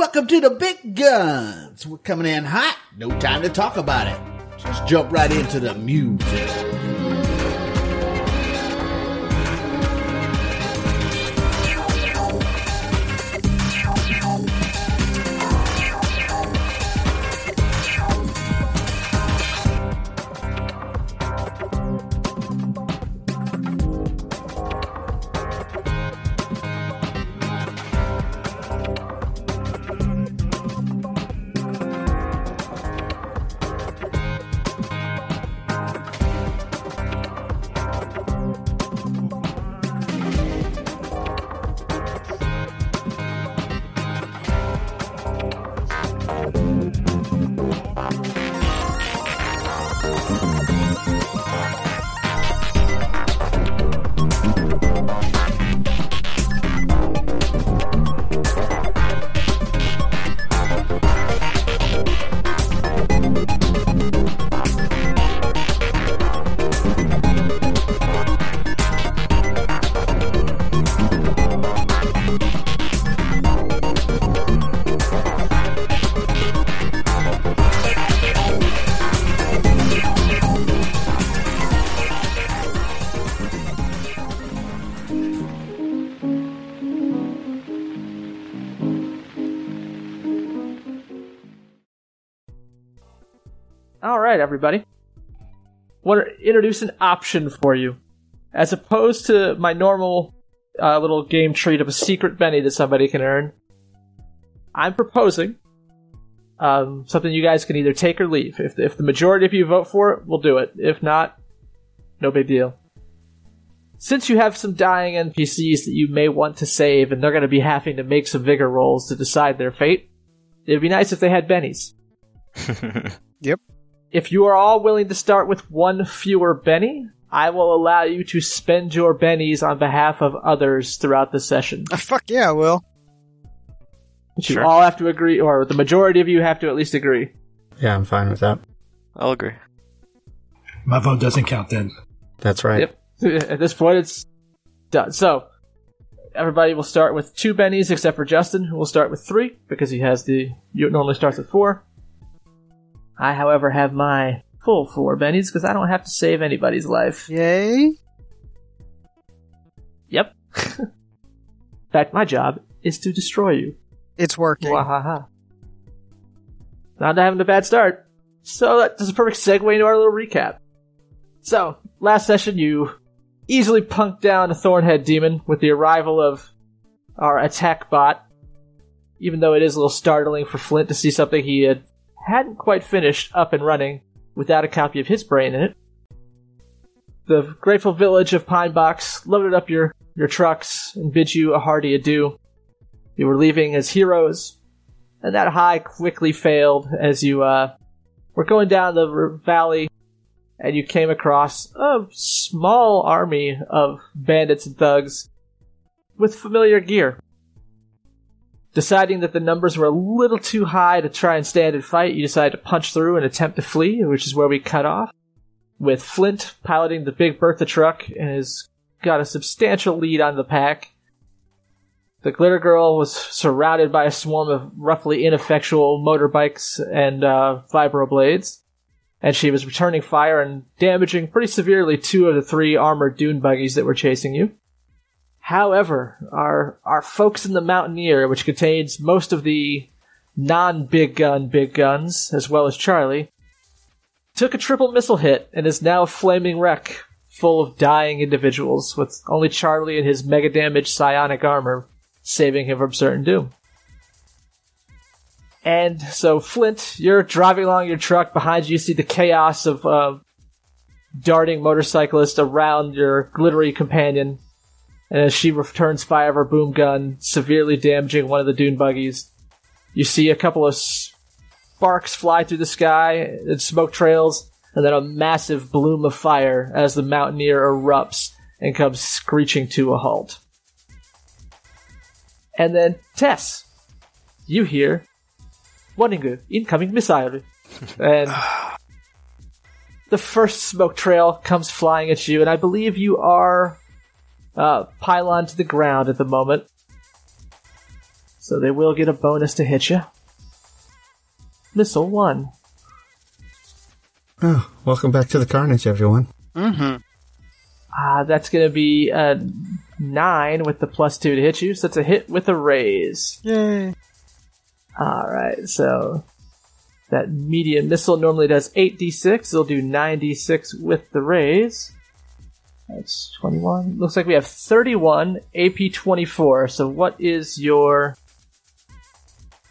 Welcome to the big guns. We're coming in hot. No time to talk about it. Just jump right into the music. Right, everybody. Want to introduce an option for you, as opposed to my normal uh, little game treat of a secret Benny that somebody can earn. I'm proposing um, something you guys can either take or leave. If if the majority of you vote for it, we'll do it. If not, no big deal. Since you have some dying NPCs that you may want to save, and they're going to be having to make some vigor rolls to decide their fate, it'd be nice if they had bennies. Yep. If you are all willing to start with one fewer Benny, I will allow you to spend your bennies on behalf of others throughout the session. Ah, fuck yeah, I will. But you Sure. all have to agree, or the majority of you have to at least agree. Yeah, I'm fine with that. I'll agree. My vote doesn't count then. That's right. Yep. At this point, it's done. So, everybody will start with two bennies, except for Justin, who will start with three because he has the. You normally starts with four. I, however, have my full four bennies because I don't have to save anybody's life. Yay. Yep. In fact, my job is to destroy you. It's working. Wahaha. Not having a bad start. So that is a perfect segue into our little recap. So, last session you easily punked down a Thornhead demon with the arrival of our attack bot. Even though it is a little startling for Flint to see something he had hadn't quite finished up and running without a copy of his brain in it. The grateful village of Pine Box loaded up your, your trucks and bid you a hearty adieu. You were leaving as heroes, and that high quickly failed as you uh, were going down the valley, and you came across a small army of bandits and thugs with familiar gear. Deciding that the numbers were a little too high to try and stand and fight, you decided to punch through and attempt to flee, which is where we cut off. With Flint piloting the big Bertha truck and has got a substantial lead on the pack. The Glitter Girl was surrounded by a swarm of roughly ineffectual motorbikes and uh, vibroblades, and she was returning fire and damaging pretty severely two of the three armored dune buggies that were chasing you. However, our our folks in the Mountaineer, which contains most of the non-big gun big guns, as well as Charlie, took a triple missile hit and is now a flaming wreck full of dying individuals, with only Charlie and his mega damaged psionic armor saving him from certain doom. And so, Flint, you're driving along your truck. Behind you, you see the chaos of uh, darting motorcyclists around your glittery companion. And as she returns fire of her boom gun, severely damaging one of the dune buggies, you see a couple of sparks fly through the sky and smoke trails, and then a massive bloom of fire as the mountaineer erupts and comes screeching to a halt. And then Tess, you hear warning incoming missile, and the first smoke trail comes flying at you, and I believe you are uh, pylon to the ground at the moment. So they will get a bonus to hit you. Missile one. Oh, welcome back to the carnage, everyone. Mm-hmm. Ah, that's going to be a nine with the plus two to hit you. So it's a hit with a raise. Yay. All right, so that medium missile normally does 8d6. It'll do 9d6 with the raise. That's 21. Looks like we have 31 AP 24. So what is your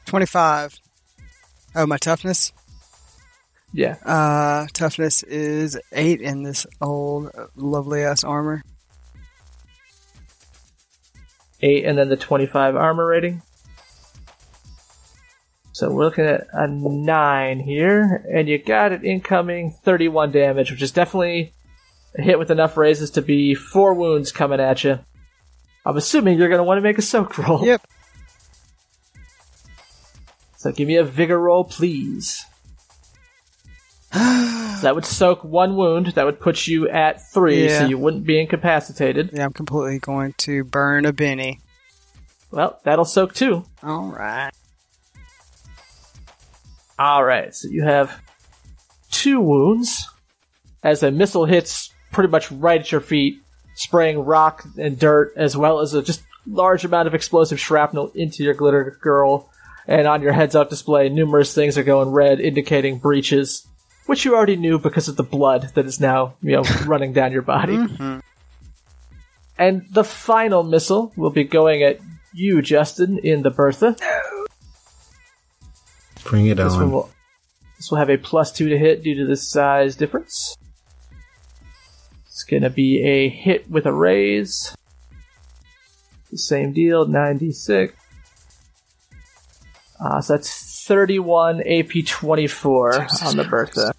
25. Oh, my toughness? yeah? Uh, toughness is 8 in this old, lovely ass armor. eight and then the 25 armor rating. So we're looking at a nine here, and you got it incoming 31 damage, which is definitely a hit with enough raises to be four wounds coming at you. I'm assuming you're going to want to make a soak roll. Yep. So give me a vigor roll, please. So that would soak one wound. That would put you at three, so you wouldn't be incapacitated. Yeah, I'm completely going to burn a Benny. Well, that'll soak two. Alright. All right, so you have two wounds as a missile hits pretty much right at your feet, spraying rock and dirt as well as a just large amount of explosive shrapnel into your glitter girl. And on your heads-up display, numerous things are going red, indicating breaches, which you already knew because of the blood that is now you know running down your body. Mhm. And the final missile will be going at you, Justin, in the Bertha. Bring it This one on. will this will have a plus two to hit due to the size difference. It's gonna be a hit with a raise. The same deal, 96. Uh, so that's 31 AP 24 on the Bertha.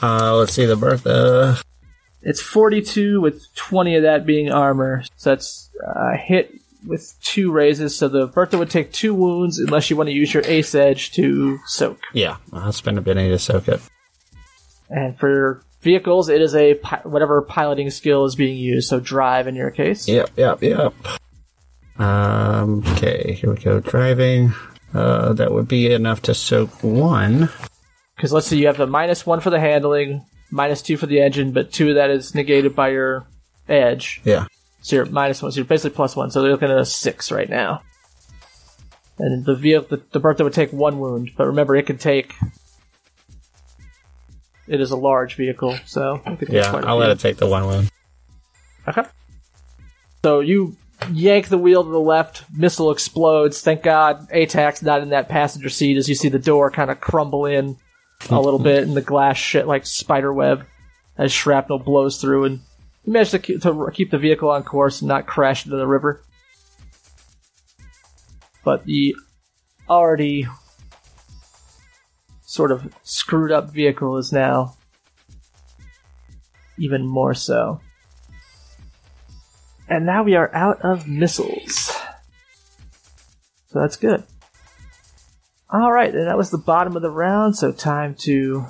Uh, let's see the Bertha. It's 42 with 20 of that being armor. So that's a hit with two raises. So the Bertha would take two wounds unless you want to use your ace edge to soak. Yeah, I'll spend a Benny to soak it. And for vehicles, it is a pi- whatever piloting skill is being used. So drive in your case. Yep, yep, yep. Um, okay, here we go. Driving. Uh, that would be enough to soak one. Because let's see, you have a minus one for the handling, minus two for the engine, but two of that is negated by your edge. Yeah. So you're minus one. So you're basically plus one. So they're looking at a six right now. And the vehicle, the, the Bertha would take one wound, but remember it could take. It is a large vehicle, so Yeah, I'll let it take the one wound. Okay. So you yank the wheel to the left, missile explodes. Thank God ATAC's not in that passenger seat as you see the door kind of crumble in a little bit and the glass shit like spider web as shrapnel blows through and you manage to keep, to keep the vehicle on course and not crash into the river. But the already sort of screwed up vehicle is now even more so. And now we are out of missiles. So that's good. Alright, and that was the bottom of the round, so time to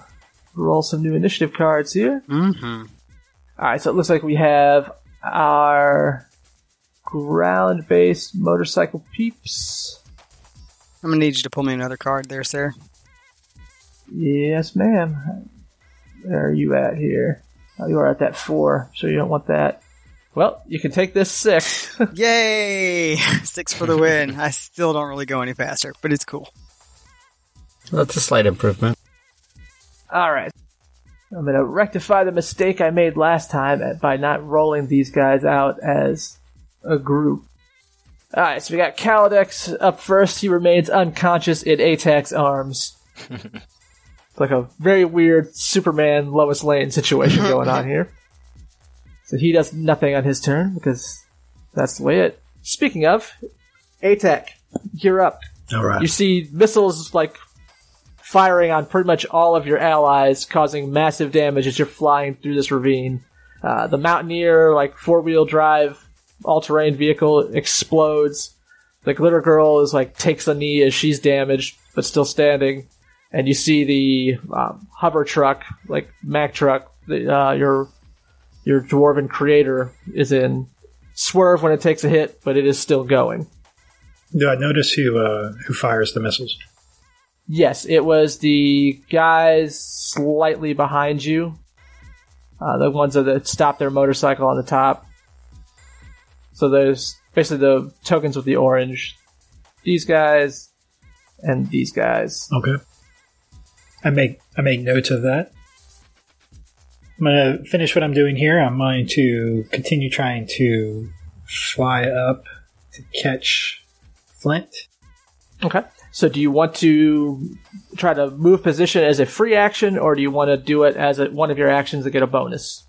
roll some new initiative cards here. Mm-hmm. Alright, so it looks like we have our ground based motorcycle peeps. I'm gonna need you to pull me another card there, sir. Yes, ma'am. Where are you at here? Oh, you are at that four, so you don't want that. Well, you can take this six. Yay! Six for the win. I still don't really go any faster, but it's cool. That's a slight improvement. All right. I'm going to rectify the mistake I made last time at- by not rolling these guys out as a group. All right, so we got Kaladex up first. He remains unconscious in Atac's arms. like a very weird Superman Lois Lane situation going on here. So he does nothing on his turn because that's the way it. Speaking of, Atac, you're up. All right. You see missiles like firing on pretty much all of your allies, causing massive damage as you're flying through this ravine. Uh, the Mountaineer, like four wheel drive, all terrain vehicle, explodes. The Glitter Girl is like takes a knee as she's damaged, but still standing. And you see the um, hover truck, like Mack truck, the, uh, your your dwarven creator is in. Swerve when it takes a hit, but it is still going. Do I notice who uh, who fires the missiles? Yes, it was the guys slightly behind you. Uh, the ones that stopped their motorcycle on the top. So there's basically the tokens with the orange. These guys and these guys. Okay. I make I make note of that. I'm gonna finish what I'm doing here. I'm going to continue trying to fly up to catch Flint. Okay. So do you want to try to move position as a free action, or do you want to do it as a, one of your actions to get a bonus?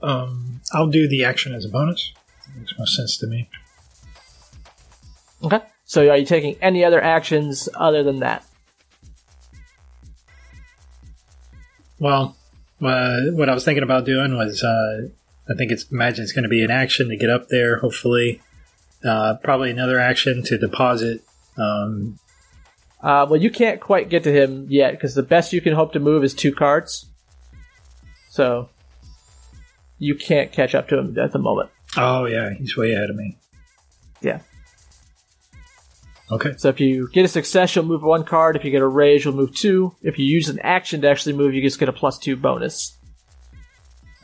Um, I'll do the action as a bonus. makes more sense to me. Okay. So are you taking any other actions other than that? Well, uh, what I was thinking about doing was, uh, I think it's imagine it's going to be an action to get up there. Hopefully, uh, probably another action to deposit. Um, Uh, well, you can't quite get to him yet because the best you can hope to move is two cards. So you can't catch up to him at the moment. oh yeah, he's way ahead of me. Yeah. Okay. So if you get a success, you'll move one card. If you get a raise, you'll move two. If you use an action to actually move, you just get a plus two bonus.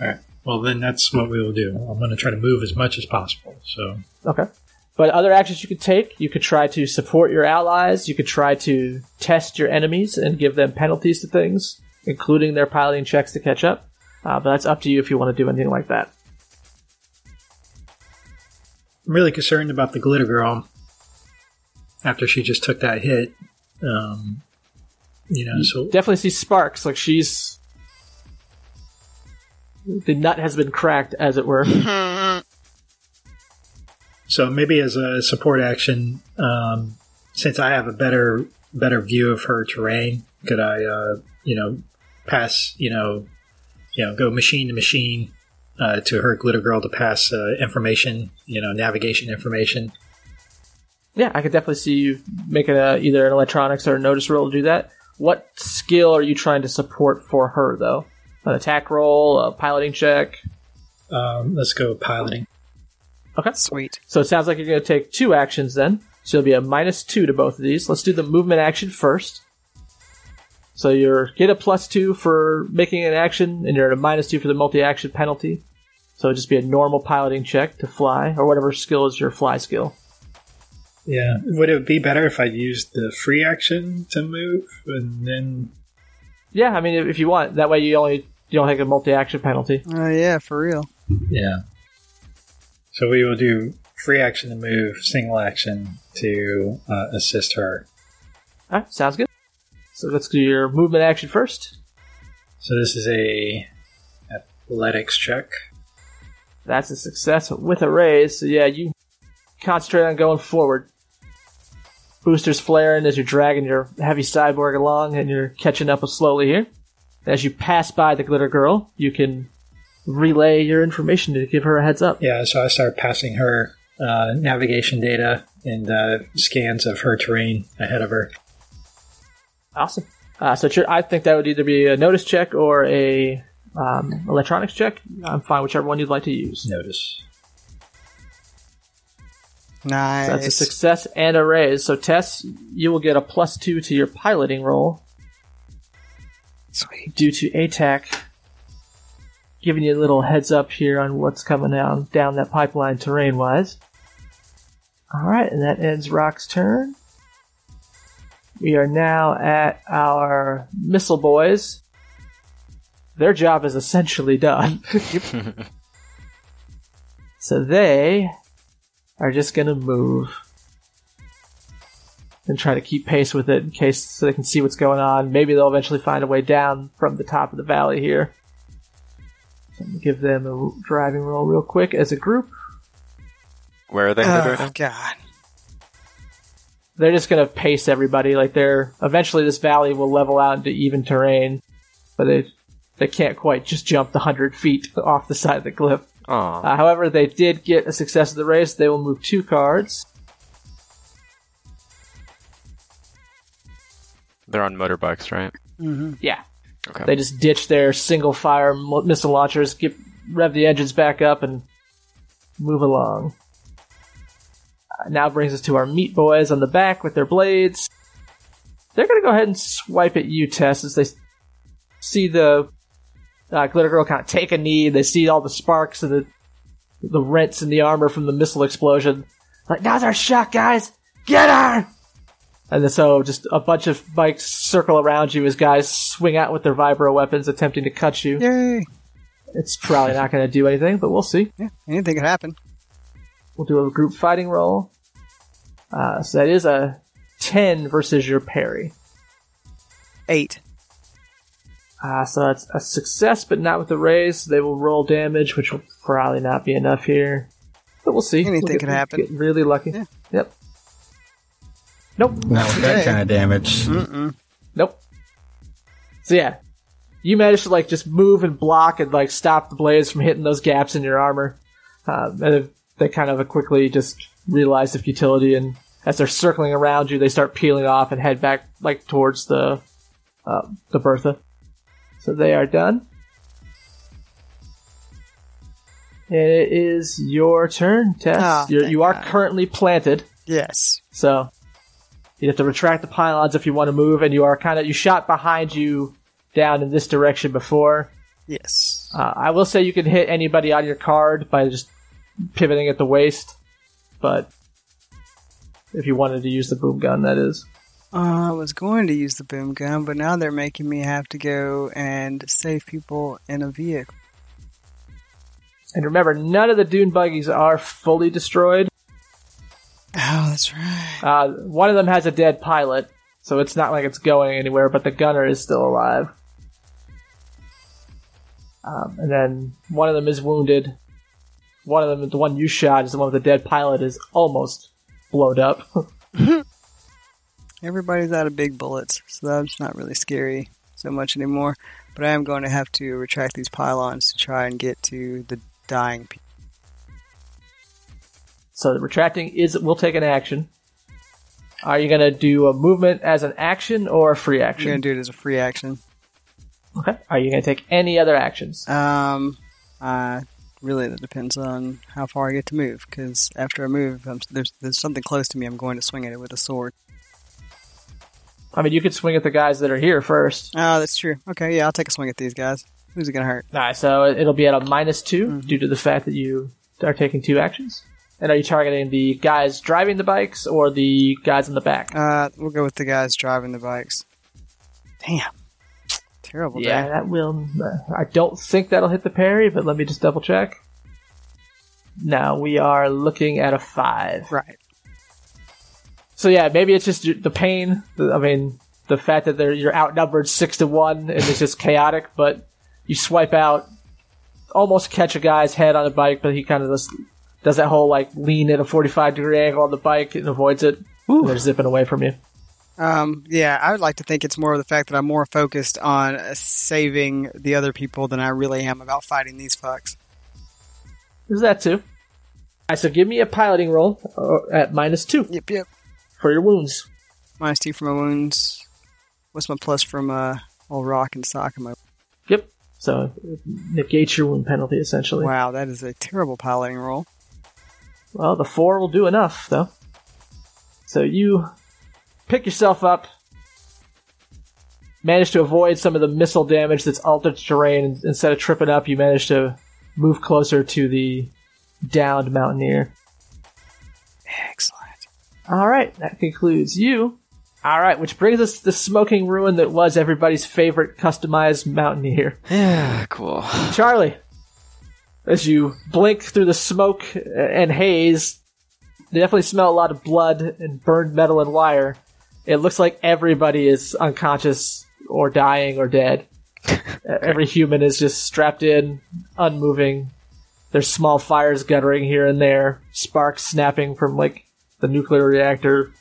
All right. Well, then that's what we will do. I'm going to try to move as much as possible. So, Okay. But other actions you could take, you could try to support your allies. You could try to test your enemies and give them penalties to things, including their piloting checks to catch up. Uh, but that's up to you if you want to do anything like that. I'm really concerned about the glitter girl. After she just took that hit, um, you know, so Definitely see sparks. Like she's the nut has been cracked, as it were. So maybe as a support action, um, since I have a better better view of her terrain, could I, uh, you know, pass, you know, you know, go machine to machine uh, to her glitter girl to pass uh, information, you know, navigation information. Yeah, I could definitely see you making a, either an electronics or a notice roll to do that. What skill are you trying to support for her, though? An attack roll, a piloting check? Um, let's go piloting. Okay. Sweet. So it sounds like you're going to take two actions then. So you'll be a minus two to both of these. Let's do the movement action first. So you're get a plus two for making an action, and you're at a minus two for the multi-action penalty. So it'd just be a normal piloting check to fly, or whatever skill is your fly skill. Yeah. Would it be better if I used the free action to move and then? Yeah, I mean, if- if you want, that way you only you don't take a multi-action penalty. Oh yeah, for real. Yeah. So we will do free action to move, single action to uh, assist her. All right, sounds good. So let's do your movement action first. So this is a athletics check. That's a success with a raise. So yeah, you concentrate on going forward. Boosters flaring as you're dragging your heavy cyborg along, and you're catching up slowly here. As you pass by the glitter girl, you can relay your information to give her a heads up. Yeah, so I start passing her uh, navigation data and uh, scans of her terrain ahead of her. Awesome. Uh, so sure, I think that would either be a notice check or a um, electronics check. I'm fine whichever one you'd like to use. Notice. Nice. That's a success and a raise. So Tess, you will get a plus two to your piloting roll Sweet. due to ATAC. Giving you a little heads up here on what's coming down down that pipeline terrain wise. Alright, and that ends Rock's turn. We are now at our missile boys. Their job is essentially done. so they are just gonna move and try to keep pace with it in case so they can see what's going on. Maybe they'll eventually find a way down from the top of the valley here. So I'm gonna give them a driving roll real quick as a group. Where are they headed Oh now? God. They're just gonna pace everybody. Like they're eventually this valley will level out into even terrain, but they they can't quite just jump the hundred feet off the side of the cliff. Aw. Uh, however, they did get a success of the race. They will move two cards. They're on motorbikes, right? hmm Yeah, Okay. They just ditch their single fire missile launchers, get rev the engines back up, and move along. now brings us to our meat boys on the back with their blades. They're going to go ahead and swipe at you, Tess, as they see the uh, glitter girl kind of take a knee. They see all the sparks and the the rents in the armor from the missile explosion. Like, now's our shot, guys! Get her! And then so just a bunch of bikes circle around you as guys swing out with their vibro weapons attempting to cut you. Yay! It's probably not going to do anything, but we'll see. Yeah, anything could happen. We'll do a group fighting roll. Uh, so that is a 10 versus your parry. Eight. Uh, so that's a success, but not with the raise. They will roll damage, which will probably not be enough here. But we'll see. Anything We'll get- could happen. Get really lucky. Yeah. Yep. Nope. Not with that Okay. kind of damage. Mm-mm. Nope. So yeah, you managed to like just move and block and like stop the blades from hitting those gaps in your armor. Um, and they kind of quickly just realize the futility, and as they're circling around you, they start peeling off and head back like towards the uh, the Bertha. So they are done. And it is your turn, Tess. You're, you are God. currently planted. Yes. So you have to retract the pylons if you want to move, and you are kind of you shot behind you down in this direction before. Yes. Uh, I will say you can hit anybody on your card by just pivoting at the waist, but if you wanted to use the boom gun, that is. Uh, I was going to use the boom gun, but now they're making me have to go and save people in a vehicle. And remember, none of the dune buggies are fully destroyed. Oh, that's right. Uh, one of them has a dead pilot, so it's not like it's going anywhere, but the gunner is still alive. Um, and then one of them is wounded. One of them, the one you shot, is the one with the dead pilot, is almost blown up. Everybody's out of big bullets, so that's not really scary so much anymore. But I am going to have to retract these pylons to try and get to the dying people. so the retracting is will take an action. Are you going to do a movement as an action or a free action? I'm going to do it as a free action. Okay. Are you going to take any other actions? Um, uh, really, that depends on how far I get to move. Because after I move, if I'm, there's there's something close to me. I'm going to swing at it with a sword. I mean, you could swing at the guys that are here first. Oh, that's true. Okay, yeah, I'll take a swing at these guys. Who's it going to hurt? Alright, so it'll be at a minus 2 Mhm. due to the fact that you are taking two actions. And are you targeting the guys driving the bikes or the guys in the back? Uh, we'll go with the guys driving the bikes. Damn, terrible. yeah, day. that will. uh, I don't think that'll hit the parry, but let me just double check. Now we are looking at a five. Right. So yeah, maybe it's just the pain. I mean, the fact that they're you're outnumbered six to one and it's just chaotic. But you swipe out, almost catch a guy's head on a bike, but he kind of just does that whole like lean at a forty five degree angle on the bike and avoids it. And they're zipping away from you. Um, yeah, I would like to think it's more of the fact that I'm more focused on uh, saving the other people than I really am about fighting these fucks. Is that too. Alright, so give me a piloting roll uh, at minus two Yep, yep. For your wounds. Minus two for my wounds. What's my plus from uh, old rock and sock? in my? Yep. So it negates your wound penalty essentially. Wow, that is a terrible piloting roll. Well, the four will do enough, though. So you pick yourself up, manage to avoid some of the missile damage that's altered terrain. Instead of tripping up, you manage to move closer to the downed mountaineer. Excellent. All right, that concludes you. All right, which brings us to the smoking ruin that was everybody's favorite customized mountaineer. Yeah, cool. Charlie, as you blink through the smoke and haze, they definitely smell a lot of blood and burned metal and wire. It looks like everybody is unconscious or dying or dead. Every human is just strapped in, unmoving. There's small fires guttering here and there, sparks snapping from like the nuclear reactor.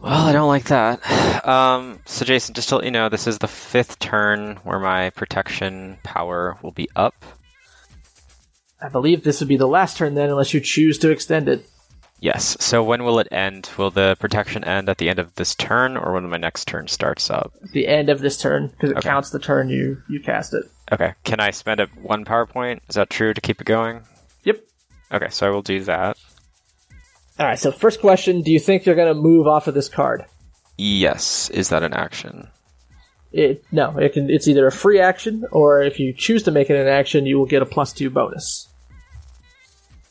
Well, I don't like that. Um, so, Jason, just to let you know, this is the fifth turn where my protection power will be up. I believe this would be the last turn then, unless you choose to extend it. Yes. So, when will it end? Will the protection end at the end of this turn, or when my next turn starts up? The end of this turn, because it Okay. counts the turn you you cast it. Okay. Can I spend a one power point? Is that true to keep it going? Yep. Okay, so I will do that. All right. So first question: Do you think you're going to move off of this card? Yes. Is that an action? It no. It can. It's either a free action, or if you choose to make it an action, you will get a plus two bonus.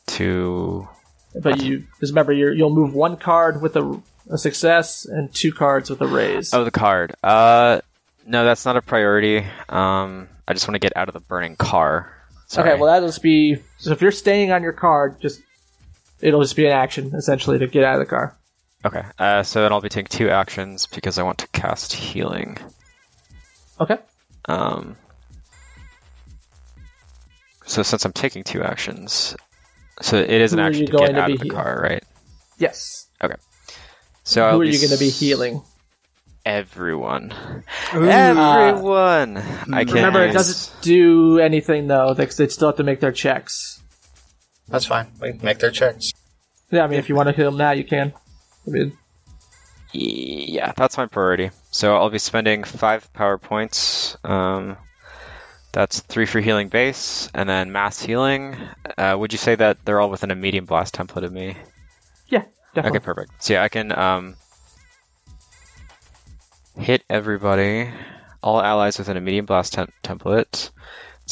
Two. But you just remember you're, you'll move one card with a, a success and two cards with a raise. oh, the card. Uh, no, that's not a priority. Um, I just want to get out of the burning car. Sorry. Okay, well that'll just be so if you're staying on your card, just it'll just be an action essentially to get out of the car. Okay. Uh, so then I'll be taking two actions because I want to cast healing. Okay. Um, so since I'm taking two actions, so it is an Who are action you to going get to out be of the heal- car, right? Yes. Okay. So Who I'll are be you going to be healing? Everyone. Ooh. Everyone. I can Remember, it doesn't do anything though because they still have to make their checks. That's fine. We can make their checks. Yeah, I mean, if you want to heal them now, you can. I mean, Yeah, that's my priority. So I'll be spending five power points. Um, that's three for healing base, and then mass healing. Uh, would you say that they're all within a medium blast template of me? yeah, definitely. Okay, perfect. So yeah, I can um, hit everybody, all allies within a medium blast tem- template.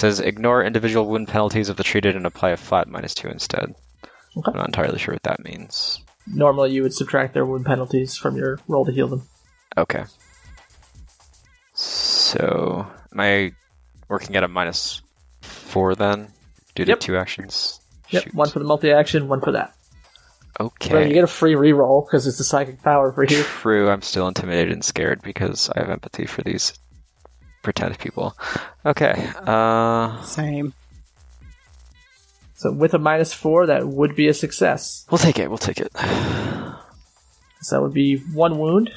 Says ignore individual wound penalties of the treated and apply a flat minus two instead. Okay. I'm not entirely sure what that means. Normally, you would subtract their wound penalties from your roll to heal them. Okay. So, am I working at a minus four then? Due to Yep. two actions? Yep, Shoot. one for the multi-action, one for that. Okay. Remember, you get a free reroll because it's a psychic power for you. True, I'm still intimidated and scared because I have empathy for these pretend people. Okay. Uh, Same. So with a minus four, that would be a success. we'll take it. We'll take it. So that would be one wound.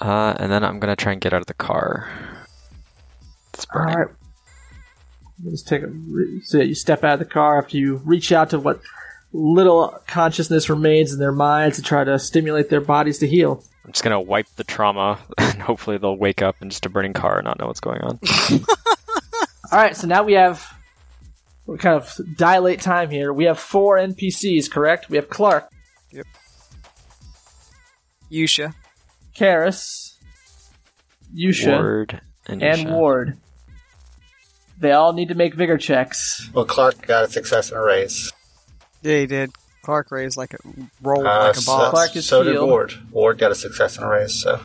Uh, and then I'm gonna try and get out of the car. It's All right. Let's take a re- so you step out of the car after you reach out to what little consciousness remains in their minds to try to stimulate their bodies to heal. I'm just gonna wipe the trauma, and hopefully they'll wake up in just a burning car and not know what's going on. All right, so now we have we kind of dilate time here. We have four NPCs, correct? We have Clark, Yep. Yusha. Karis, Yusha, Ward and, and Yusha. Ward. They all need to make vigor checks. Well, Clark got a success and a raise. Yeah, he did. Clark raised like a rolled Uh, like a so, boss. Clark is so did healed. Ward. Ward got a success and a raise. So,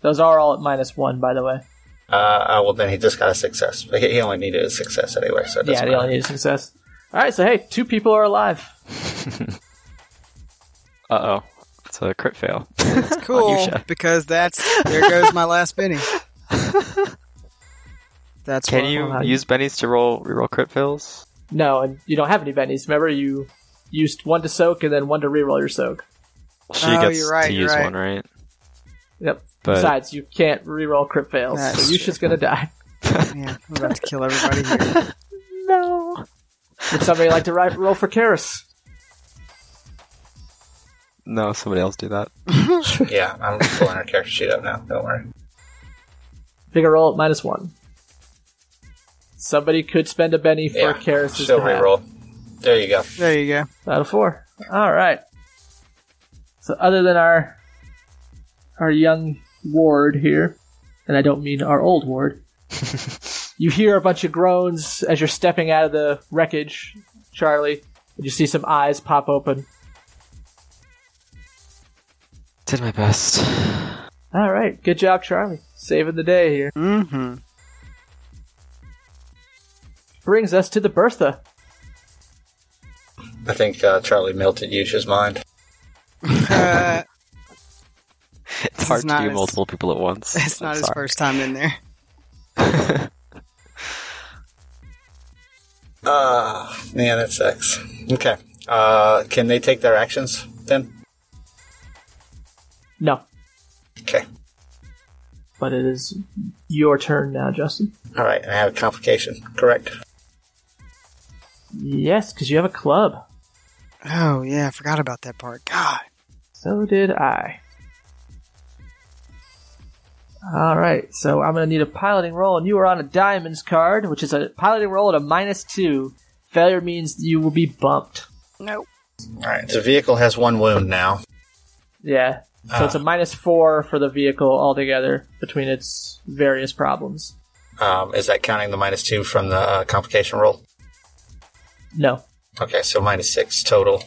Those are all at minus one, by the way. uh, uh, well, then he just got a success. But He he only needed a success anyway, so it Yeah, doesn't only need a success. All right, so hey, two people are alive. Uh oh. It's a crit fail. It's cool because that's there goes my last Benny. That's Can why- you Wow. use bennies to roll reroll crit fails? No, and you don't have any bennies. Remember, you used one to soak and then one to reroll your soak. She Oh, gets you're right, to you're use right. one, right? Yep. But Besides, you can't reroll crit fails, That's so Yusha's gonna die. Man, I'm about to kill everybody here. No. Would somebody like to ri- roll for Karis? no, somebody else do that. Yeah, I'm pulling her character sheet up now. Don't worry. Vigor roll at minus one. Somebody could spend a Benny for Yeah, Karis. she'll reroll. There you go. There you go. Out of four. All right. So other than our our young ward here, and I don't mean our old ward, you hear a bunch of groans as you're stepping out of the wreckage, Charlie. And you see some eyes pop open. Did my best. All right, good job, Charlie, saving the day here. Mm-hmm. Brings us to the Bertha. I think uh, Charlie melted Yusha's mind. Uh, It's is hard to not do his- multiple people at once. it's not I'm his sorry. first time in there. Ah, man, that sucks. Okay. Uh, can they take their actions then? No, Okay. but it is your turn now, Justin. All right, I have a complication, correct? Yes, because you have a club. Oh yeah, I forgot about that part. God. So did I. Alright, so I'm going to need a piloting roll, and you are on a diamonds card, which is a piloting roll at a minus two. Failure means you will be bumped. Nope. All right. The vehicle has one wound now. Yeah. So it's a minus four for the vehicle altogether between its various problems. Um, is that counting the minus two from the uh, complication roll? No. Okay, so minus six total,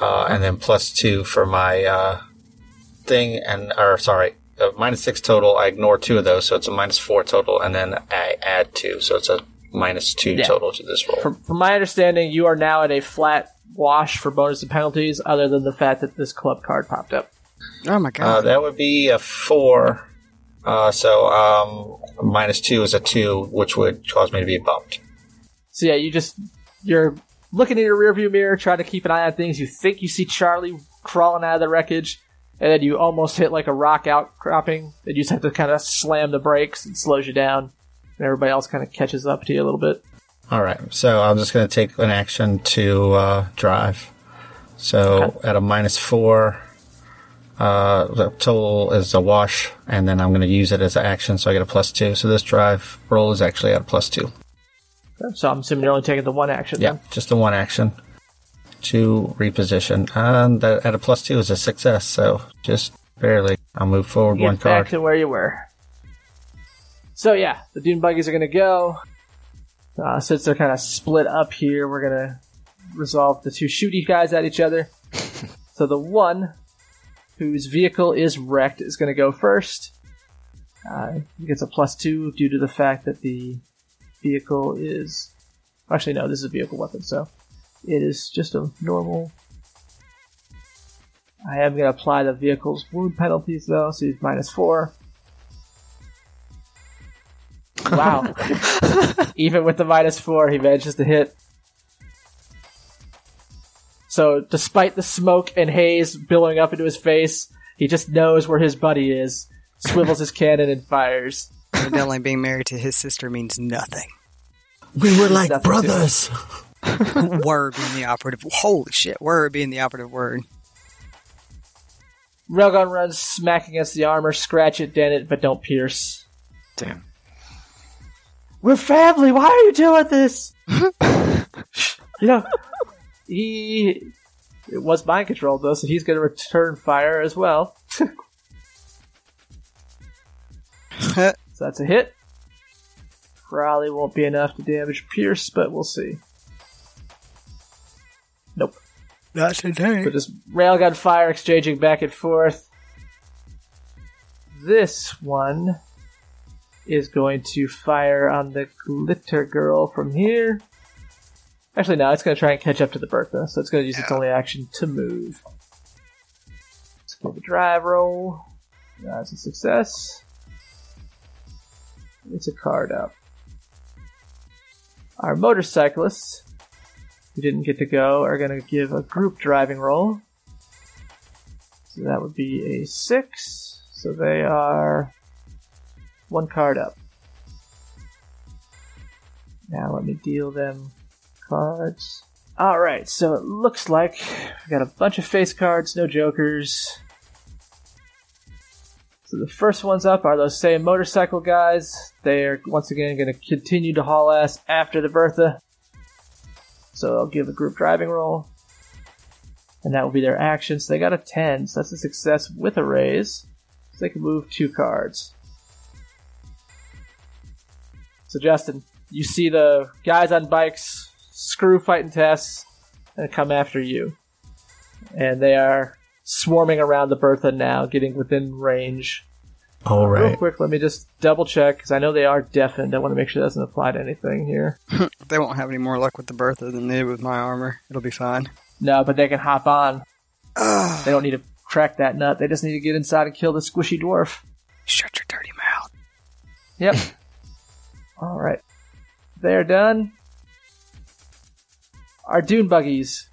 uh, and then plus two for my uh, thing, and or sorry, uh, minus six total. I ignore two of those, so it's a minus four total, and then I add two, so it's a minus two Yeah. total to this roll. From, from my understanding, you are now at a flat wash for bonus and penalties, other than the fact that this club card popped up. Oh my Uh, god. that would be a four. Uh, so um, minus two is a two, which would cause me to be bumped. So yeah, you just you're looking in your rearview mirror, trying to keep an eye on things. You think you see Charlie crawling out of the wreckage, and then you almost hit like a rock outcropping. And you just have to kind of slam the brakes and slows you down. And everybody else kind of catches up to you a little bit. All right, so I'm just going to take an action to uh, drive. So at a minus four, uh, the total is a wash, and then I'm going to use it as an action, so I get a plus two. So this drive roll is actually at a plus two. So I'm assuming you're only taking the one action. Yeah, then. just the one action to reposition, and that at a plus two is a success. So just barely, I'll move forward Get one back card. to where you were. So yeah, the dune buggies are gonna go. Uh, since they're kind of split up here, we're gonna resolve the two shooty guys at each other. so the one whose vehicle is wrecked is gonna go first. Uh, he gets a plus two due to the fact that the vehicle is. Actually, no, this is a vehicle weapon, so it is just a normal. I am going to apply the vehicle's wound penalties though, so he's minus four. Wow. Even with the minus four, he manages to hit. So, despite the smoke and haze billowing up into his face, he just knows where his buddy is, swivels his cannon, and fires. Evidently, being married to his sister means nothing. We were like Nothing brothers. word being the operative. Holy shit! Word being the operative word. Railgun runs smack against the armor, scratch it, dent it, but don't pierce. Damn. We're family. Why are you doing this? you know, he it was mind controlled though, so he's going to return fire as well. so that's a hit. Probably won't be enough to damage Pierce, but we'll see. Nope. Not today. So just railgun fire exchanging back and forth. This one is going to fire on the glitter girl from here. Actually, no, it's going to try and catch up to the Bertha, so it's going to use its only action to move. Let's give a drive roll. That's a success. It's a card up. Our motorcyclists who didn't get to go are going to give a group driving roll. So that would be a six. So they are one card up. Now let me deal them cards. Alright, so it looks like we got a bunch of face cards, no jokers. So the first ones up are those same motorcycle guys. They are once again going to continue to haul ass after the Bertha. So I'll give a group driving roll. And that will be their action. So they got a 10, so that's a success with a raise. So they can move two cards. So Justin, you see the guys on bikes screw fighting Tess and come after you. And they are swarming around the Bertha now, getting within range. All Real right. quick, let me just double check because I know they are deafened. I want to make sure that doesn't apply to anything here. They won't have any more luck with the Bertha than they did with my armor. It'll be fine. No, but they can hop on. Ugh. They don't need to crack that nut. They just need to get inside and kill the squishy dwarf. Shut your dirty mouth. Yep. All right. They're done. Our dune buggies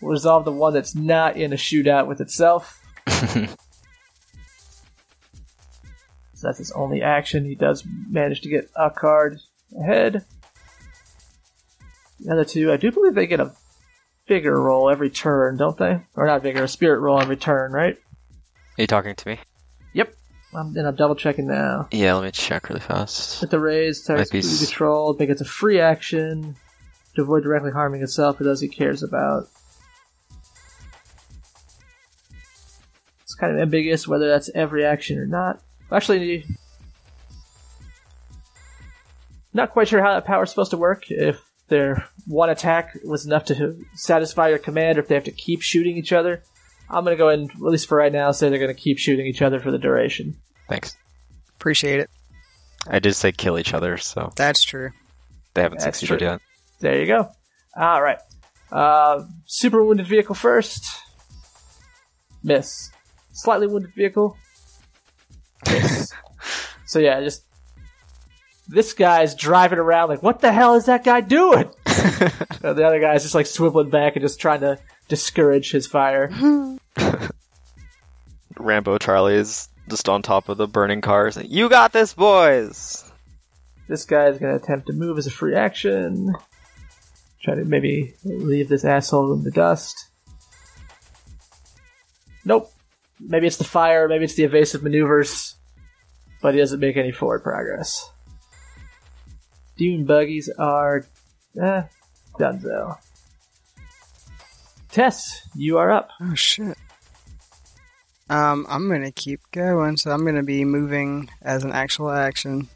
resolve the one that's not in a shootout with itself. so that's his only action. He does manage to get a card ahead. The other two, I do believe they get a vigor roll every turn, don't they? Or not vigor, a spirit roll every turn, right? Are you talking to me? Yep. I'm, and I'm double checking now. Yeah, let me check really fast. With the raise, be be controlled, make it a free action. To avoid directly harming itself or those he cares about. Kind of ambiguous whether that's every action or not. Actually, not quite sure how that power's supposed to work. If their one attack was enough to satisfy your command, or if they have to keep shooting each other. I'm gonna go ahead and, at least for right now, say they're gonna keep shooting each other for the duration. Thanks. Appreciate it. I did say kill each other, so That's true. they haven't That's succeeded true. yet. There you go. All right. Uh, super wounded vehicle first. Miss. Slightly wounded vehicle. So yeah, just this guy's driving around like, what the hell is that guy doing? The other guy's just like swiveling back and just trying to discourage his fire. Rambo Charlie is just on top of the burning cars. You got this, boys! This guy's gonna attempt to move as a free action. Try to maybe leave this asshole in the dust. Nope. Maybe it's the fire, maybe it's the evasive maneuvers, but he doesn't make any forward progress. Dune buggies are, eh, donezo. Tess, you are up. Oh shit. Um, I'm gonna keep going, so I'm gonna be moving as an actual action.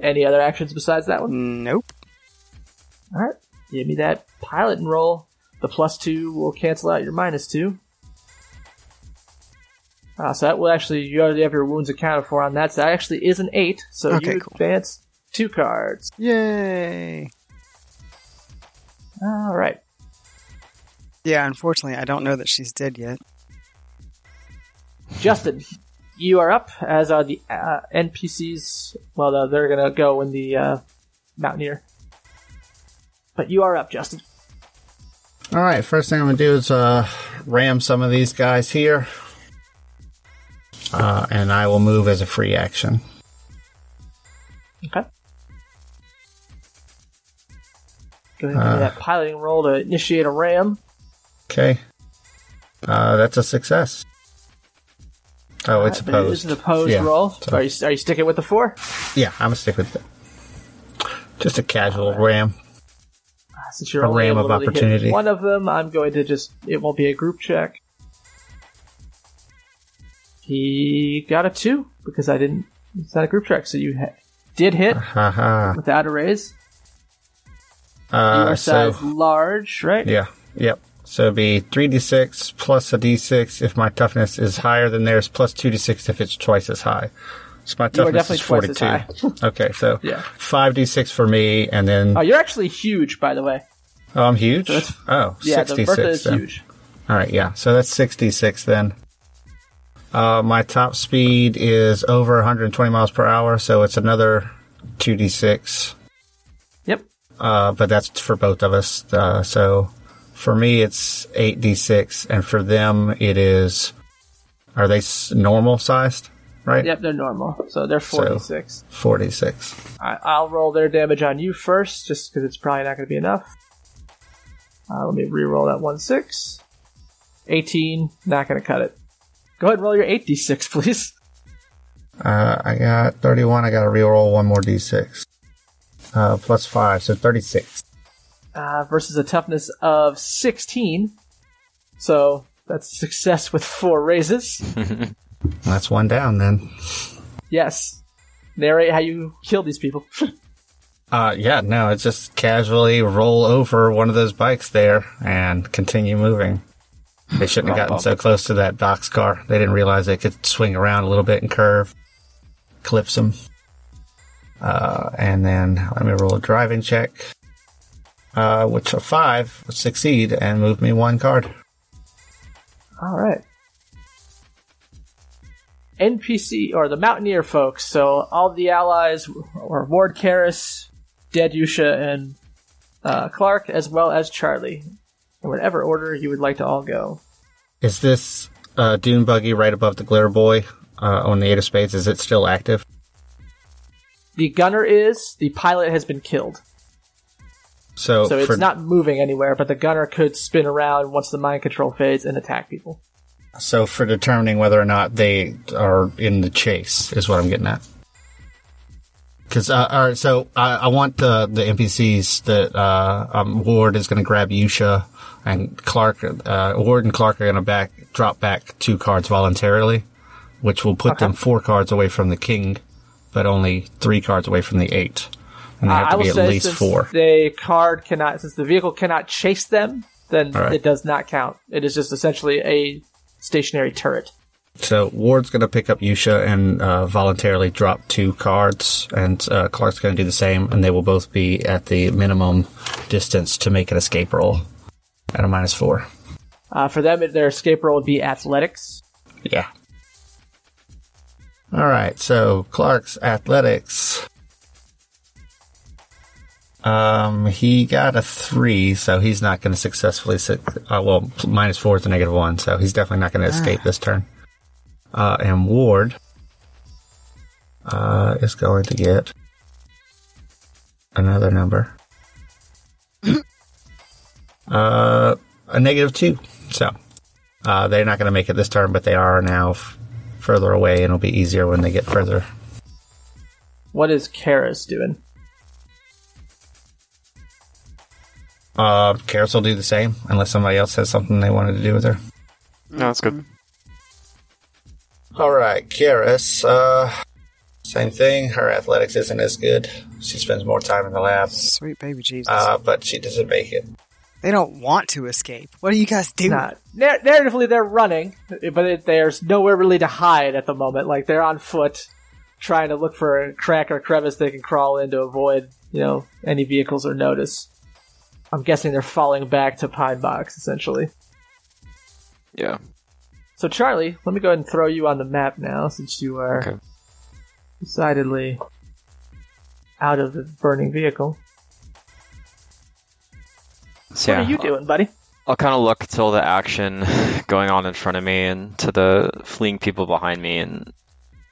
Any other actions besides that one? Nope. Alright, give me that pilot and roll. The plus two will cancel out your minus two. Uh, so that will actually, you already have your wounds accounted for on that. So that actually is an eight. So Okay, you cool. advance two cards. Yay! Alright. Yeah, unfortunately, I don't know that she's dead yet. Justin, you are up, as are the uh, NPCs. Well, uh, they're gonna go in the uh, Mountaineer. But you are up, Justin. All right, first thing I'm gonna do is uh, ram some of these guys here, uh, and I will move as a free action. Okay. Go ahead and me Uh. that piloting roll to initiate a ram. Okay, uh, that's a success. Oh, it's Uh, opposed. is an opposed Yeah, roll. so- Are you, are you sticking with the four? Yeah, I'm gonna stick with it. Just a casual ram. Since you're A ram of opportunity. one of them, I'm going to just. It won't be a group check. He got a two because I didn't. It's not a group check, so you ha- did hit Haha. without a raise. You Uh, are so size large, right? yeah, yep. So it'd be three d six plus a d six if my toughness is higher than theirs, plus two d six if it's twice as high. So my toughness is definitely forty twice as two. okay, so Yeah. five d six for me, and then Oh, you're actually huge, by the way. oh, I'm huge. that's- oh, Yeah, the 66 Bertha is then. huge. All right, yeah. So that's 66 then. Uh, my top speed is over 120 miles per hour, so it's another 2d6. Yep. Uh, but that's for both of us. Uh, so for me, it's 8d6, and for them, it is. Are they s- normal sized? Right? Yep, they're normal, so they're 46. 46. I, I'll roll their damage on you first, just because it's probably not going to be enough. Uh, let me re-roll that one six. 18, not going to cut it. Go ahead and roll your 8d6, please. Uh, I got 31. I got to reroll one more d6. Uh, plus 5, so 36. Uh, versus a toughness of 16. So that's success with four raises. That's one down then. yes. Narrate how you kill these people. Uh, yeah, no, it's just casually roll over one of those bikes there and continue moving. They shouldn't have gotten so close to that box car. They didn't realize they could swing around a little bit and curve. Clips them. Uh, and then let me roll a driving check. Uh, which a five would succeed and move me one card. All right. NPC or the Mountaineer folks. So all the allies or Ward Karras, Dead Yusha, and uh, Clark, as well as Charlie, in whatever order you would like to all go. Is this uh, dune buggy right above the glitter boy uh, on the eight of spades? Is it still active? The gunner is the pilot has been killed, So, so it's for, not moving anywhere. But the gunner could spin around once the mind control fades and attack people. so for determining whether or not they are in the chase is what I'm getting at. Because uh, all right, so I, I want the the NPCs that uh, um, Ward is going to grab Yusha and Clark. Uh, Ward and Clark are going to back drop back two cards voluntarily, which will put Okay. them four cards away from the king, but only three cards away from the eight, and they Uh, have I to be at least four. the card cannot, since the vehicle cannot chase them, then right. it does not count. It is just essentially a stationary turret. So Ward's going to pick up Yusha and uh, voluntarily drop two cards, and uh, Clark's going to do the same, and they will both be at the minimum distance to make an escape roll at a minus four. Uh, for them, their escape roll would be athletics. Yeah. All right. So Clark's athletics. Um, he got a three, so he's not going to successfully. Su- uh, well, minus four is a negative one, so he's definitely not going to escape this turn. Uh, and Ward uh, is going to get another number. Uh, a negative two. So uh, they're not going to make it this turn, but they are now f- further away, and it'll be easier when they get further. What is Karis doing? Uh, Karis will do the same, unless somebody else has something they wanted to do with her. No, that's good. All right, Karis. Uh, same thing. Her athletics isn't as good. She spends more time in the lab, Sweet baby Jesus. uh, but she doesn't make it. They don't want to escape. What do you guys do? Not Nar- narratively, they're running, but it, there's nowhere really to hide at the moment. Like they're on foot, trying to look for a crack or crevice they can crawl in to avoid, you know, any vehicles or notice. I'm guessing they're falling back to Pine Box, essentially. Yeah. So, Charlie, let me go ahead and throw you on the map now, since you are Okay. decidedly out of the burning vehicle. So, What yeah, are you doing, buddy? I'll kind of look till the action going on in front of me and to the fleeing people behind me, and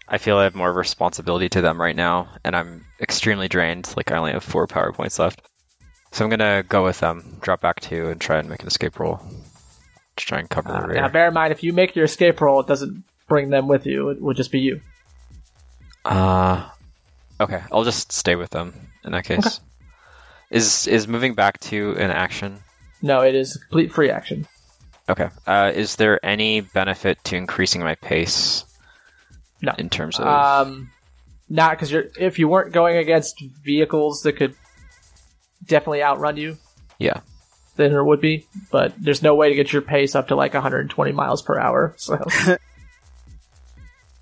I feel I have more responsibility to them right now, and I'm extremely drained. Like I only have four power points left, so I'm gonna go with them, drop back two, and try and make an escape roll to try and cover the Uh, rear. now, bear in mind, if you make your escape roll, it doesn't bring them with you. It would just be you. Uh, okay, I'll just stay with them in that case. Is is moving back to an action? No, it is complete free action. Okay. Uh, is there any benefit to increasing my pace? No. In terms of Um, not because you're. If you weren't going against vehicles that could definitely outrun you, yeah. then there would be. But there's no way to get your pace up to like 120 miles per hour. So.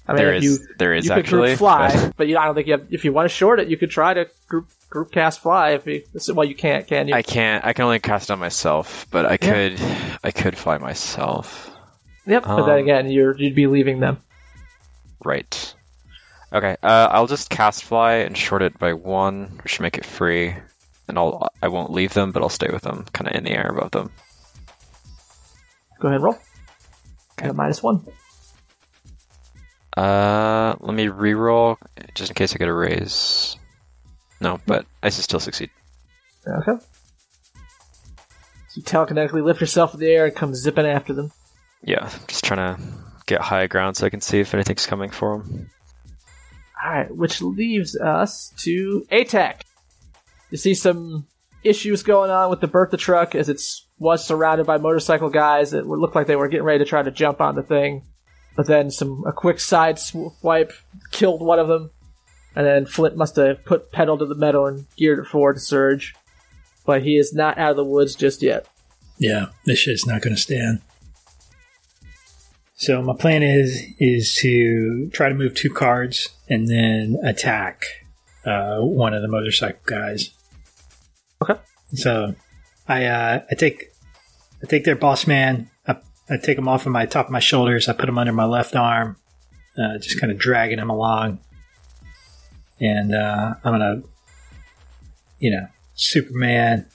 I mean, There is you, there is you could actually fly, but- but you, I don't think you have. If you want to short it, you could try to group group cast fly. If you, well, you can't, can you? I can't. I can only cast on myself, but I could. I could fly myself. yep. but then um, again, you're you'd be leaving them. Right. Okay. Uh, I'll just cast fly and short it by one, which should make it free. And I'll. I won't leave them, but I'll stay with them, kind of in the air above them. Go ahead, and roll. Got a minus one. Uh, let me re-roll just in case I get a raise. No, but I should still succeed. Okay. So you telekinetically lift yourself in the air and come zipping after them. Yeah, just trying to get high ground so I can see if anything's coming for them. Alright, which leaves us to ATAC. You see some issues going on with the Bertha truck as it was surrounded by motorcycle guys that looked like they were getting ready to try to jump on the thing. But then some a quick side swipe killed one of them. And then Flint must have put pedal to the metal and geared it forward to surge. But he is not out of the woods just yet. Yeah, this shit's not going to stand. So my plan is is to try to move two cards and then attack uh, one of the motorcycle guys. Okay. So I uh, I take I take their boss man. I, I take him off of my top of my shoulders. I put him under my left arm, uh, just kind of dragging him along. And uh, I'm gonna, you know, Superman,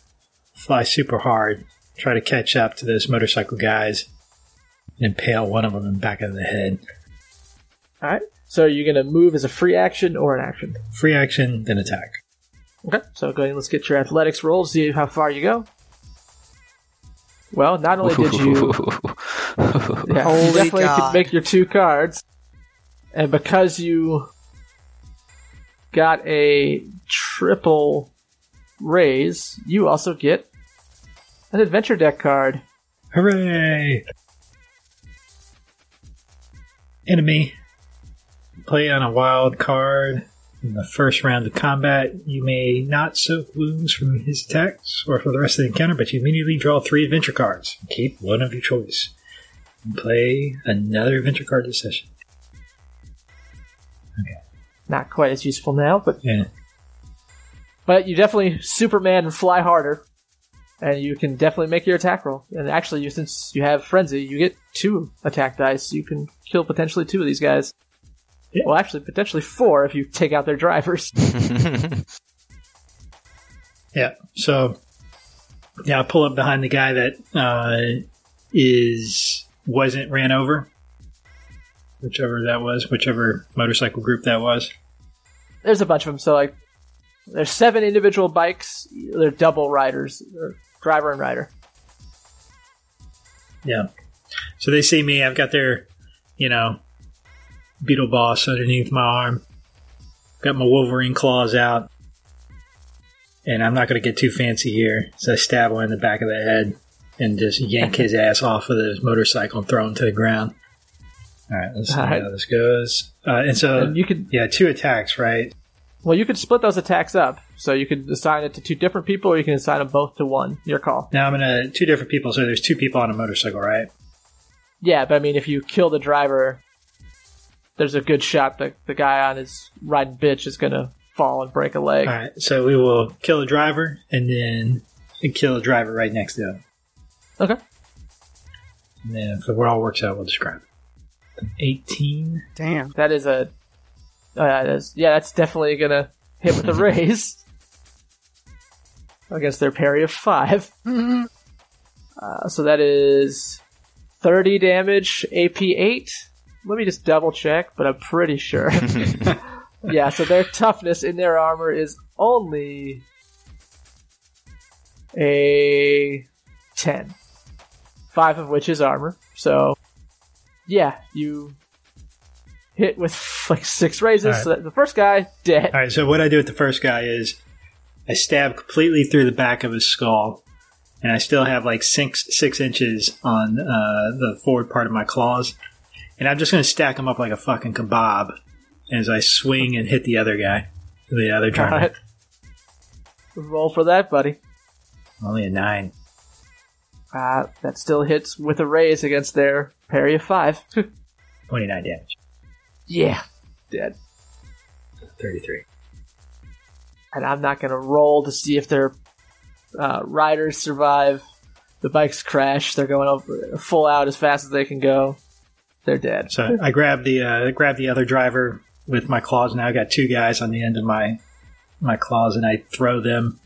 fly super hard, try to catch up to those motorcycle guys, and impale one of them in the back of the head. Alright. So you're gonna move as a free action or an action? Free action, then attack. Okay, so go ahead and let's get your athletics roll see how far you go. Well, not only did you, yeah, Holy you definitely God. could make your two cards, and because you got a triple raise, you also get an adventure deck card. Hooray! Enemy. Play on a wild card. In the first round of combat, you may not soak wounds from his attacks or for the rest of the encounter, but you immediately draw three adventure cards. Keep one of your choice. And play another adventure card this session. Not quite as useful now, but Yeah. but you definitely Superman and fly harder, and you can definitely make your attack roll. And actually, you since you have frenzy, you get two attack dice. You can kill potentially two of these guys. Yeah. Well, actually, potentially four if you take out their drivers. Yeah. So, yeah, I pull up behind the guy that uh, is wasn't ran over, whichever that was, whichever motorcycle group that was. There's a bunch of them. So like, there's seven individual bikes. They're double riders, or driver and rider. Yeah. So they see me. I've got their, you know, beetle boss underneath my arm. Got my Wolverine claws out. And I'm not going to get too fancy here. So I stab one in the back of the head and just yank his ass off of his motorcycle and throw him to the ground. All right, let's see right. how this goes. Uh, and so, And you could yeah, two attacks, right? well, you could split those attacks up. So you could assign it to two different people, or you can assign them both to one. Your call. Now I'm going to, two different people. So there's two people on a motorcycle, right? Yeah, but I mean, if you kill the driver, there's a good shot that the guy on his riding bitch is gonna fall and break a leg. All right, so we will kill the driver and then kill the driver right next to him. Okay. And then if it all works out, we'll describe it. 18. Damn. That is a. Uh, that is, yeah, that's definitely gonna hit with a raise against their parry of five. Uh, so that is thirty damage, AP eight. Let me just double check, but I'm pretty sure. yeah, so their toughness in their armor is only a ten. Five of which is armor. So, yeah, you hit with like six raises. Alright. So the first guy dead. All right, so what I do with the first guy is I stab completely through the back of his skull, and I still have like six six inches on uh, the forward part of my claws, and I'm just going to stack them up like a fucking kebab as I swing and hit the other guy, the other driver. Alright. Roll for that, buddy. Only a nine. Uh, that still hits with a raise against their parry of five. 29 damage. yeah, dead. 33. And I'm not gonna roll to see if their uh, riders survive. The bikes crash. They're going over full out as fast as they can go. They're dead. So I grab the uh, grab the other driver with my claws. Now I got two guys on the end of my my claws, and I throw them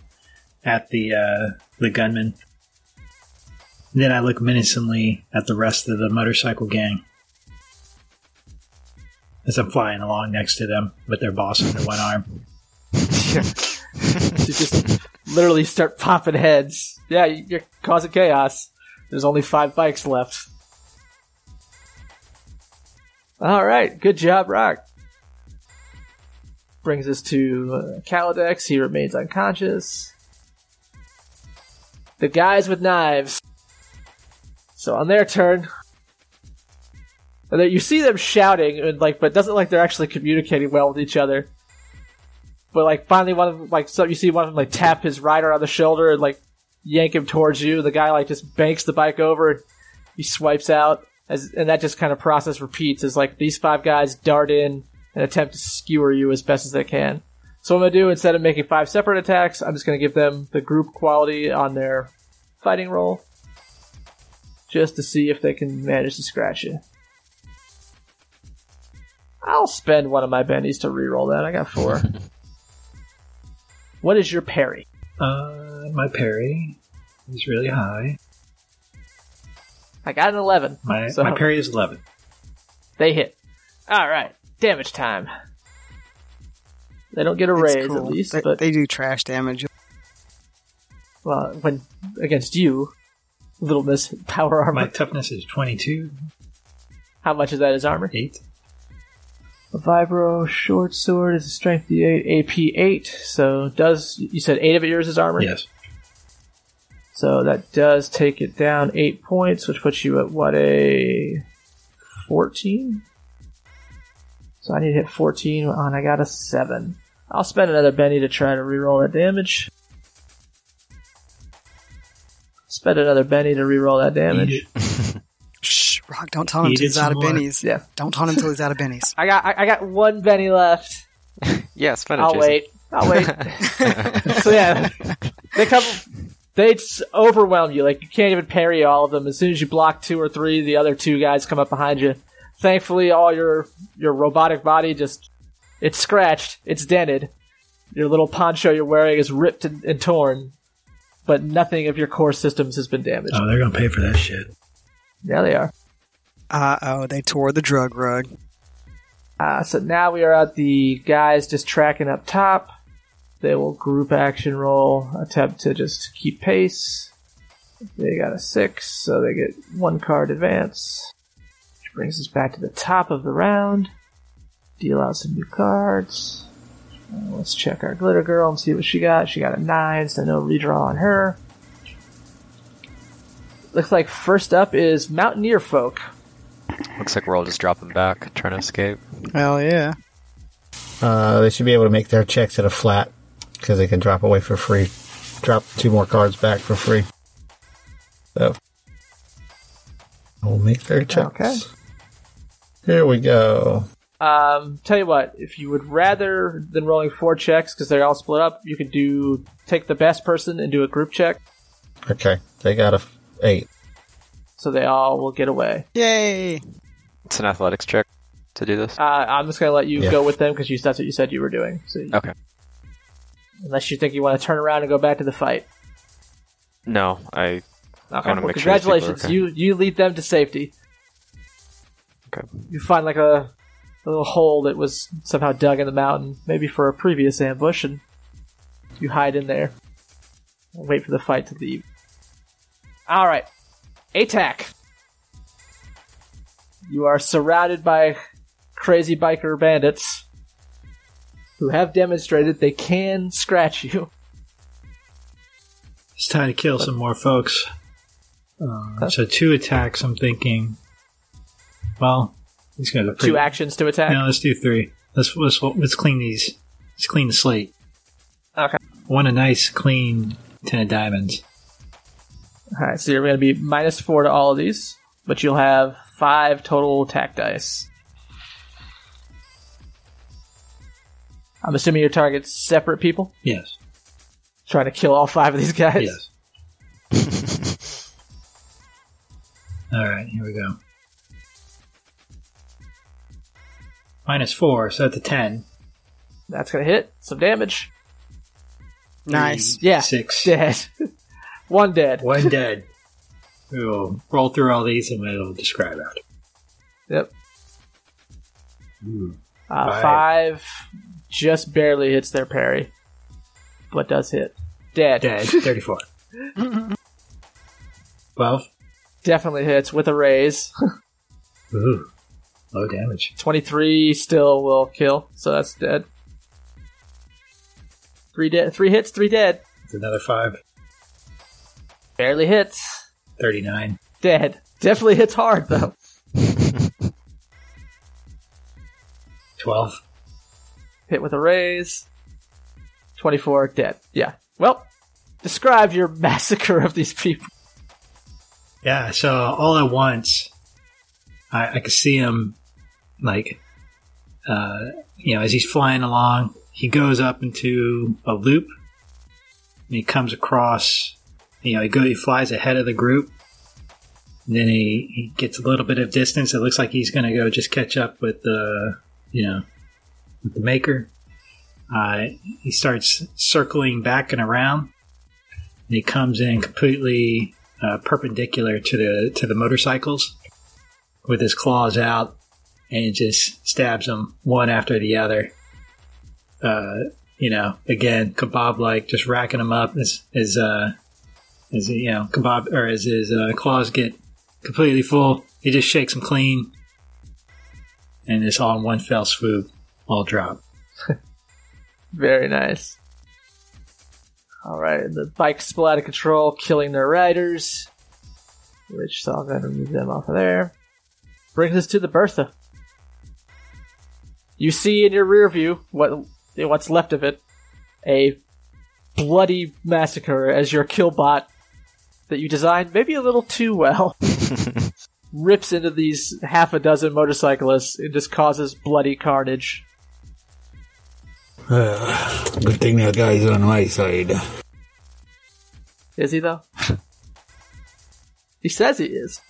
at the uh, the gunman. Then I look menacingly at the rest of the motorcycle gang as I'm flying along next to them with their boss under one arm. you just literally start popping heads. Yeah, you're causing chaos. There's only five bikes left. All right, good job, Rock. Brings us to uh, Kaladex. He remains unconscious. The guys with knives. So on their turn, you see them shouting, and like, but doesn't like they're actually communicating well with each other. But like finally, one of them, like so you see one of them like tap his rider on the shoulder and like yank him towards you. The guy like just banks the bike over. And he swipes out, as and that just kind of process repeats as like these five guys dart in and attempt to skewer you as best as they can. So what I'm gonna do instead of making five separate attacks, I'm just gonna give them the group quality on their fighting roll, just to see if they can manage to scratch it. I'll spend one of my bennies to reroll that. I got four. what is your parry? Uh, my parry is really high. I got an 11. My So- my parry is 11. They hit. Alright, damage time. They don't get a It's raise cool. at least, they, but they do trash damage. well, when against you, little miss power armor. My toughness is 22. How much is that is armor? 8. A vibro short sword is a strength D8, AP eight. So does you said eight of it yours is armor? Yes. So that does take it down eight points, which puts you at what a fourteen. So I need to hit fourteen, and I got a seven. I'll spend another Benny to try to reroll that damage. Spend another Benny to reroll that damage. Shh, Rock, don't taunt him Eat until he's out of some more. bennies. Yeah. Don't taunt him until he's out of bennies. I got I, I got one Benny left. Yeah, spend it. I'll Jason. wait. I'll wait. so yeah, they come. They just overwhelm you. Like you can't even parry all of them. As soon as you block two or three, the other two guys come up behind you. Thankfully, all your your robotic body just it's scratched, it's dented. Your little poncho you're wearing is ripped and, and torn, but nothing of your core systems has been damaged. Oh, they're gonna pay for that shit. Yeah, they are. Uh oh, they tore the drug rug. Uh, so now we are at the guys just tracking up top. They will group action roll, attempt to just keep pace. They got a six, so they get one card advance. Which brings us back to the top of the round. Deal out some new cards. Uh, let's check our glitter girl and see what she got. She got a nine, so no redraw on her. Looks like first up is Mountaineer Folk. Looks like we're all just dropping back, trying to escape. Hell yeah. Uh, they should be able to make their checks at a flat because they can drop away for free. Drop two more cards back for free. So, we'll make their checks. Okay. Here we go. Um, tell you what, if you would rather than rolling four checks because they're all split up, you could do take the best person and do a group check, Okay, they got a f- eight. so they all will get away. Yay! It's an athletics check to do this. Uh, I'm just gonna let you Yeah. go with them because that's what you said you were doing. So you- Okay. unless you think you want to turn around and go back to the fight. No, I Okay. Well, make sure these people are congratulations, okay. you you lead them to safety. Okay. You find like a, a little hole that was somehow dug in the mountain, maybe for a previous ambush, and you hide in there. and Wait for the fight to leave. All right, ATAC. You are surrounded by crazy biker bandits who have demonstrated they can scratch you. It's time to kill some more folks. Uh, so two attacks. I'm thinking. Well, he's gonna Two actions to attack. No, let's do three. Let's let's let's clean these. Let's clean the slate. Okay. I want a nice clean ten of diamonds. All right, so you're going to be minus four to all of these, but you'll have five total attack dice. I'm assuming your target's separate people, Yes. trying to kill all five of these guys. Yes. All right, here we go. Minus four, so that's a ten. That's going to hit some damage. Nice. Yeah, Six. dead. One dead. One dead. We will roll through all these and we'll describe after. Yep. Ooh. Uh, Five. five just barely hits their parry, but does hit. Dead. Dead. Thirty-four. Twelve. Definitely hits with a raise. Ooh. Low damage. 23 still will kill, so that's dead. Three dead, three hits, three dead. It's another five. Barely hits, Thirty-nine. dead. Definitely hits hard though. Twelve. Hit with a raise. 24 dead. Yeah. Well, describe your massacre of these people. Yeah, so all at once, I, I could see him, like, uh, you know, as he's flying along, he goes up into a loop, and he comes across, you know, he go, he flies ahead of the group, and then he, he gets a little bit of distance. It looks like he's going to go just catch up with the, you know, with the maker. Uh, he starts circling back and around, and he comes in completely uh, perpendicular to the to the motorcycles with his claws out and it just stabs them one after the other. Uh, you know, again, kebab like, just racking them up as as uh, as you know, kebab or as his uh, claws get completely full. He just shakes them clean, and it's all in one fell swoop, all drop. Very nice. All right, the bike spill out of control, killing their riders. Which so I'm to remove them off of there. Brings us to the Bertha. You see in your rear view what what's left of it, a bloody massacre as your killbot that you designed maybe a little too well rips into these half a dozen motorcyclists and just causes bloody carnage. Uh, good thing that guy's on my side. Is he though? he says he is.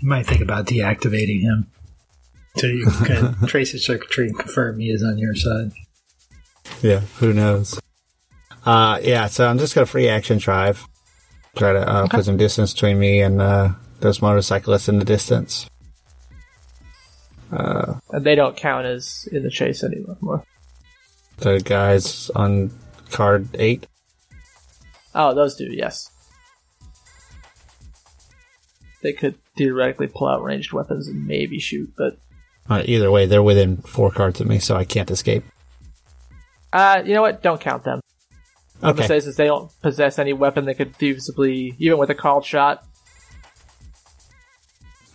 You might think about deactivating him. So you can trace his circuitry and confirm he is on your side. Yeah, who knows? Uh, yeah, so I'm just gonna free action drive. Try to uh, put some distance between me and uh, those motorcyclists in the distance. And they don't count as in the chase anymore. The guys on card eight. Oh, those do, yes. They could theoretically pull out ranged weapons and maybe shoot, but Uh, either way, they're within four cards of me, so I can't escape. uh, you know what? Don't count them. Okay. say since they don't possess any weapon that could feasibly, even with a called shot,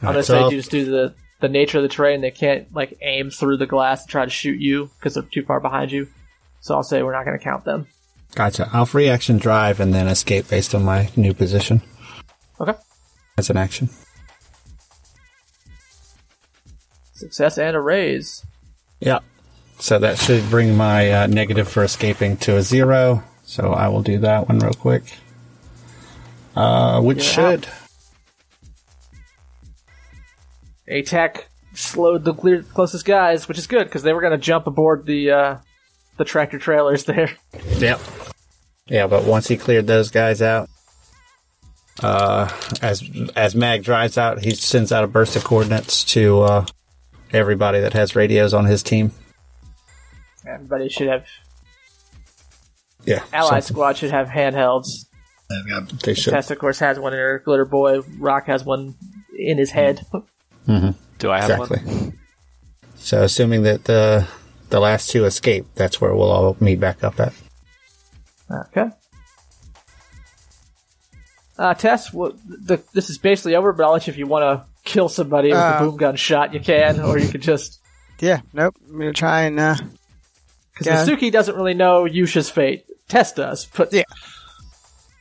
I'm gonna so say I'll- just do the the nature of the terrain, they can't like aim through the glass and try to shoot you because they're too far behind you. So I'll say we're not gonna count them. Gotcha. I'll free action drive and then escape based on my new position Okay. as an action. Success and a raise. Yeah. So that should bring my uh, negative for escaping to a zero. So I will do that one real quick. Uh, which You're should. ATAC slowed the clear, closest guys, which is good because they were gonna jump aboard the uh, the tractor trailers there. Yep. Yeah, but once he cleared those guys out, uh, as as Mag drives out, he sends out a burst of coordinates to uh, everybody that has radios on his team. Everybody should have Yeah, Allied something- Squad should have handhelds. I've got They should. Tess, of course, has one in her. Glitter Boy Rock has one in his head. Do I have Exactly. one? So, assuming that the the last two escape, that's where we'll all meet back up at. Okay. Uh, Tess, what, the, this is basically over, but I'll let you if you want to kill somebody with Uh, a boom gun shot, you can, or you could just. Yeah, nope. I'm gonna try and uh, Because. Masuki doesn't really know Yusha's fate. Tess does, but Yeah.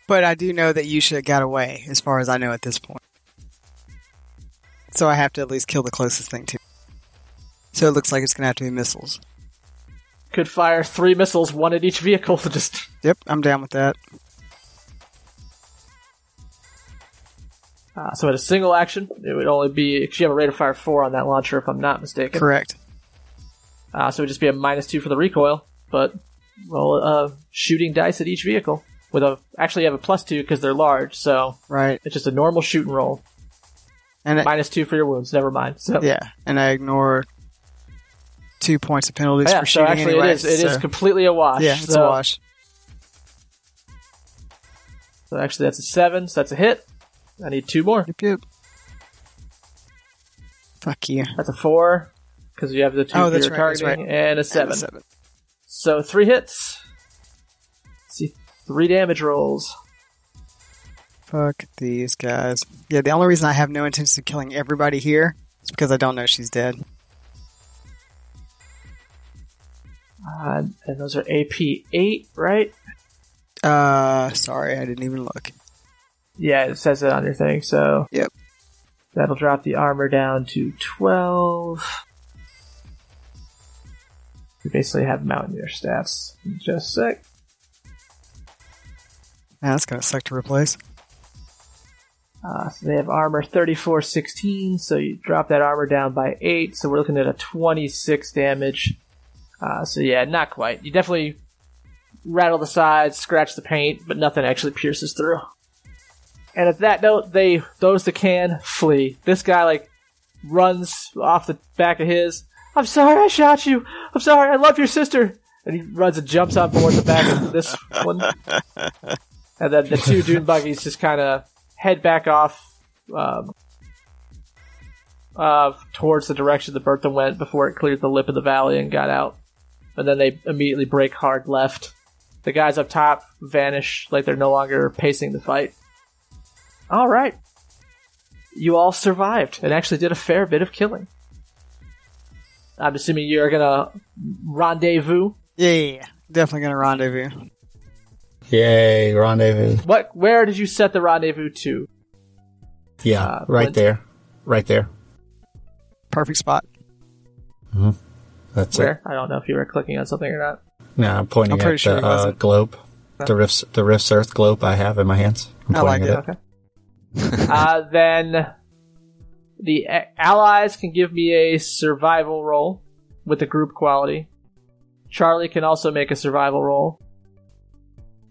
But I do know that Yusha got away, as far as I know at this point. So I have to at least kill the closest thing to. So it looks like it's gonna have to be missiles. could fire three missiles, one at each vehicle. to Just Yep, I'm down with that. Uh, so at a single action, it would only be because you have a rate of fire four on that launcher, if I'm not mistaken. Correct. Uh, so it would just be a minus two for the recoil, but roll uh, shooting dice at each vehicle with a actually you have a plus two because they're large, so Right. it's just a normal shoot and roll. And I, Minus two for your wounds. Never mind. So yeah, and I ignore two points of penalties yeah, for so shooting actually anyway. it is it is so- completely a wash. yeah, it's so, a wash. So actually that's a seven. So that's a hit. I need two more. Yep, yep. Fuck you. That's a four because you have the two Oh, that's right, that's targeting right. and a And seven. a seven. So three hits. Let's see, three damage rolls. Fuck these guys. Yeah, the only reason I have no intention of killing everybody here is because I don't know she's dead. Uh, and those are AP eight, right? Uh, sorry, I didn't even look. Yeah, it says it on your thing. So Yep. that'll drop the armor down to twelve. You basically have Mountaineer stats. Just a sec. Man, that's gonna suck to replace. Uh, so they have armor 3416, so you drop that armor down by 8, so we're looking at a 26 damage. Uh, so yeah, not quite. You definitely rattle the sides, scratch the paint, but nothing actually pierces through. And at that note, they, those that can, flee. This guy, like, runs off the back of his. I'm sorry I shot you! I'm sorry, I love your sister! And he runs and jumps on board the back of this one. And then the two dune buggies just kind of head back off um, uh, towards the direction the Bertha went before it cleared the lip of the valley and got out. And then they immediately break hard left. The guys up top vanish like they're no longer pacing the fight. All right. You all survived and actually did a fair bit of killing. I'm assuming you're gonna rendezvous. Yeah, yeah, yeah. Definitely gonna rendezvous. Yay, rendezvous. What? Where did you set the rendezvous to? Yeah, Uh, right Flint? there. Right there. Perfect spot. Hmm. That's Where? I don't know if you were clicking on something or not. it. No, I'm pointing I'm at sure the it uh, wasn't. globe. The Rifts, the Rifts Earth globe I have in my hands. I'm I like pointing it. at Okay. uh, then the a- allies can give me a survival roll with the group quality. Charlie can also make a survival roll.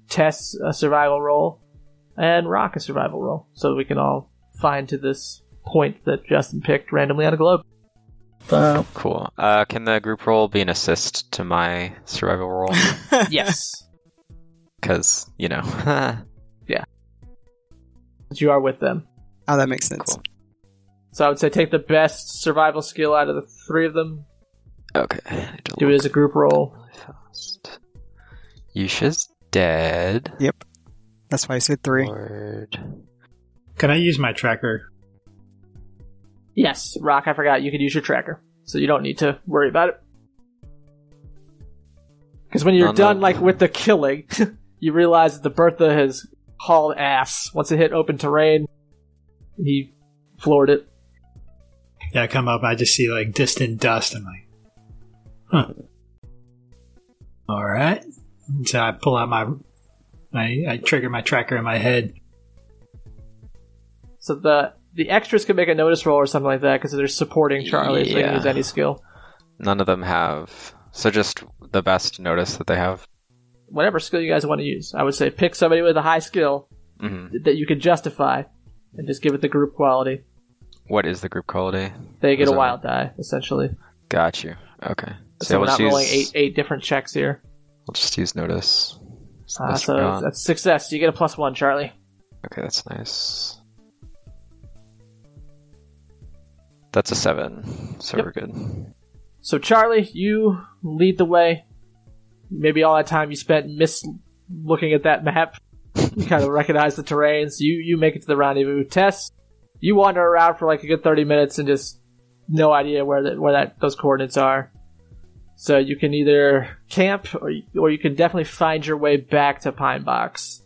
Tess a survival roll, and Rock a survival roll, so we can all find to this point that Justin picked randomly on a globe. Uh, Cool. Uh, can the group roll be an assist to my survival roll? yes, Because you know. But you are with them. Oh, that makes sense. Cool. So I would say take the best survival skill out of the three of them. okay. I need Do it as a group roll. really fast. Yusha's dead. Yep. That's why I said three. Lord. Can I use my tracker? Yes, Rock, I forgot you could use your tracker. So you don't need to worry about it. Because when you're No, no. done, like, with the killing, you realize that the Bertha has hauled ass. Once it hit open terrain, he floored it. Yeah, I come up, I just see like distant dust. I'm like, huh. All right. So I pull out my, my, I trigger my tracker in my head. So the the extras can make a notice roll or something like that because they're supporting Charlie, so they can use any skill. None of them have. So just the best notice that they have. Whatever skill you guys want to use. I would say pick somebody with a high skill hmm that you can justify and just give it the group quality. What is the group quality? They get a wild die, essentially. Got you. Okay. So we're let's not rolling eight eight different checks here. We'll just use notice. Uh, so we that's success. You get a plus one, Charlie. Okay, that's nice. That's a seven, so Yep. we're good. So Charlie, you lead the way. Maybe all that time you spent miss looking at that map, you kind of recognize the terrains. You you make it to the rendezvous. Tess, you wander around for like a good thirty minutes and just no idea where that where that those coordinates are. So you can either camp or you, or you can definitely find your way back to Pine Box.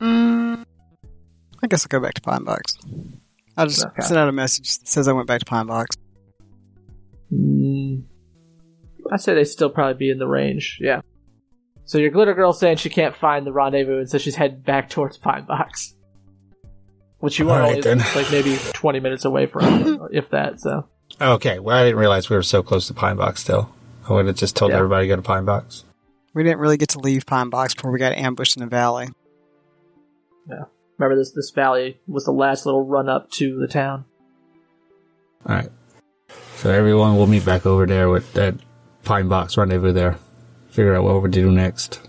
Mm, I guess I'll go back to Pine Box. I'll just Okay. send out a message that says I went back to Pine Box. I say they still probably be in the range. Yeah. So your glitter girl saying she can't find the rendezvous, and so she's heading back towards Pine Box, which you are All right, only then. like maybe twenty minutes away from, if that. So okay, well, I didn't realize we were so close to Pine Box still. I would have just told Yeah. everybody to go to Pine Box. We didn't really get to leave Pine Box before we got ambushed in the valley. Yeah. Remember this this valley was the last little run up to the town. All right. So everyone will meet back over there with that Pine Box rendezvous there. Figure out what we're to do next.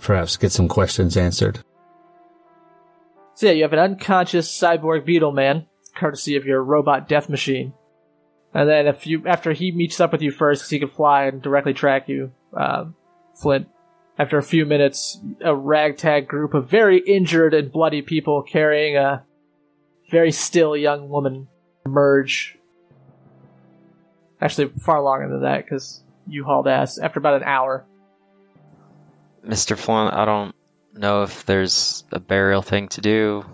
Perhaps get some questions answered. So yeah, you have an unconscious cyborg beetle man, courtesy of your robot death machine. And then if you after he meets up with you first, 'cause he can fly and directly track you, um, Flint. After a few minutes, a ragtag group of very injured and bloody people carrying a very still young woman emerge. Actually, far longer than that because you hauled ass after about an hour. Mr. Flint, I don't know if there's a burial thing to do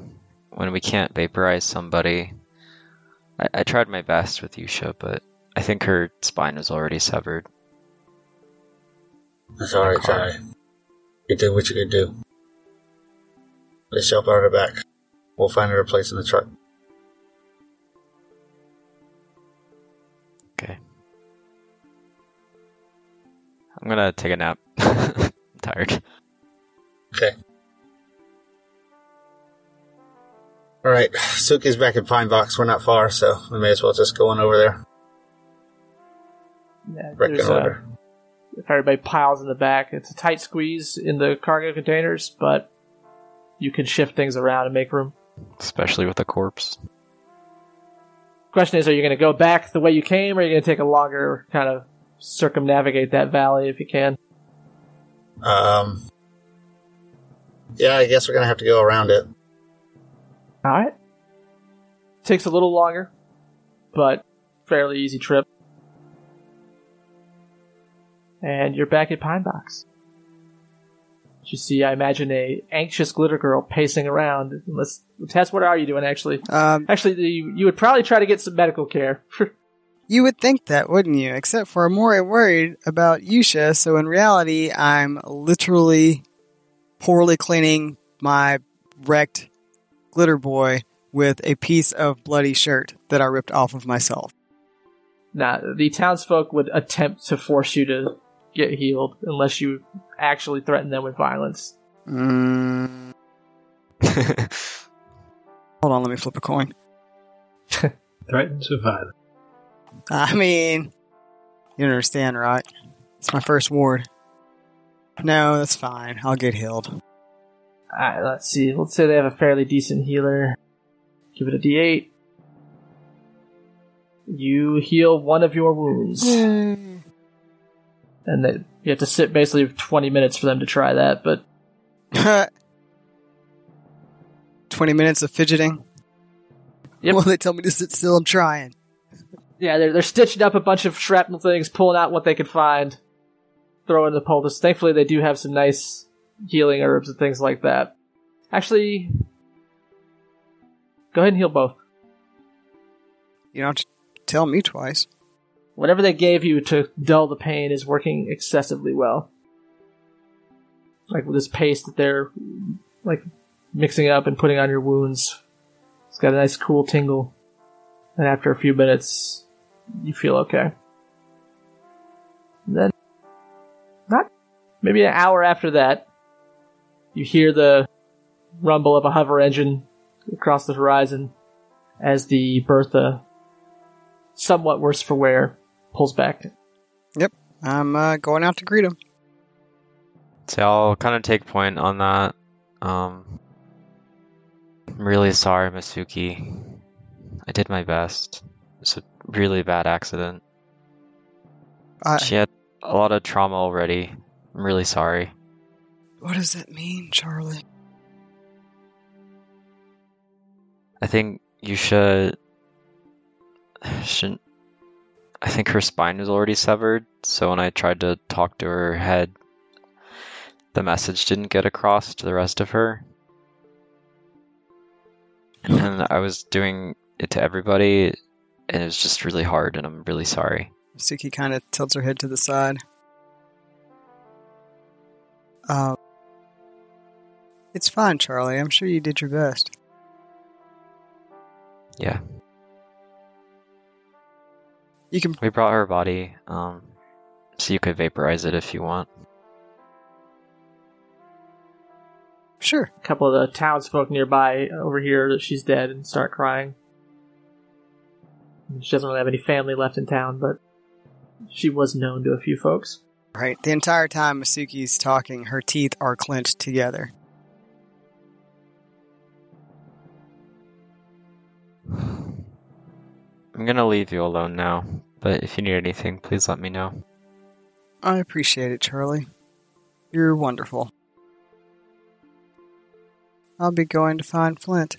when we can't vaporize somebody. I, I tried my best with Yusha, but I think her spine was already severed. That's all right, Johnny. You did what you could do. Let's help her back. We'll find her a place in the truck. Okay. I'm gonna take a nap. I'm tired. Okay. All right, Suki's back in Pine Box. We're not far, so we may as well just go on over there. Yeah, Wreck there's in a- uh, if everybody piles in the back. It's a tight squeeze in the cargo containers, but you can shift things around and make room. Especially with a corpse. Question is, are you going to go back the way you came, or are you going to take a longer kind of circumnavigate that valley if you can? Um, yeah, I guess we're gonna have to go around it. All right. Takes a little longer, but fairly easy trip. And you're back at Pine Box. You see, I imagine a anxious glitter girl pacing around. Let's Tess, what are you doing actually? Um, Actually, you, you would probably try to get some medical care. you would think that, wouldn't you? Except for I'm more worried about Yusha, so in reality, I'm literally poorly cleaning my wrecked glitter boy with a piece of bloody shirt that I ripped off of myself. nah, the townsfolk would attempt to force you to get healed unless you actually threaten them with violence. Mm, hold on, let me flip a coin. Threatened survivor. I mean, you understand, right? It's my first ward. No, that's fine. I'll get healed. Alright, let's see. Let's say they have a fairly decent healer. Give it a d8. You heal one of your wounds. And they, you have to sit basically 20 minutes for them to try that, but 20 minutes of fidgeting. Yep. Well, they tell me to sit still. I'm trying. yeah, they're, they're stitching up a bunch of shrapnel things, pulling out what they can find, throwing the poultice. Thankfully, they do have some nice healing herbs and things like that. Actually, go ahead and heal both. You don't have to tell me twice. Whatever they gave you to dull the pain is working excessively well. Like with this paste that they're like mixing it up and putting on your wounds. It's got a nice cool tingle. And after a few minutes, you feel okay. And then, not maybe an hour after that, you hear the rumble of a hover engine across the horizon as the Bertha, somewhat worse for wear, pulls back. Yep, I'm uh, going out to greet him. So I'll kind of take point on that. Um, I'm really sorry, Masuki. I did my best. It's a really bad accident. I, She had a lot of trauma already. I'm really sorry. what does that mean, Charlie? I think you should shouldn't. I think her spine was already severed, so when I tried to talk to her head, the message didn't get across to the rest of her. And I was doing it to everybody, and it was just really hard, and I'm really sorry. Suki kind of tilts her head to the side. Uh, it's fine, Charlie. I'm sure you did your best. Yeah, You can. we brought her body, um, so you could vaporize it if you want. Sure. A couple of the townsfolk nearby overhear that she's dead and start crying. She doesn't really have any family left in town, but she was known to a few folks. Right. The entire time Masuki's talking, her teeth are clenched together. I'm gonna leave you alone now, but if you need anything, please let me know. I appreciate it, Charlie. You're wonderful. I'll be going to find Flint.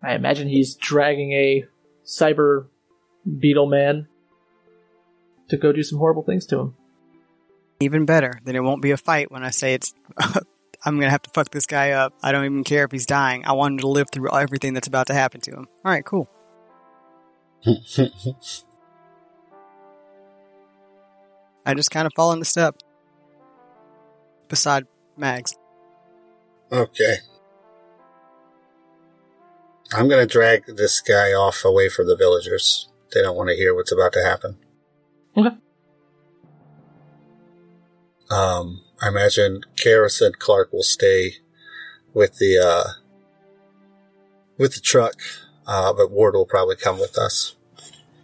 I imagine he's dragging a cyber beetle man to go do some horrible things to him. Even better, then it won't be a fight when I say it's. I'm gonna have to fuck this guy up. I don't even care if he's dying. I want him to live through everything that's about to happen to him. All right, cool. I just kind of fall into step beside Mags. okay. I'm gonna drag this guy off away from the villagers. They don't want to hear what's about to happen. Okay. Um, I imagine Karis and Clark will stay with the uh, with the truck, uh, but Ward will probably come with us.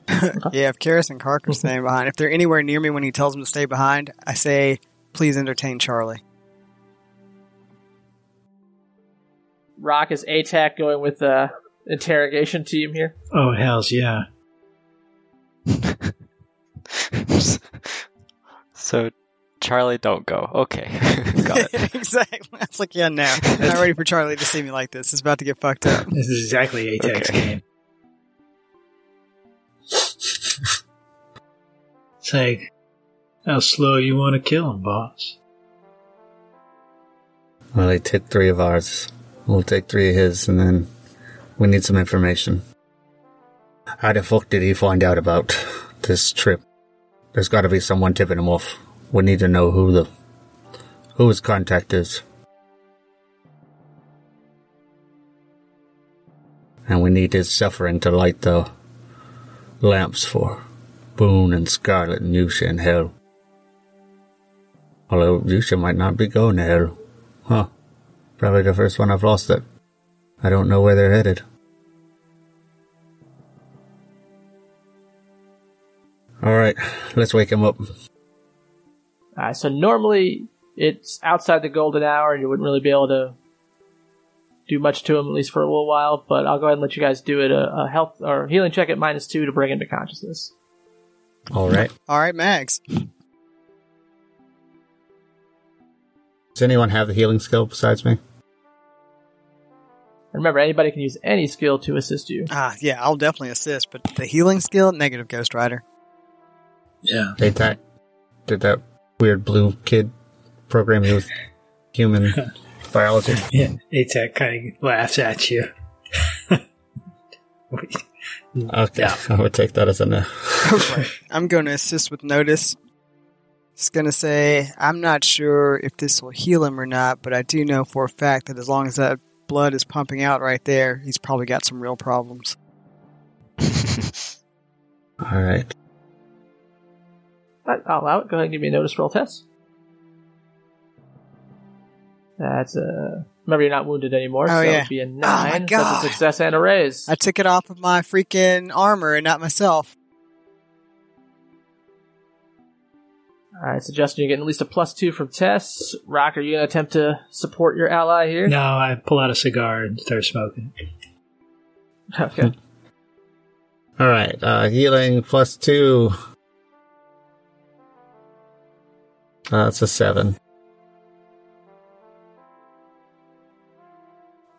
Yeah, if Karis and Kark are staying behind, if they're anywhere near me when he tells them to stay behind, I say, please entertain Charlie. Rock is ATAC going with the interrogation team here. Oh hells yeah! so, Charlie, don't go. Okay, got it. exactly. It's like, yeah, no. I'm not ready for Charlie to see me like this. It's about to get fucked up. This is exactly ATAC's Okay. game. it's like, how slow you want to kill him, boss? Well, he took three of ours. We'll take three of his, and then we need some information. How the fuck did he find out about this trip? There's got to be someone tipping him off. We need to know who the who his contact is, and we need his suffering to light the lamps for Boone and Scarlet and Yusha in hell. Although Yusha might not be going to hell. Huh. Probably the first one I've lost it. I don't know where they're headed. Alright, let's wake him up. Uh, so normally it's outside the golden hour, and you wouldn't really be able to do much to him at least for a little while. But I'll go ahead and let you guys do it a, a health or healing check at minus two to bring him to consciousness. Alright. All right, Max. Does anyone have the healing skill besides me? Remember, anybody can use any skill to assist you. Ah, yeah, I'll definitely assist, but the healing skill, negative Ghost Rider. Yeah. ATAC? Did that weird blue kid program with human biology? Yeah. ATAC kind of laughs at you. Okay, Yeah. I would take that as a no. I'm going to assist with notice. Just going to say, I'm not sure if this will heal him or not, but I do know for a fact that as long as that blood is pumping out right there, he's probably got some real problems. Alright. But I'll allow it. Go ahead and give me a notice roll test. That's a. Remember, you're not wounded anymore, Oh, so yeah. it'd be a my nine. so God. that's a success and a raise. I took it off of my freaking armor and not myself. All right, so Justin, you're getting at least a plus two from Tess. Rock, are you going to attempt to support your ally here? No, I pull out a cigar and start smoking. Okay. Alright, uh, healing plus two. That's a seven.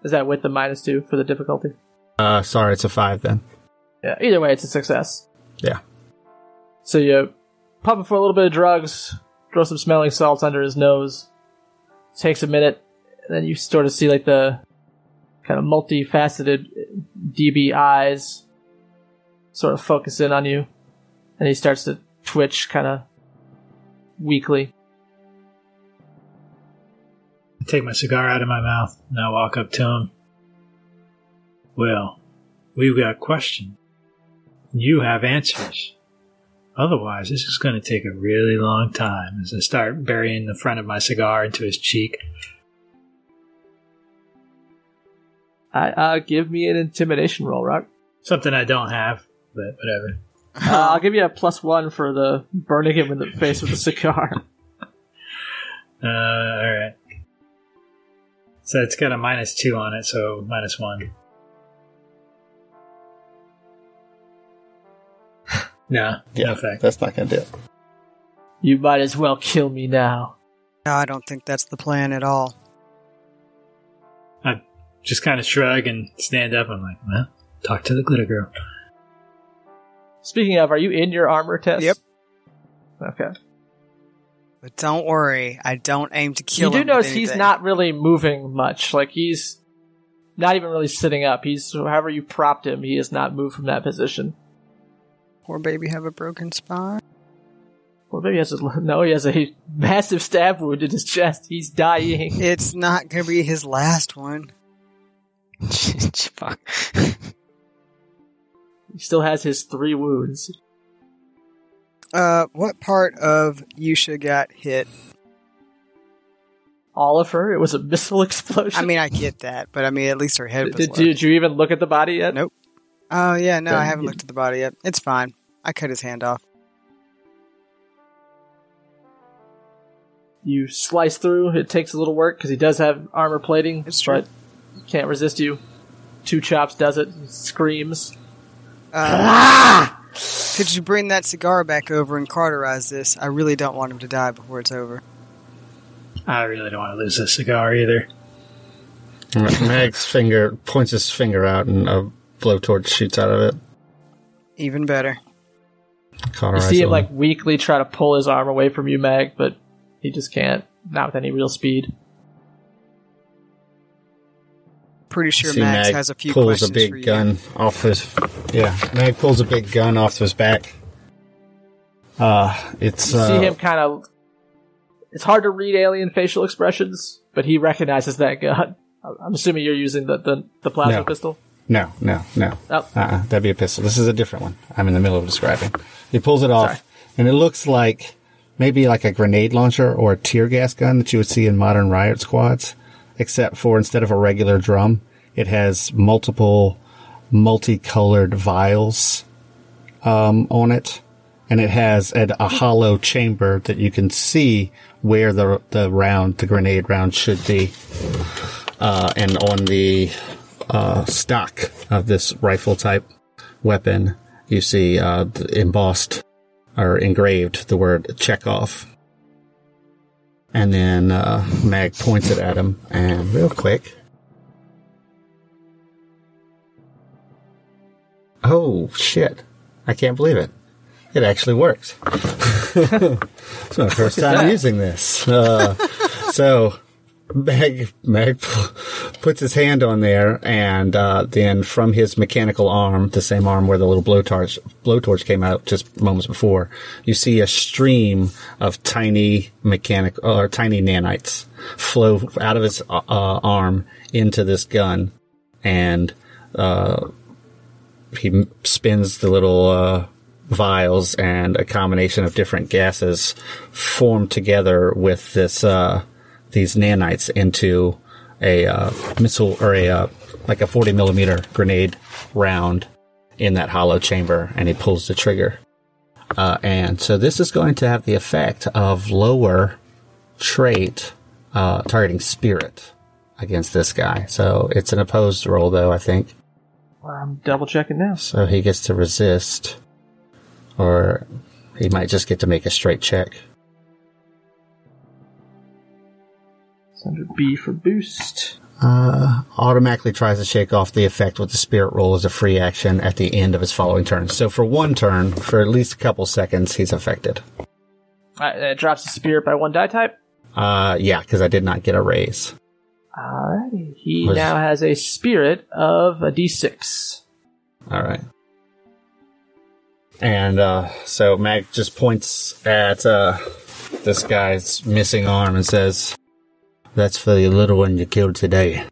Is that with the minus two for the difficulty? Uh, sorry, it's a five then. Yeah. Either way, it's a success. Yeah. So you pump him for a little bit of drugs, throw some smelling salts under his nose. Takes a minute, and then you sort of see like the kind of multifaceted DB eyes sort of focus in on you, and he starts to twitch kind of weakly. I take my cigar out of my mouth and I walk up to him. Well, we've got questions. You have answers. Otherwise, this is going to take a really long time as I start burying the front of my cigar into his cheek. I, uh, give me an intimidation roll, Rock. Something I don't have, but whatever. Uh, I'll give you a plus one for the burning him in the face with a cigar. Uh, alright. So it's got a minus two on it, so minus one. no, no effect. That's not gonna do it. You might as well kill me now. No, I don't think that's the plan at all. I just kind of shrug and stand up. I'm like, well, talk to the glitter girl. Speaking of, are you in your armor test? Yep. Okay. But don't worry, I don't aim to kill you do him. with notice he's not really moving much. Like he's not even really sitting up. He's however you propped him, he has not moved from that position. Poor baby have a broken spine. Well, maybe he has a no. He has a massive stab wound in his chest. He's dying. It's not going to be his last one. Fuck. He still has his three wounds. Uh, what part of Yusha got hit? All of her. It was a missile explosion. I mean, I get that, but I mean, at least her head was did, did you even look at the body yet? Nope. Oh yeah, no, I haven't you- looked at the body yet. It's fine. I cut his hand off. You slice through. It takes a little work because he does have armor plating. It's true. But Can't resist you. Two chops does it. Screams. Could you bring that cigar back over and cauterize this? I really don't want him to die before it's over. I really don't want to lose this cigar either. Mag's finger points his finger out, and a blowtorch shoots out of it. Even better. You see him it. like weakly try to pull his arm away from you, Mag, but he just can't. Not with any real speed. Pretty sure See Max Mag has a few pulls questions a big for you. gun off his. Yeah, Mag pulls a big gun off his back. Uh, it's You uh, see him kind of. It's hard to read alien facial expressions, but he recognizes that gun. I'm assuming you're using the the, the plasma No. pistol. No, no, no. Oh. Uh-uh, that'd be a pistol. This is a different one. I'm in the middle of describing. He pulls it off, Sorry. and it looks like maybe like a grenade launcher or a tear gas gun that you would see in modern riot squads, except for instead of a regular drum, it has multiple multicolored vials um, on it, and it has a, a hollow chamber that you can see where the the round, the grenade round, should be. Uh, and on the uh, stock of this rifle type weapon, you see uh, embossed or engraved the word Chekhov. And then uh, Mag points it at him, and real quick. Oh, shit. I can't believe it. It actually works. it's my first time using this. Uh, so, Mag, Mag puts his hand on there, and uh, then from his mechanical arm, the same arm where the little blowtorch blowtorch came out just moments before, you see a stream of tiny mechanic or tiny nanites flow out of his uh, uh, arm into this gun, and uh, he spins the little uh, vials, and a combination of different gases form together with this uh, these nanites into a uh, missile or a uh, like a 40 millimeter grenade round in that hollow chamber, and he pulls the trigger. Uh, and so this is going to have the effect of lower trait uh, targeting spirit against this guy. So it's an opposed roll, though I think. I'm double checking now. So he gets to resist, or he might just get to make a straight check. Under B for boost. Uh, automatically tries to shake off the effect with the spirit roll as a free action at the end of his following turn. So for one turn, for at least a couple seconds, he's affected. Alright, it drops the spirit by one die type. Uh, yeah, because I did not get a raise. Alrighty. He Was- now has a spirit of a D6. All right. And uh, so Mag just points at uh, this guy's missing arm and says, "That's for the little one you killed today.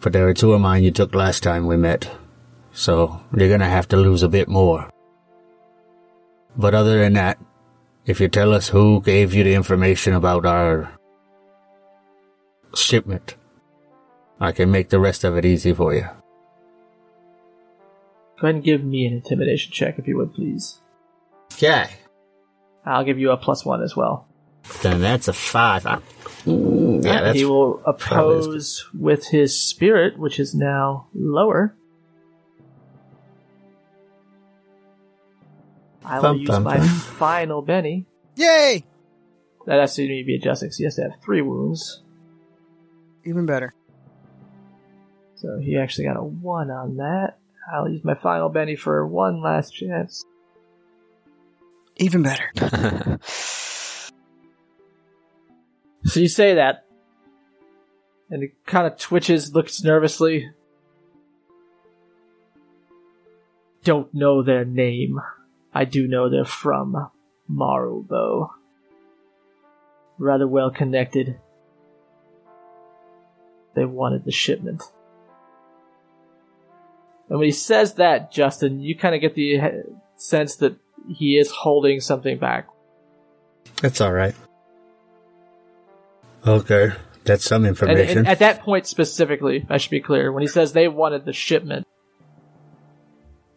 But there are two of mine you took last time we met, so you're gonna have to lose a bit more. But other than that, if you tell us who gave you the information about our shipment, I can make the rest of it easy for you." Go ahead and give me an intimidation check if you would, please. Okay. I'll give you a plus one as well. Then that's a five. I- Mm, yeah, that's he will oppose with his spirit, which is now lower. I will Bum, use bum, my bum. final Benny. Yay! That has to be adjusting, so he has to have three wounds. Even better. So he actually got a one on that. I'll use my final Benny for one last chance. Even better. So you say that, and he kind of twitches, looks nervously. Don't know their name. I do know they're from Maru, though. Rather well connected. They wanted the shipment. And when he says that, Justin, you kind of get the sense that he is holding something back. that's all right. Okay, that's some information. and at that point specifically, I should be clear, when he says they wanted the shipment,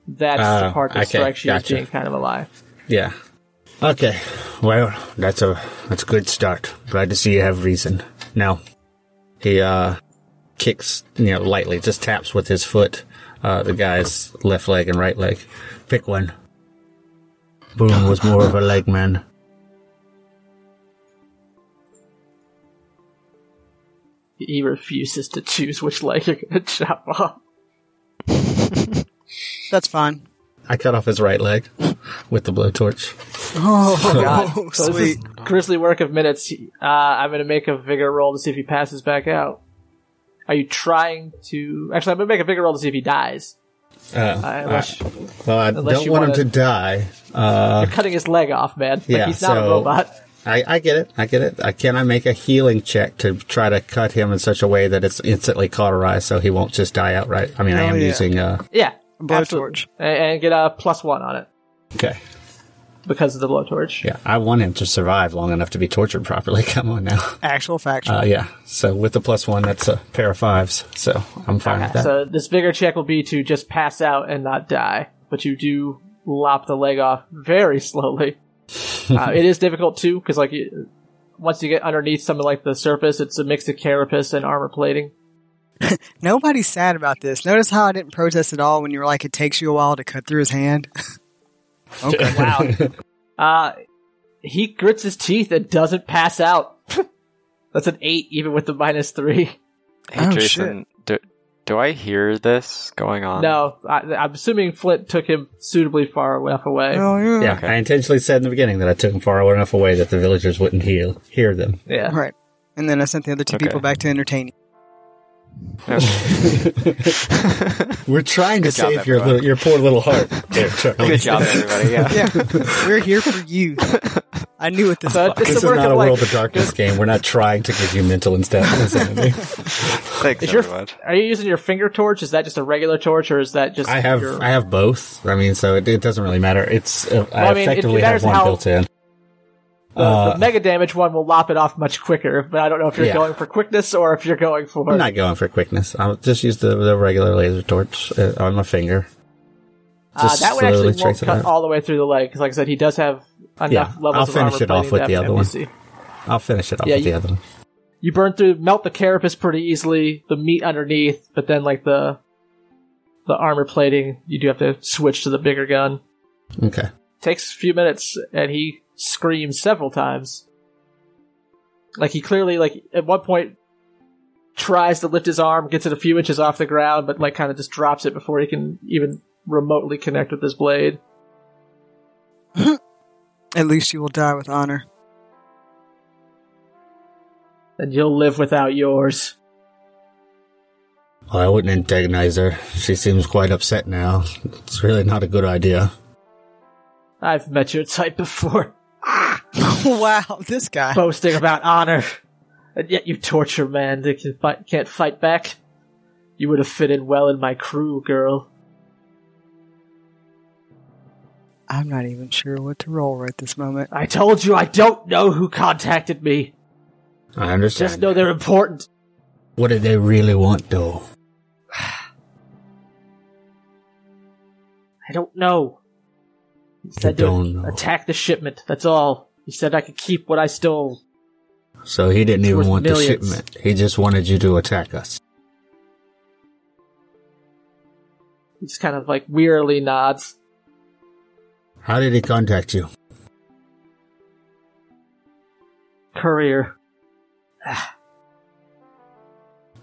that's the Ah, part that okay, strikes you as being kind of a lie. yeah. Okay. Well, that's a that's a good start. Glad to see you have reason. Now, he uh kicks, you know, lightly, just taps with his foot uh, the guy's left leg and right leg. Pick one. Boone was more of a leg man. He refuses to choose which leg you're going to chop off. That's fine. I cut off his right leg with the blowtorch. Oh, God. So this sweet. grisly work of minutes. Uh, I'm going to make a vigor roll to see if he passes back out. Are you trying to? Actually, I'm going to make a vigor roll to see if he dies. Uh, Uh, unless well, I don't want wanna- him to die. Uh, you're cutting his leg off, man. Like, yeah, he's not a robot. I, I get it. I get it. I, can I make a healing check to try to cut him in such a way that it's instantly cauterized so he won't just die outright? I mean, I am yeah. using. Uh, Yeah, blowtorch. And, and get a plus one on it okay. because of the blowtorch. Yeah, I want him to survive long enough to be tortured properly. Come on now. Actual factual. Uh, yeah. So with the plus one, that's a pair of fives. So I'm fine with that. So this vigor check will be to just pass out and not die, but you do lop the leg off very slowly. uh, it is difficult too because like you, once you get underneath something like the surface, it's a mix of carapace and armor plating. Nobody's sad about this. Notice how I didn't protest at all when you were like, it takes you a while to cut through his hand. okay. Wow. uh, he grits his teeth and doesn't pass out. That's an eight, even with the minus three. Hey, Oh, Jason, do, do I hear this going on? No, I, I'm assuming Flint took him suitably far enough away. Oh, yeah. Yeah, I intentionally said in the beginning that I took him far enough away that the villagers wouldn't heal, hear them. Yeah. Right. And then I sent the other two Okay. people back to entertain you. We're trying to Good job, save your everyone. little, your poor little heart. There, Good job, everybody. Yeah. Yeah. We're here for you. I knew what this So was. This is not a like, world of darkness game. We're not trying to give you mental insanity. Thanks, Is your, are you using your finger torch? Is that just a regular torch, or is that just? I have Your, I have both. I mean, so it, it doesn't really matter. It's uh, I, I mean, effectively it have one how- built in. The, uh, the mega damage one will lop it off much quicker, but I don't know if you're Yeah. going for quickness or if you're going for. I'm not going for quickness. I'll just use the, the regular laser torch uh, on my finger. uh, that one actually won't cut all the way through the leg because, like I said, he does have enough Yeah, levels I'll finish it off with the other one. I'll finish it off Yeah, with the other one. You burn through, melt the carapace pretty easily, the meat underneath, but then like the the armor plating, you do have to switch to the bigger gun. Okay. takes a few minutes and he screams several times. Like he clearly like at one point tries to lift his arm, gets it a few inches off the ground, but like kind of just drops it before he can even remotely connect with his blade. At least you will die with honor. And you'll live without yours. Well, I wouldn't antagonize her. She seems quite upset now. It's really not a good idea. I've met your type before, wow, this guy. boasting about honor, and yet you torture man that can fight, can't fight back. You would have fit in well in my crew, girl. I'm not even sure what to roll right this moment. I told you I don't know who contacted me. I understand. Just know they're important. What do they really want, though? I don't know. He said to don't know. attack the shipment. That's all. He said I could keep what I stole. So he didn't even want millions. the shipment. He just wanted you to attack us. He just kind of like wearily nods. How did he contact you? Courier.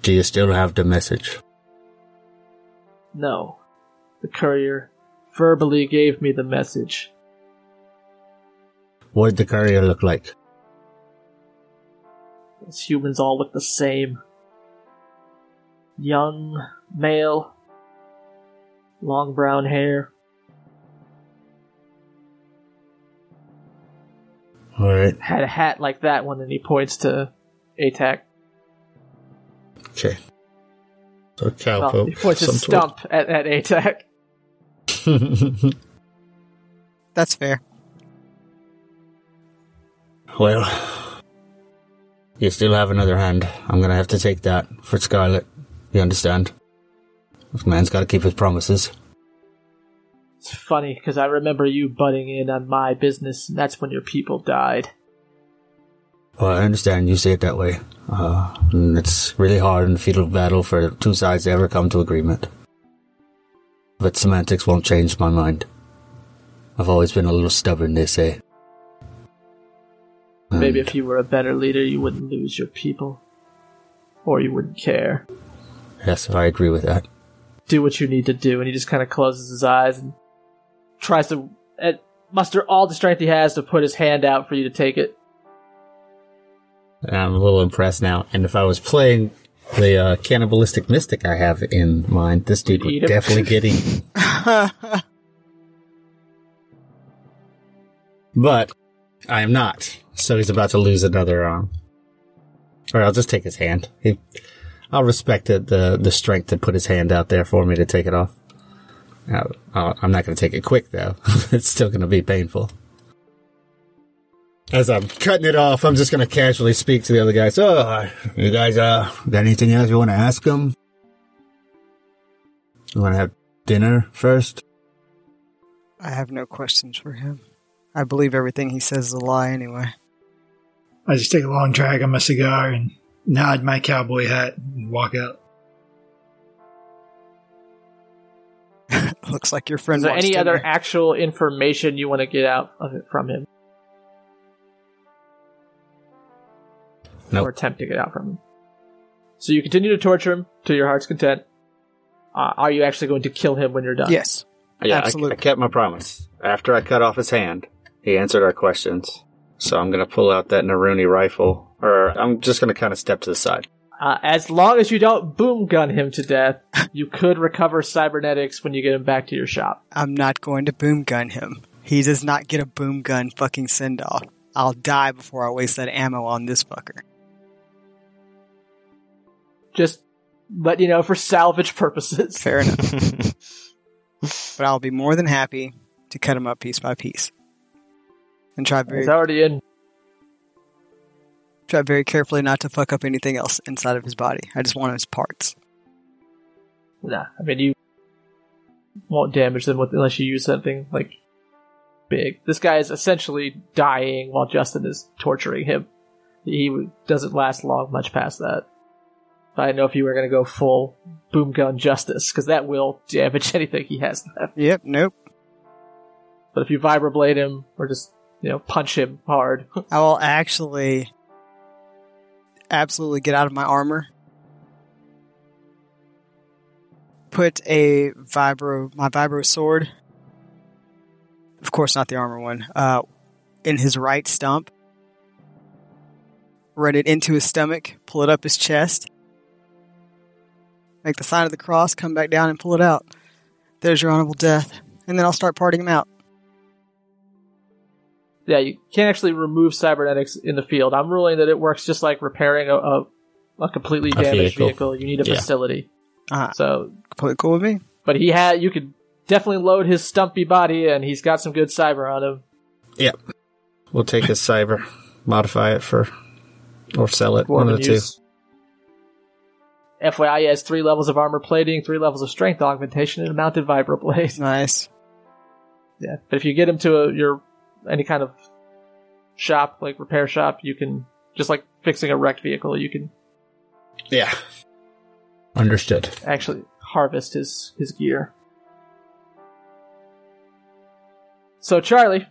Do you still have the message? No. The courier verbally gave me the message. What did the courier look like? Those humans all look the same. Young, male, long brown hair. Alright, Had a hat like that one, and he points to ATAC. okay. So cowpoke. Well, he points his some sort. stump at, at ATAC. That's fair. Well, you still have another hand. I'm gonna have to take that for Scarlet. You understand? This man's gotta keep his promises. It's funny because I remember you butting in on my business, and that's when your people died. Well, I understand you say it that way. Uh, it's really hard in a fetal battle for two sides to ever come to agreement. But semantics won't change my mind. I've always been a little stubborn, they say. Maybe if you were a better leader, you wouldn't lose your people. Or you wouldn't care. Yes, I agree with that. Do what you need to do. And he just kind of closes his eyes and tries to uh, muster all the strength he has to put his hand out for you to take it. I'm a little impressed now. And if I was playing the uh, cannibalistic mystic I have in mind, this dude would definitely get eaten. But I am not. So he's about to lose another arm. Or I'll just take his hand. He, I'll respect the, the the strength to put his hand out there for me to take it off. I'll- I'm not going to take it quick though. it's still going to be painful. As I'm cutting it off, I'm just going to casually speak to the other guys. So, uh, you guys, uh, got anything else you want to ask him? You want to have dinner first? I have no questions for him. I believe everything he says is a lie anyway. I just take a long drag on my cigar and nod my cowboy hat and walk out. Looks like your friend Is there wants any other dinner. actual information you want to get out of it from him? Nope. Or attempt to get out from him? So you continue to torture him to your heart's content. Uh, are you actually going to kill him when you're done? Yes. Yeah, I- Absolutely. I, kept my promise. After I cut off his hand, he answered our questions. So I'm going to pull out that Naruni rifle, or I'm just going to kind of step to the side. Uh, as long as you don't boom gun him to death, you could recover cybernetics when you get him back to your shop. I'm not going to boom gun him. He does not get a boom gun fucking send off. I'll die before I waste that ammo on this fucker. Just let you know for salvage purposes. Fair enough. but I'll be more than happy to cut him up piece by piece. And try very It's already in. try very carefully not to fuck up anything else inside of his body. I just want his parts. Nah, I mean you won't damage them with, unless you use something like big. This guy is essentially dying while Justin is torturing him. He doesn't last long much past that. I didn't know if you were going to go full boom gun justice because that will damage anything he has left. Yep, nope. But if you vibroblade him or just you know punch him hard, I will actually absolutely get out of my armor. Put a vibro my vibro sword. Of course not the armor one. Uh in his right stump. Run it into his stomach, pull it up his chest. Make the sign of the cross, come back down and pull it out. There's your honorable death. And then I'll start parting him out. Yeah, you can't actually remove cybernetics in the field. I'm ruling that it works just like repairing a, a, a completely A damaged vehicle. vehicle. You need a Yeah. facility. Uh, So, completely cool with me. but he had you could definitely load his stumpy body, and he's got some good cyber on him. Yep. We'll take his cyber, modify it for, or sell it. One of the two. FYI, he has three levels of armor plating, three levels of strength augmentation, and a mounted vibroblade. Nice. Yeah, but if you get him to a, your any kind of shop, like repair shop, you can just like fixing a wrecked vehicle, you can Yeah. Understood. actually harvest his his gear. So Charlie,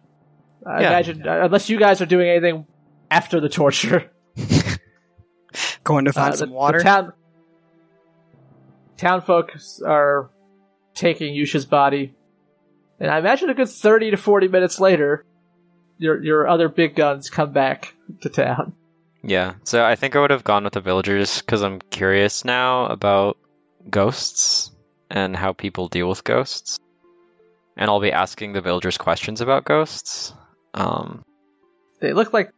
I Yeah. imagine uh, unless you guys are doing anything after the torture, Going to find uh, some the, water. The town town folks are taking Yusha's body, and I imagine a good thirty to forty minutes later, your your other big guns come back to town. Yeah, so I think I would have gone with the villagers because I'm curious now about ghosts and how people deal with ghosts. And I'll be asking the villagers questions about ghosts. Um, They look like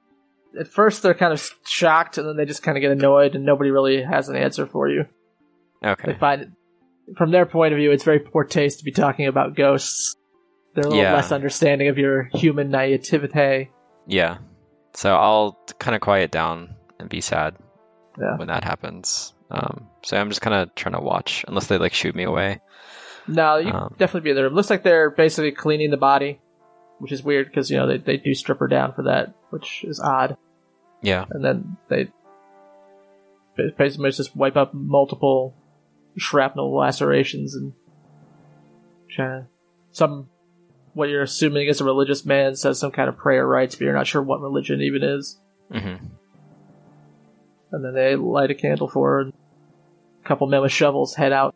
at first they're kind of shocked, and then they just kind of get annoyed, and nobody really has an answer for you. Okay, They find it, from their point of view, it's very poor taste to be talking about ghosts. They're a little Yeah. less understanding of your human naivete. Yeah. So I'll kind of quiet down and be sad Yeah. when that happens. Um, so I'm just kind of trying to watch, unless they like shoot me away. No, you Um, definitely be in there. It looks like they're basically cleaning the body, which is weird because you know they they do strip her down for that, which is odd. Yeah. and then they ba- basically just wipe up multiple shrapnel lacerations and try- some what you're assuming is a religious man says some kind of prayer rites, but you're not sure what religion even is. hmm And then they light a candle for her, and a couple men with shovels head out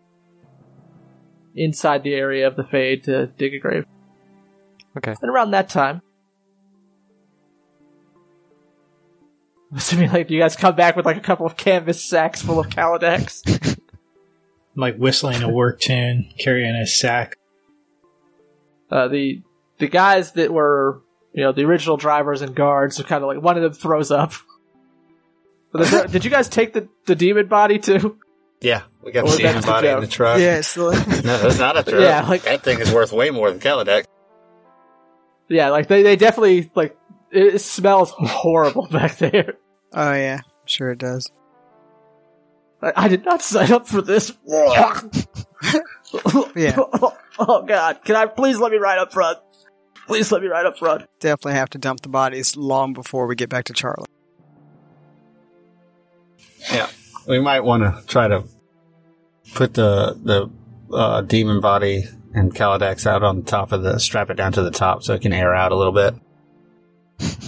inside the area of the Fade to dig a grave. Okay. And around that time, I'm assuming like you guys come back with like a couple of canvas sacks full of Kaladex. Like whistling a work tune, carrying a sack. Uh, the the guys that were you know the original drivers and guards are kind of like one of them throws up. The- did you guys take the, the demon body too? Yeah, we got Or the demon body in the truck. Yeah, it's still, No, that's not a truck. Yeah, like- that thing is worth way more than Kaladex. Yeah, like they, they definitely like it smells horrible back there. oh yeah, sure it does. I, I did not sign up for this. Yeah. Oh god, can I please let me ride up front? Please let me ride up front. Definitely have to dump the bodies long before we get back to Charlie. Yeah, we might want to try to put the the uh, demon body and Kaladex out on the top of the strap it down to the top so it can air out a little bit.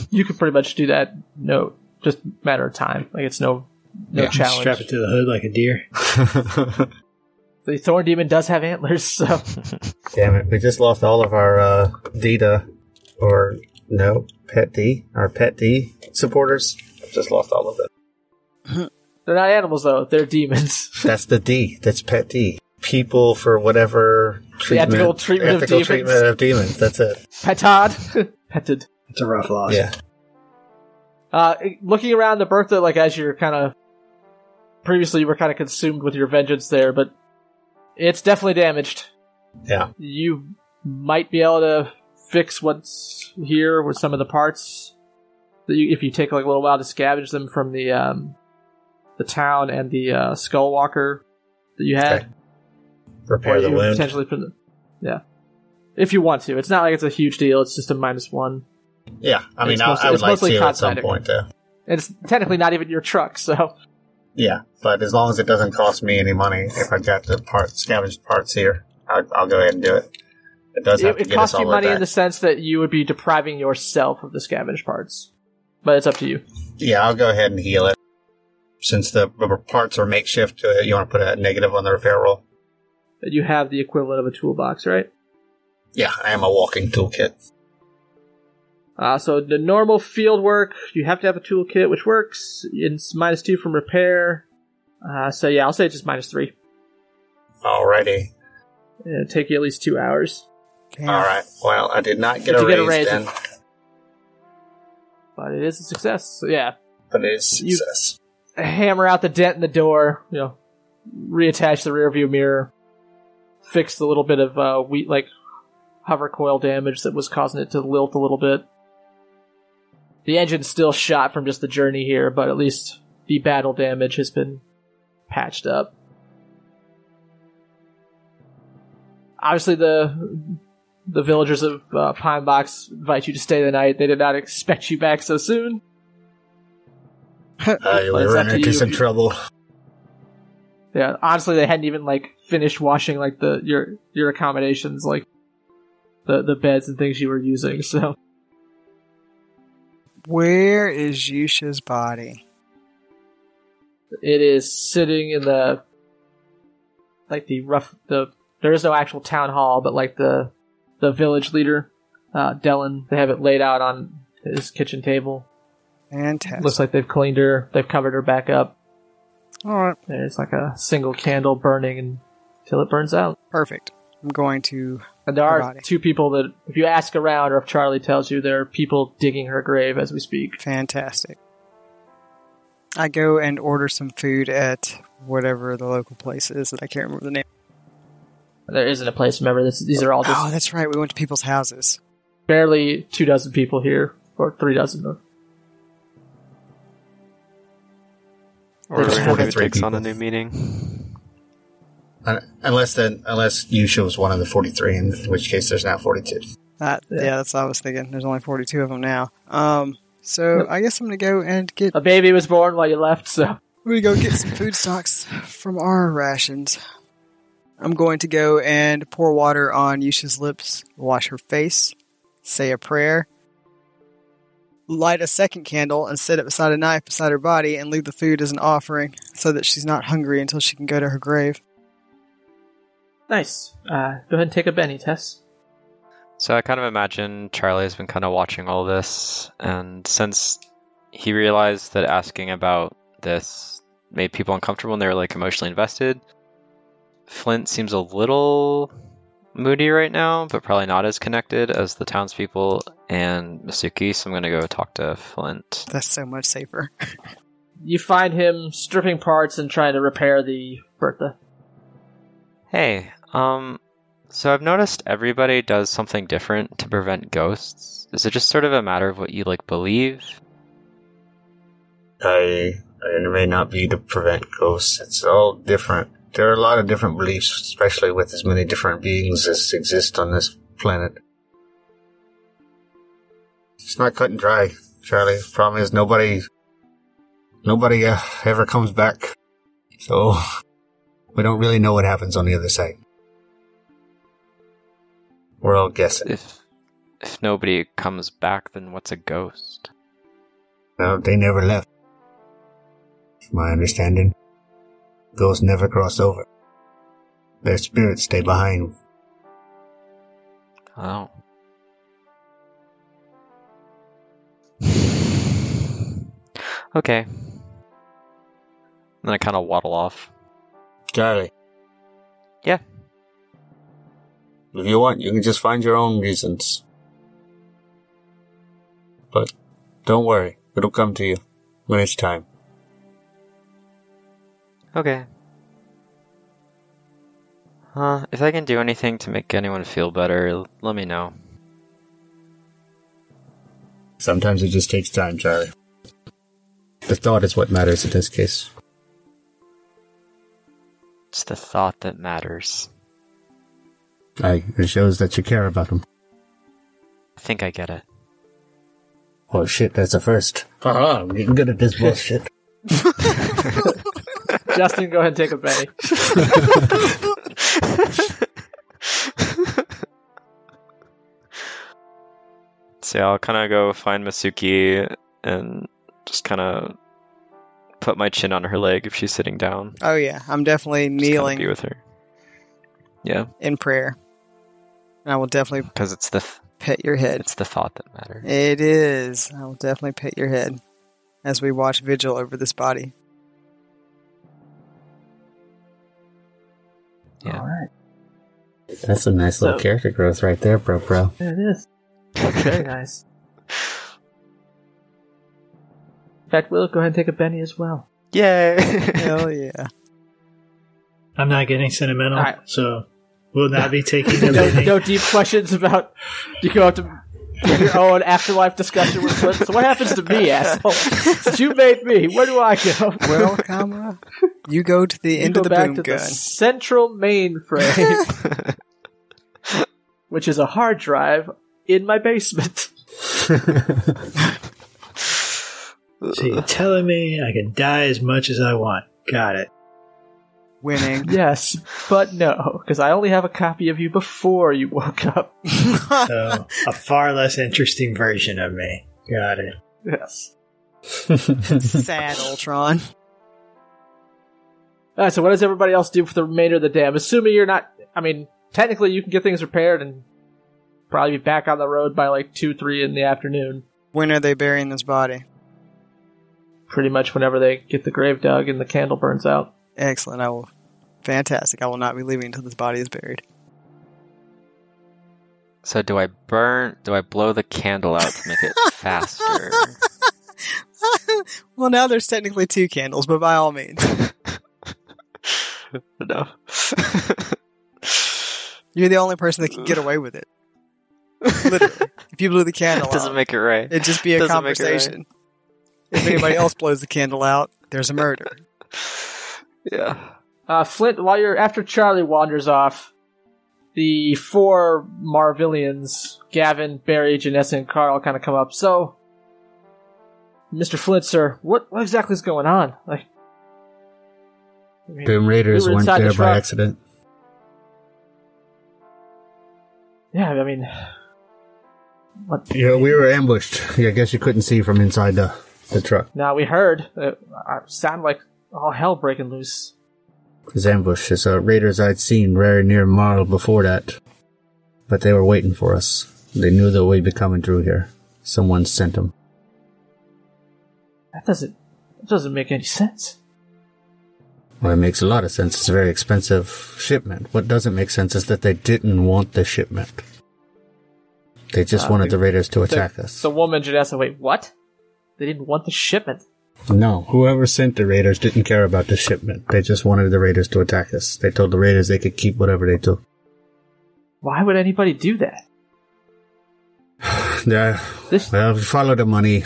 You could pretty much do that. No, just matter of time. Like it's no no Yeah, challenge. Strap it to the hood like a deer. The thorn demon does have antlers, so Damn it, we just lost all of our uh, Dita or no Pet D, our Pet D supporters. Just lost all of them. they're not animals though. They're demons. That's the D. That's Pet D. People for whatever treatment, ethical treatment of ethical demons. treatment of demons. That's it. Petad, petted. It's a rough loss. Yeah. Uh, looking around the Bertha, like as you're kind of previously, you were kind of consumed with your vengeance there, but it's definitely damaged. Yeah. You might be able to fix what's here with some of the parts. That you, if you take like a little while to scavenge them from the um, the town and the uh, skull walker that you had, Okay. Repair the wound. potentially from the yeah. If you want to, it's not like it's a huge deal. It's just a minus one. Yeah, I mean, I, mostly- I would like to at some point, though. It's technically not even your truck, so Yeah, but as long as it doesn't cost me any money, if I got the part scavenged parts here, I'll, I'll go ahead and do it. It does have it, to it costs you money in the sense that you would be depriving yourself of the scavenged parts. But it's up to you. Yeah, I'll go ahead and heal it. Since the parts are makeshift, uh, you want to put a negative on the repair roll? That you have the equivalent of a toolbox, right? Yeah, I am a walking toolkit. Uh, so the normal field work, you have to have a toolkit, which works. It's minus two from repair. Uh, so yeah, I'll say it's just minus three. Alrighty. It'll take you at least two hours. Damn. Alright. Well, I did not get If a you get a raise, raise, then, But it is a success. So yeah, but it is You- success. hammer out the dent in the door, you know, reattach the rear view mirror, fix the little bit of uh, wheat like hover coil damage that was causing it to lilt a little bit. The engine's still shot from just the journey here, but at least the battle damage has been patched up. Obviously, the the villagers of uh, Pine Box invite you to stay the night. They did not expect you back so soon. Uh, we were into some trouble. Yeah, honestly, they hadn't even like finished washing like the your your accommodations, like the the beds and things you were using. So Where is Yusha's body? it is sitting in the like the rough the there is no actual town hall, but like the the village leader, uh, Dellen, they have it laid out on his kitchen table. Fantastic. Looks like they've cleaned her, they've covered her back up. All right, There's like a single candle burning until it burns out. perfect. I'm going to. And there are two people that, if you ask around or if Charlie tells you, there are people digging her grave as we speak. Fantastic. I go and order some food at whatever the local place is that I can't remember the name. There isn't a place, remember, this, these are all just Oh, that's right. We went to people's houses. barely two dozen people here, or three dozen. Or There's do we have 43 takes on a new meeting? Uh, Unless then, unless Yusha was one of the 43, in which case there's now 42. That, Yeah. yeah. that's what I was thinking. There's only 42 of them now. Um, So I guess I'm gonna go and get. A baby was born while you left, so I'm gonna go get some food stocks from our rations. I'm going to go and pour water on Yusha's lips, wash her face, say a prayer, light a second candle, and set it beside a knife beside her body, and leave the food as an offering so that she's not hungry until she can go to her grave. Nice. Uh, go ahead and take a Benny test. So I kind of imagine Charlie has been kind of watching all this, and since he realized that asking about this made people uncomfortable and they were like emotionally invested, Flint seems a little moody right now, but probably not as connected as the townspeople and Masuki. So I'm gonna go talk to Flint. That's so much safer. You find him stripping parts and trying to repair the Bertha. Hey, um, so I've noticed everybody does something different to prevent ghosts. Is it just sort of a matter of what you like believe? I, it may not be to prevent ghosts. It's all different. There are a lot of different beliefs, especially with as many different beings as exist on this planet. It's not cut and dry, Charlie. Problem is nobody, nobody uh, ever comes back. So we don't really know what happens on the other side. We're all guessing. If if nobody comes back, then what's a ghost? No, they never left. It's my understanding. Ghosts never cross over. Their spirits stay behind. Oh. okay. Then I kind of waddle off. Charlie. If you want, you can just find your own reasons. But don't worry, it'll come to you when it's time. Okay. Uh, if I can do anything to make anyone feel better, let me know. Sometimes it just takes time, Charlie. The thought is what matters in this case. It's the thought that matters. I, it shows that you care about them. I think I get it. Oh shit, that's a first. Haha, I'm getting good at this bullshit. Justin, go ahead and take a Benny. So yeah, I'll kind of go find Masuki and just kind of put my chin on her leg if she's sitting down. Oh yeah, I'm definitely Just kneeling be with her. Yeah, in prayer. And I will definitely because it's the th- pet your head. it's the thought that matters. It is. I will definitely pet your head as we watch vigil over this body. Yeah. All right. That's a nice little character growth right there, bro, bro. There it is. Very nice. In fact, we'll go ahead and take a Benny as well. Yay! Hell yeah. I'm not getting sentimental, Alright. so we'll not be taking the No, no deep questions about. You go out to your own afterlife discussion with Flint. So what happens to me, asshole? Since you made me, where do I go? Well, comma, you go to the You end go of the back boom to gun. the central mainframe, which is a hard drive in my basement. So you're telling me I can die as much as I want? Got it. Winning. Yes, but no, because I only have a copy of you before you woke up. So a far less interesting version of me. Got it. Yes. Sad Ultron. All right, so what does everybody else do for the remainder of the day? I'm assuming you're not. I mean, technically, you can get things repaired and probably be back on the road by like two, three in the afternoon. When are they burying this body? Pretty much whenever they get the grave dug and the candle burns out. Excellent. I will. Fantastic. I will not be leaving until this body is buried. so do I burn? Do I blow the candle out to make it faster? well, now there's technically two candles, but by all means, no. you're the only person that can get away with it. Literally, if you blew the candle it Doesn't out, make it right. it'd just be a doesn't it right. conversation. If anybody else blows the candle out, there's a murder. Yeah. Uh, Flint, while you're after Charlie wanders off, the four Marvillians, Gavin, Barry, Janessa, and Carl, kind of come up. So, Mr. Flint, sir, what what exactly is going on? Like, I mean, The raiders we were weren't inside the there by accident. yeah, I mean, what? Yeah, we were ambushed. I guess you couldn't see from inside the, the truck. Now we heard it uh, sounded like all hell breaking loose. This ambush is uh, raiders I'd seen very near Marl before that. But they were waiting for us. They knew that we'd be coming through here. Someone sent them. That doesn't that doesn't make any sense. Well, it makes a lot of sense. It's a very expensive shipment. What doesn't make sense is that they didn't want the shipment. They just Uh, wanted the raiders to The- attack us. The woman Janessa, wait, what? They didn't want the shipment. No, whoever sent the raiders didn't care about the shipment. They just wanted the raiders to attack us. They told the raiders they could keep whatever they took. Why would anybody do that? Yeah, This well, we follow the money.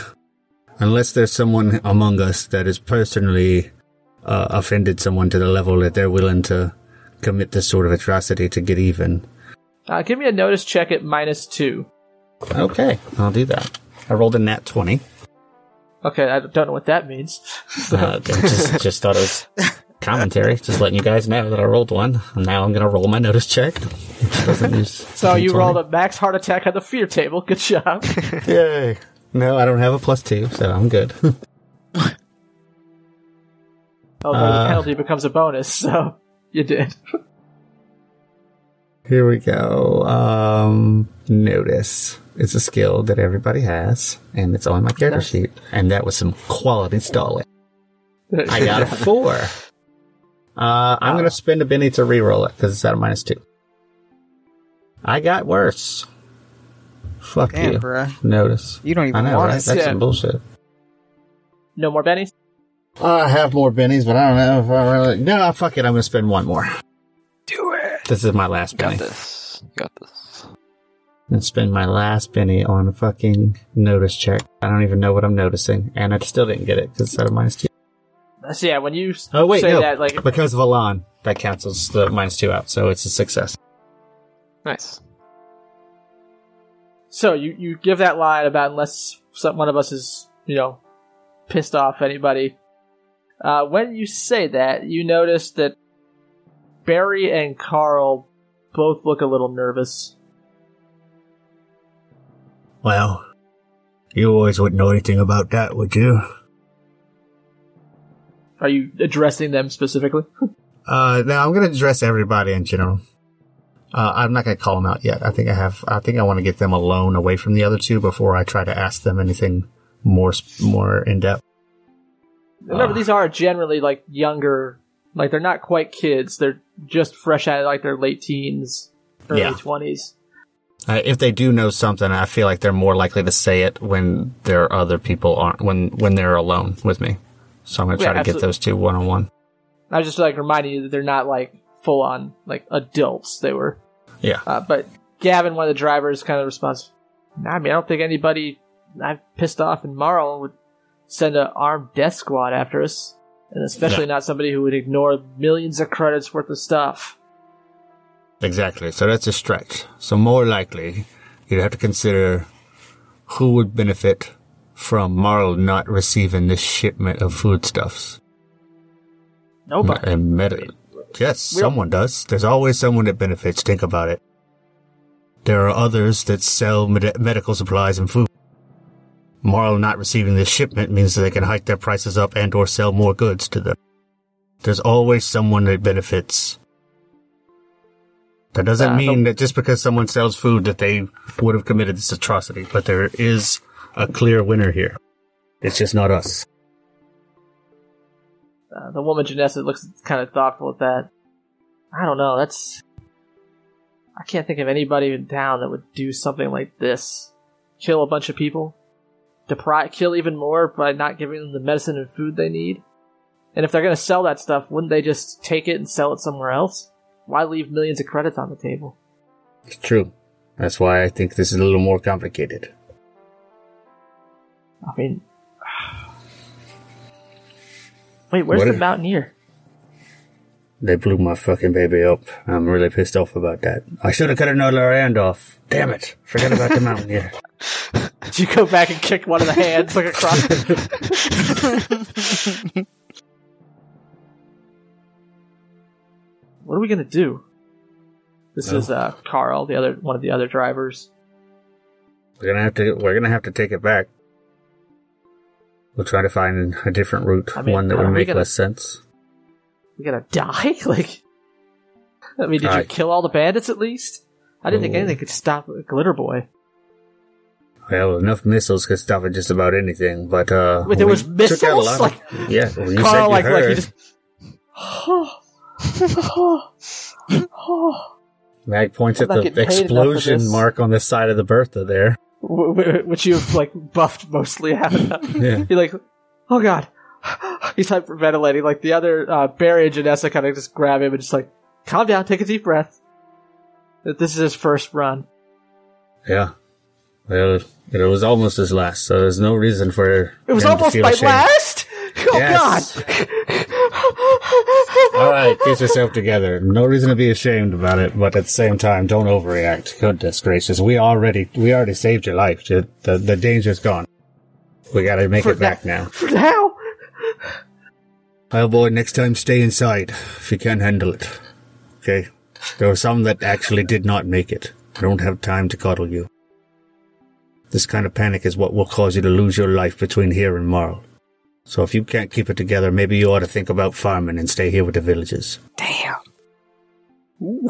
Unless there's someone among us that has personally uh, offended someone to the level that they're willing to commit this sort of atrocity to get even. uh, give me a notice check at minus two. Okay, I'll do that. I rolled a nat 20. Okay, I don't know what that means. Uh, just, just thought it was commentary. Just letting you guys know that I rolled one. And now I'm going to roll my notice check. Which doesn't use so you D20. rolled a max heart attack on the fear table. Good job. Yay. No, I don't have a plus two, so I'm good. Although Uh. the penalty becomes a bonus, so you did. Here we go. Um, notice. It's a skill that everybody has, and it's on my character Nice. sheet. And that was some quality stalling. I got a four. Uh, I'm going to spend a Benny to reroll it because it's at a minus two. I got worse. Fuck Damn, you. bruh. Notice. You don't I even know, want right? us. That's Yeah. some bullshit. No more bennies? I have more bennies, but I don't know if I really. No, fuck it. I'm going to spend one more. Do it. This is my last Benny. Got penny. this. Got this. And spend my last penny on a fucking notice check. I don't even know what I'm noticing, and I still didn't get it because it's at a minus two. So yeah, when you Oh wait, say no, that, like, because of Alan, that cancels the minus two out, so it's a success. Nice. so you you give that line about unless some, one of us is you know pissed off anybody. Uh, when you say that, you notice that Barry and Carl both look a little nervous. Well, you always wouldn't know anything about that, would you? Are you addressing them specifically? Uh, now I'm going to address everybody in general. Uh, I'm not going to call them out yet. I think I have. I think I want to get them alone, away from the other two, before I try to ask them anything more more in depth. Remember, Ah. these are generally like younger, like they're not quite kids. They're just fresh out of like their late teens, early twenties. Uh, if they do know something, I feel like they're more likely to say it when there are other people aren't when when they're alone with me. So I'm going to try Yeah, to get those two one on one. I was just like reminding you that they're not like full on like adults. They were, Yeah. uh, but Gavin, one of the drivers, kind of responds. Nah, I mean, I don't think anybody I've pissed off in Marl would send an armed death squad after us, and especially not somebody who would ignore millions of credits worth of stuff. Exactly. So that's a stretch. So more likely, you'd have to consider who would benefit from Marl not receiving this shipment of foodstuffs. Nobody. And med- yes, We don't- someone does. There's always someone that benefits. Think about it. There are others that sell med- medical supplies and food. Marl not receiving this shipment means that they can hike their prices up and or sell more goods to them. There's always someone that benefits. That doesn't Uh, mean that just because someone sells food that they would have committed this atrocity, but there is a clear winner here. It's just not us. Uh, the woman Janessa looks kind of thoughtful at that. I don't know. That's I can't think of anybody in town that would do something like this. Kill a bunch of people, deprive, kill even more by not giving them the medicine and food they need. And if they're going to sell that stuff, wouldn't they just take it and sell it somewhere else? Why leave millions of credits on the table? It's true. That's why I think this is a little more complicated. I mean, wait, where's What the if- mountaineer? they blew my fucking baby up. I'm really pissed off about that. I should have cut another hand off. Damn it! Forget about the Mountaineer. Did you go back and kick one of the hands like across? what are we gonna do? This No. is uh, Carl, the other one of the other drivers. We're gonna have to. We're gonna have to take it back. We'll try to find a different route, I mean, one that would make gonna- less sense. We gonna die? Like, I mean, did you Alright. kill all the bandits at least? I didn't think Oh. anything could stop Glitter Boy. Well, enough missiles could stop at just about anything, but uh, Wait, there was took out a missiles? lot of- Like- yeah, you Carl, you like, like he just. Mag points at the getting paid enough for explosion mark on the side of the Bertha there. Wh- wh- which you've like buffed mostly out. Yeah. You're like, oh god, he's hyperventilating. Like the other uh, Barry and Janessa kind of just grab him and just like, calm down, take a deep breath. This is his first run. Yeah. Well, it was almost his last, so there's no reason for It was almost my last. Oh Yes. god. All right, get yourself together. No reason to be ashamed about it, but at the same time, don't overreact. Goodness gracious, we already we already saved your life. The the, the danger's gone. We got to make For it back now-. For now. Well, boy, next time stay inside if you can handle it. Okay. There were some that actually did not make it. I don't have time to coddle you. This kind of panic is what will cause you to lose your life between here and Marl. So if you can't keep it together, maybe you ought to think about farming and stay here with the villagers. Damn.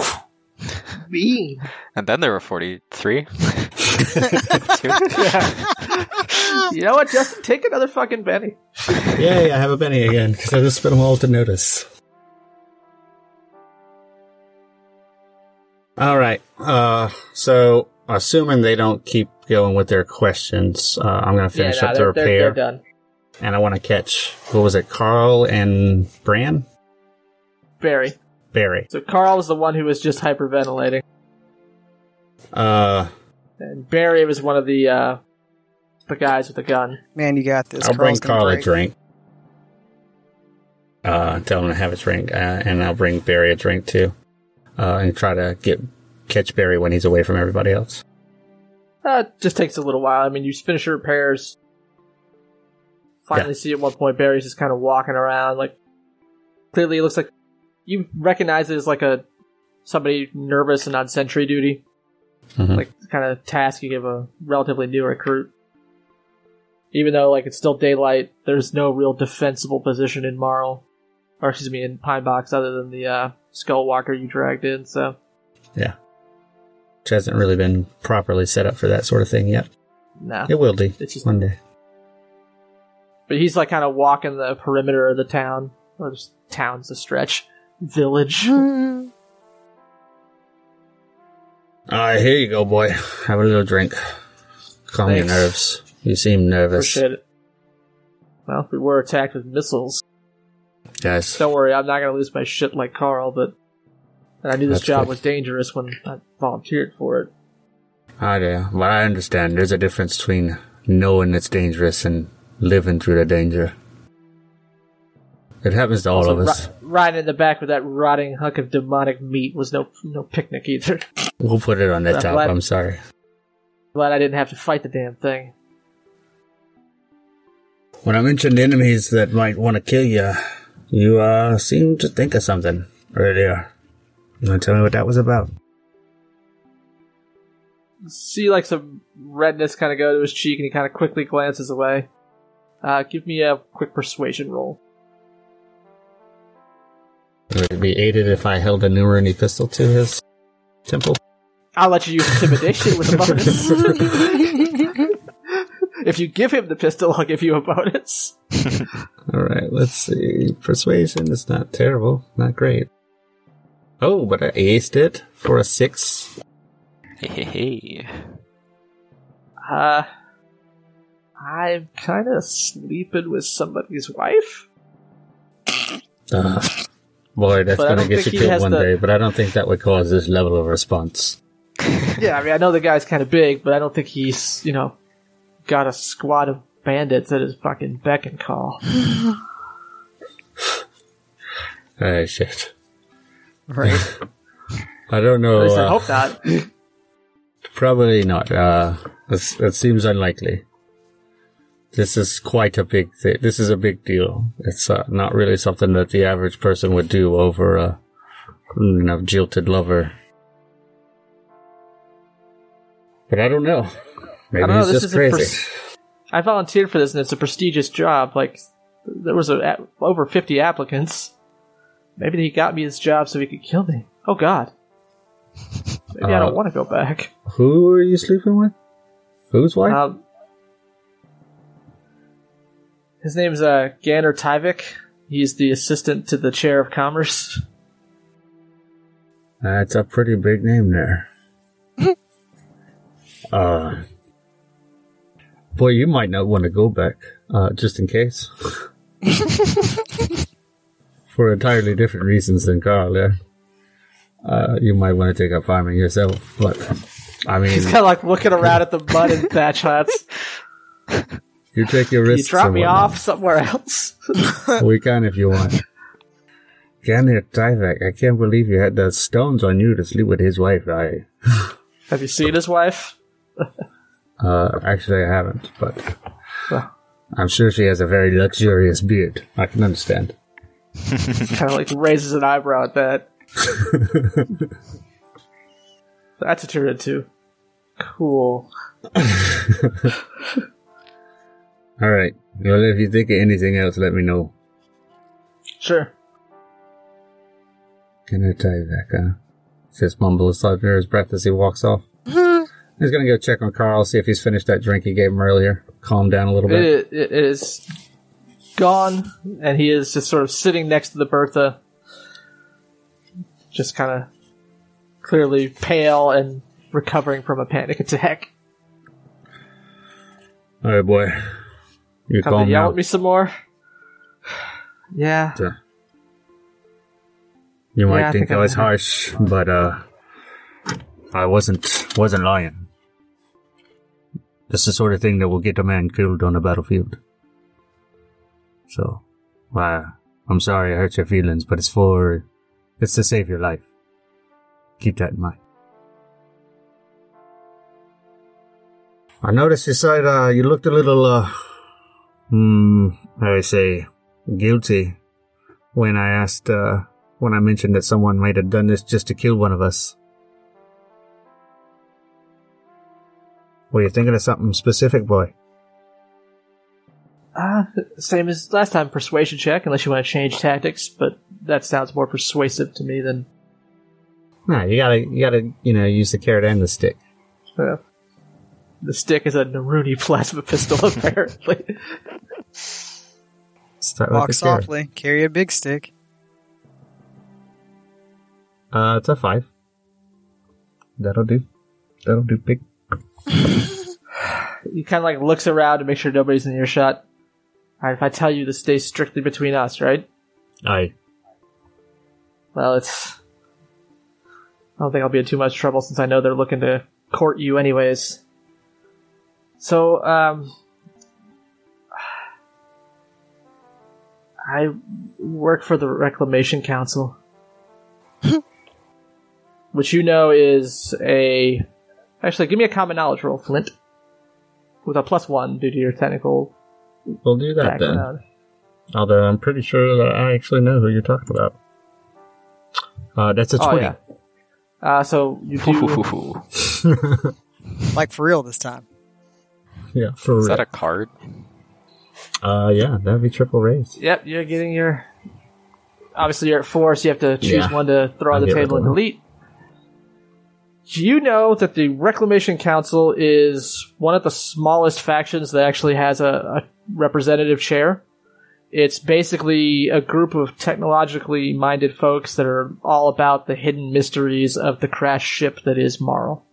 Mean. And then there were 43. Two. You know what, Justin? Take another fucking Benny. Yay, I have a penny again, because I just spent them all to notice. Alright, uh, so, assuming they don't keep going with their questions, uh, I'm gonna finish yeah, up the they're, they're, repair. they're done. And I want to catch what was it, Carl and Bran? Barry. Barry. So Carl was the one who was just hyperventilating, Uh, and Barry was one of the uh, the guys with the gun. Man, you got this. I'll bring Carl's gonna Carl a drink. Uh, tell him to have a drink, uh, and I'll bring Barry a drink too, uh, and try to get catch Barry when he's away from everybody else. Uh, it just takes a little while. I mean, you finish your repairs. Finally, see at one point Barry's just kind of walking around. Like, clearly, it looks like you recognize it as like a somebody nervous and on sentry duty. Mhm. Like kind of task you give a relatively new recruit. Even though like it's still daylight, there's no real defensible position in Marl, or excuse me, in Pine Box other than the uh, Skull Walker you dragged in. So Yeah, which hasn't really been properly set up for that sort of thing yet. no, It will be it's just one day. But he's like kind of walking the perimeter of the town, or just town's a stretch, village. Uh, here you go, boy. Have a little drink. Calm your nerves. You seem nervous. Appreciate it. Well, we were attacked with missiles. Yes. Don't worry, I'm not gonna lose my shit like Carl. But and I knew this That's job good. was dangerous when I volunteered for it. I do. But I understand. There's a difference between knowing it's dangerous and living through the danger. It happens to all Also, of us. ri- riding in the back with that rotting hunk of demonic meat was no no picnic either. We'll put it on the I'm top. glad- I'm sorry. Glad I didn't have to fight the damn thing. When I mentioned enemies that might want to kill you, you uh, seem to think of something earlier. You want to tell me what that was about? See like some redness kind of go to his cheek, and he kind of quickly glances away. Uh, give me a quick persuasion roll. Would it be aided if I held a Naruni pistol to his temple? I'll let you use intimidation with a bonus. if you give him the pistol, I'll give you a bonus. All right, let's see. Persuasion is not terrible, not great. Oh, but I aced it for a six. Hey, hey, hey. Uh, I'm kind of sleeping with somebody's wife. Uh, boy, that's gonna get you killed one the- day. But I don't think that would cause this level of response. Yeah, I mean, I know the guy's kind of big, but I don't think he's, you know, got a squad of bandits at his fucking beck and call. Oh shit. Right. I don't At know. least I uh, hope not. Probably not. Uh, it's- it seems unlikely. This is quite a big thing. This is a big deal. It's uh, not really something that the average person would do over a, you know, jilted lover. But I don't know. Maybe I don't know. This is crazy. pres- I volunteered for this, and it's a prestigious job. Like there was a, a- over fifty applicants. Maybe he got me this job so he could kill me. Oh God. Maybe I Uh, don't want to go back. Who are you sleeping with? Whose wife? Um, his name's uh, Ganner Tyvik. He's the assistant to the chair of commerce. That's a pretty big name there. uh, boy, you might not want to go back, uh, just in case. For entirely different reasons than Carl there. Uh, you might want to take up farming yourself, but I mean, He's kind of like looking around at the mud and thatch huts. You take your Can you drop me off somewhere else? We can if you want. Ganir Tyvek, I can't believe you had the stones on you to sleep with his wife. I, Have you seen his wife? uh, actually I haven't, but I'm sure she has a very luxurious beard. I can understand. kind of like raises an eyebrow at that. That's a turn into. Cool. All right. Well, if you think of anything else, let me know. Sure. Can I Tyvek, huh? Says mumbles under his breath as he walks off. Mm-hmm. He's gonna go check on Carl, see if he's finished that drink he gave him earlier. Calm down a little bit. It, it is gone, and he is just sort of sitting next to the Bertha, just kind of clearly pale and recovering from a panic attack. All right, boy. You Come yell at me some more. Yeah, So, You might Yeah, think, think I was harsh, but uh, I wasn't wasn't lying. That's the sort of thing that will get a man killed on the battlefield. So, uh, I'm sorry I hurt your feelings, but it's for it's to save your life. Keep that in mind. I noticed you said uh, you looked a little, uh, hmm, do I say, guilty when I asked, uh, when I mentioned that someone might have done this just to kill one of us. Were you thinking of something specific, boy? uh, same as last time. Persuasion check, unless you want to change tactics, but that sounds more persuasive to me than Nah, you gotta, you gotta, you know, use the carrot and the stick. uh, the stick is a Naruni plasma pistol. Apparently, Start Walk with the carrot. softly. Carry a big stick. Uh, it's a five. That'll do. That'll do, big. he kind of like looks around to make sure nobody's in earshot. All right, if I tell you to stay strictly between us, right? Aye. Well, it's. I don't think I'll be in too much trouble since I know they're looking to court you, anyways. So, um. I work for the Reclamation Council. which you know is a. Actually, give me a common knowledge roll, Flint. With a plus one due to your technical We'll do that then. Although I'm pretty sure that I actually know who you're talking about. Uh, that's a Oh, yeah. Uh, so you do. Like for real this time. Yeah, for Is real. that a card? uh, yeah, that'd be triple raise. Yep, you're getting your. Obviously, you're at four, so you have to choose Yeah. one to throw on I'll the get rid table of and one. delete. Do you know that the Reclamation Council is one of the smallest factions that actually has a, a representative chair? It's basically a group of technologically minded folks that are all about the hidden mysteries of the crash ship that is Marl.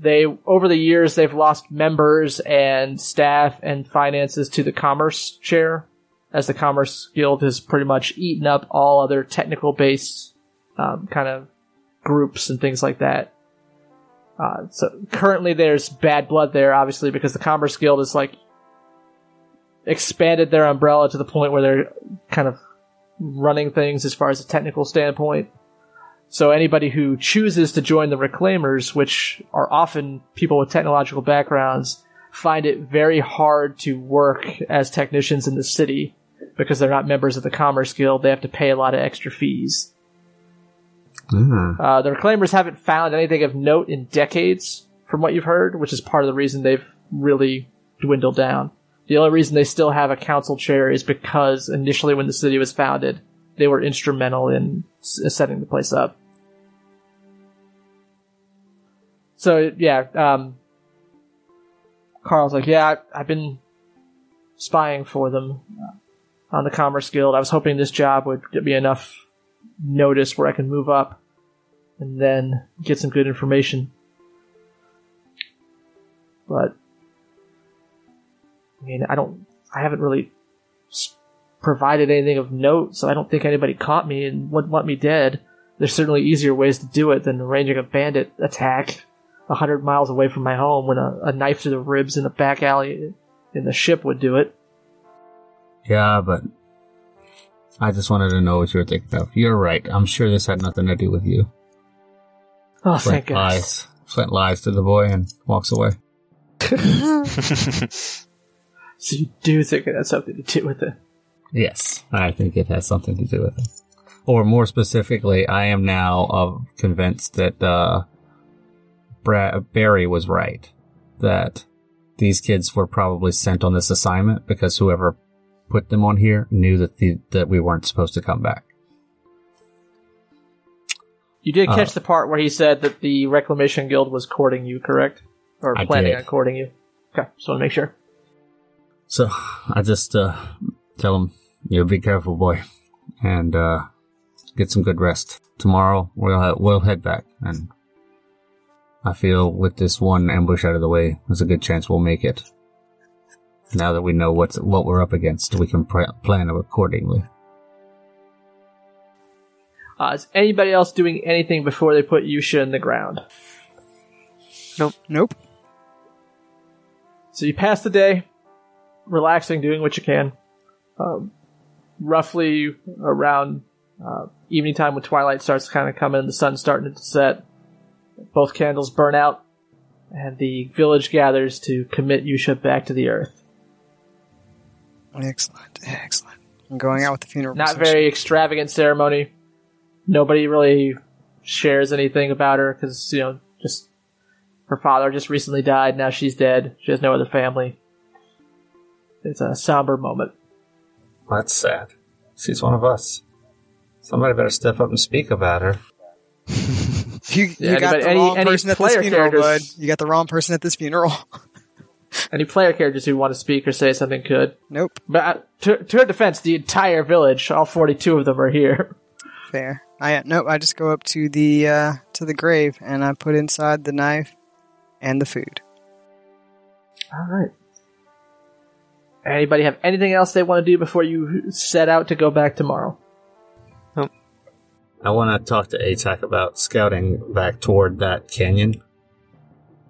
They, over the years, they've lost members and staff and finances to the Commerce Chair, as the Commerce Guild has pretty much eaten up all other technical based um, kind of groups and things like that. Uh, so currently there's bad blood there, obviously, because the Commerce Guild has like expanded their umbrella to the point where they're kind of running things as far as a technical standpoint. So anybody who chooses to join the Reclaimers, which are often people with technological backgrounds, find it very hard to work as technicians in the city because they're not members of the Commerce Guild. They have to pay a lot of extra fees. Uh, the Reclaimers haven't found anything of note in decades, from what you've heard, which is part of the reason they've really dwindled down. The only reason they still have a council chair is because initially, when the city was founded, they were instrumental in s- setting the place up. So yeah, um, Carl's like, yeah, I, I've been spying for them uh, on the Commerce Guild. I was hoping this job would get me enough notice where I can move up and then get some good information. But I mean, I don't, I haven't really provided anything of note, so I don't think anybody caught me and would want me dead. There's certainly easier ways to do it than arranging a bandit attack hundred miles away from my home when a, a knife to the ribs in a back alley in the ship would do it. Yeah, but I just wanted to know what you were thinking of. You're right. I'm sure this had nothing to do with you. Oh, thank Flint God. lies. Flint lies to the boy and walks away. So you do think it has something to do with it? Yes, I think it has something to do with it. Or more specifically, I am now uh, convinced that uh, Bra- Barry was right. That these kids were probably sent on this assignment because whoever put them on here knew that the, that we weren't supposed to come back. You did catch Uh, the part where he said that the Reclamation Guild was courting you, correct? Or I planning did. on courting you. Okay, just want to make sure. So I just uh, tell him, you know, be careful, boy, and uh, get some good rest. Tomorrow we'll ha- we'll head back, and I feel with this one ambush out of the way, there's a good chance we'll make it. Now that we know what's what we're up against, we can pr- plan accordingly. Uh, is anybody else doing anything before they put Yusha in the ground? Nope. Nope. So you pass the day, relaxing, doing what you can. Um, roughly around uh, evening time when twilight starts to kind of come in, the sun's starting to set. Both candles burn out, and the village gathers to commit Yusha back to the earth. Excellent. Excellent. I'm going out with the funeral. Not procession. very extravagant ceremony. Nobody really shares anything about her because you know just her father just recently died. Now she's dead. She has no other family. It's a somber moment. That's sad. She's one of us. Somebody better step up and speak about her. You, you Yeah, got anybody- the any- wrong any person at this funeral, bud. You got the wrong person at this funeral. Any player characters who want to speak or say something could. nope. But uh, to, to her defense, the entire village, all 42 of them are here. Fair. I nope. I just go up to the uh, to the grave and I put inside the knife and the food. All right. Anybody have anything else they want to do before you set out to go back tomorrow? I want to talk to ATAC about scouting back toward that canyon.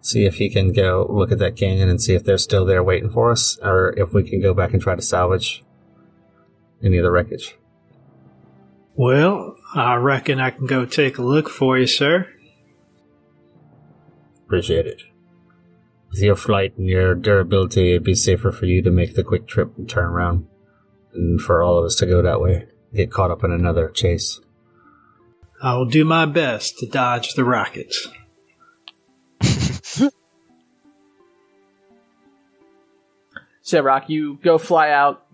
See if he can go look at that canyon and see if they're still there waiting for us, or if we can go back and try to salvage any of the wreckage. Well, I reckon I can go take a look for you, sir. Appreciate it. With your flight and your durability, it'd be safer for you to make the quick trip and turn around, and for all of us to go that way, get caught up in another chase. I will do my best to dodge the rockets. So, Rock, you go fly out.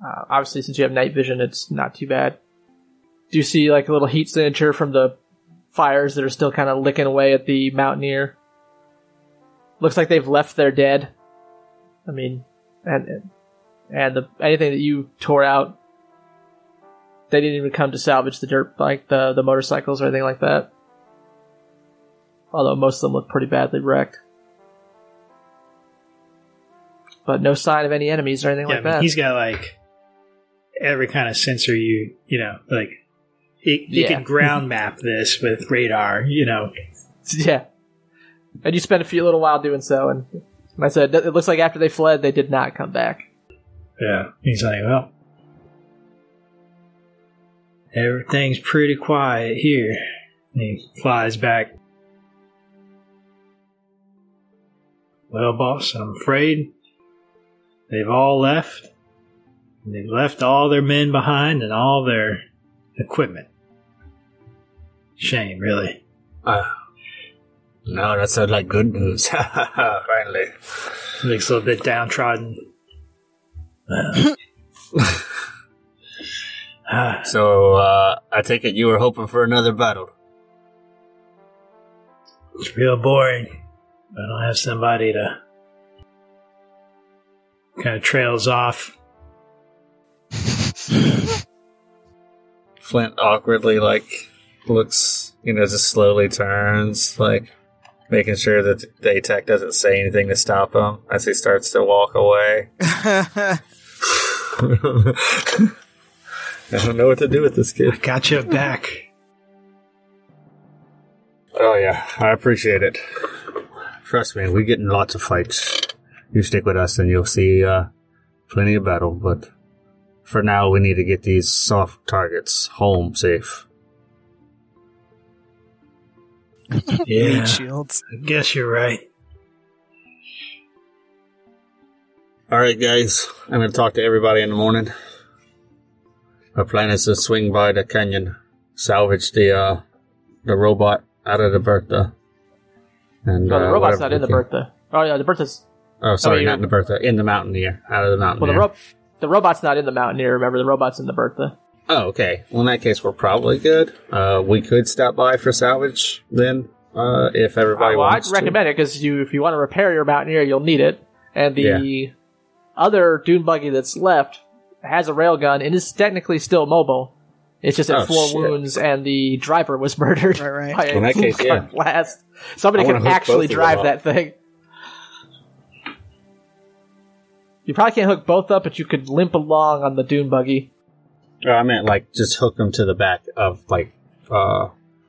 Uh, obviously, since you have night vision, it's not too bad. Do you see like a little heat signature from the fires that are still kind of licking away at the mountaineer? Looks like they've left their dead. I mean, and and the anything that you tore out, they didn't even come to salvage the dirt bike, the the motorcycles or anything like that. Although most of them look pretty badly wrecked but no sign of any enemies or anything Yeah, like I mean, that. he's got like every kind of sensor you, you know, like he, he Yeah. can ground map this with radar, you know. yeah, and you spent a few little while doing so, and and I said it looks like after they fled, they did not come back. Yeah. He's like, well, Everything's pretty quiet here. And he flies back. Well, boss, I'm afraid they've all left. They've left all their men behind and all their equipment. Shame, really. Uh, no, that sounds like good news. Finally. Looks a little bit downtrodden. Uh, So, uh, I take it you were hoping for another battle. it's real boring. I don't have somebody to. Kind of trails off. Flint awkwardly, like, looks, you know, just slowly turns, like, making sure that the ATAC doesn't say anything to stop him as he starts to walk away. I don't know what to do with this kid. Got you back. Oh yeah, I appreciate it. Trust me, we get in lots of fights. You stick with us and you'll see uh, plenty of battle, but for now we need to get these soft targets home safe. Yeah, Meat shields. I guess you're right. Alright guys, I'm gonna talk to everybody in the morning. Our plan is to swing by the canyon, salvage the uh, the robot out of the Bertha. And No, the uh, robot's not in the can- Bertha. Oh yeah, the Bertha's. Oh, sorry, not in the Bertha, in the Mountaineer, out of the Mountaineer. Well, the ro- the robot's not in the Mountaineer. Remember, the robot's in the Bertha. Oh, okay. Well, in that case, we're probably good. Uh, we could stop by for salvage then, uh, if everybody Uh, well, I'd recommend it because you, if you want to repair your Mountaineer, you'll need it. And the other dune buggy that's left has a railgun and is technically still mobile. It's just at Oh, four shit. wounds, and the driver was murdered Right, right. by a In that case, car yeah. blast. Somebody I can actually both of them drive that thing. You probably can't hook both up, but you could limp along on the dune buggy. to. Oh, I meant like just hook them to the back of like, uh,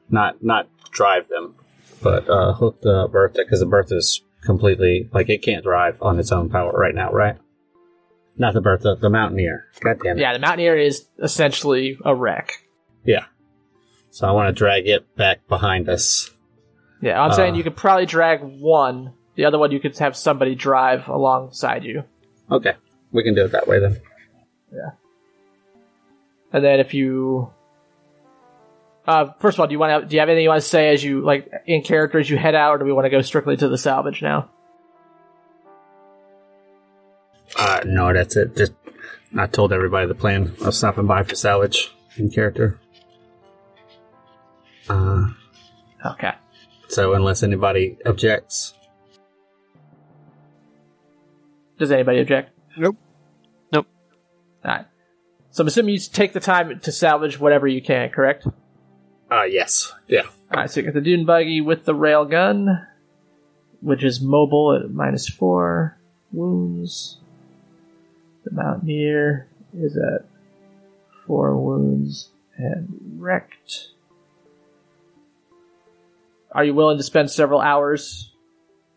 not not drive them, but uh, hook the Bertha because the Bertha's completely like it can't drive on its own power right now, right? Not the Bertha, the Mountaineer. God damn it. Yeah, the Mountaineer is essentially a wreck. Yeah. So I want to drag it back behind us. Yeah, I'm saying Uh. you could probably drag one. The other one you could have somebody drive alongside you. Okay, we can do it that way then. Yeah. And then if you, uh, first of all, do you want to? Do you have anything you want to say as you like in character as you head out, or do we want to go strictly to the salvage now? Uh, no, that's it. Just I told everybody the plan of stopping by for salvage in character. Uh, Okay. so unless anybody objects, Does anybody object? Nope. Nope. All right. So I'm assuming you take the time to salvage whatever you can, correct? uh, yes, yeah, All right. So you got the dune buggy with the rail gun, which is mobile at minus four wounds. The mountaineer is at four wounds and wrecked. Are you willing to spend several hours,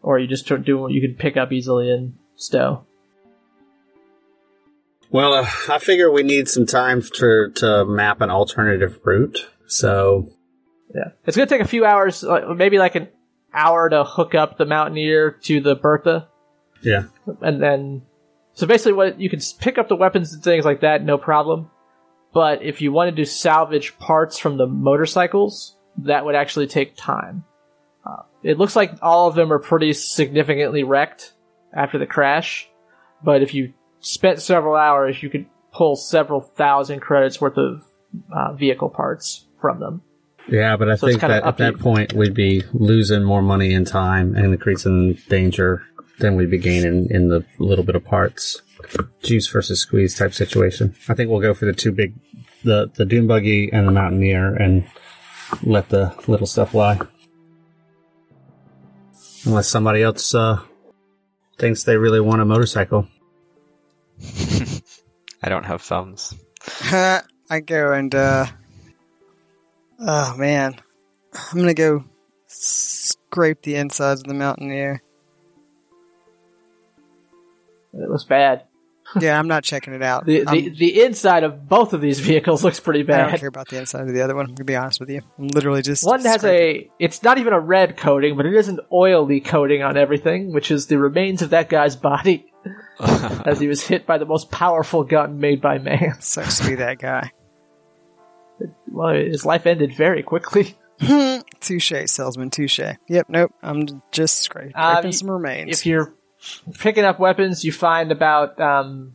or are you just doing what you can pick up easily and stow? Well, uh, I figure we need some time to to map an alternative route. So Yeah, it's gonna take a few hours, like, maybe like an hour to hook up the mountaineer to the Bertha. yeah, and then so basically what you can pick up the weapons and things like that no problem. But if you wanted to salvage parts from the motorcycles that would actually take time. Uh, it looks like all of them are pretty significantly wrecked after the crash but if you spent several hours you could pull several thousand credits worth of uh, vehicle parts from them. Yeah. But I So think that at that point we'd be losing more money and time and increasing danger than we'd be gaining in the little bit of parts. Juice versus squeeze type situation. I think we'll go for the two big, the the dune buggy and the mountaineer, and let the little stuff lie. Unless somebody else uh, thinks they really want a motorcycle. I don't have thumbs. I go and uh oh man. I'm gonna go scrape the insides of the mountaineer. It looks bad Yeah, I'm not checking it out. The, the the inside of both of these vehicles looks pretty bad. I don't care about the inside of the other one. I'm gonna be honest with you. I'm literally just One has scraping. a. It's not even a red coating, but it is an oily coating on everything, which is the remains of that guy's body as he was hit by the most powerful gun made by man. sucks to be that guy. Well, his life ended very quickly. Touche, salesman. Touche. Yep. Nope. I'm just scraping Um, some remains. If you're picking up weapons, you find about um,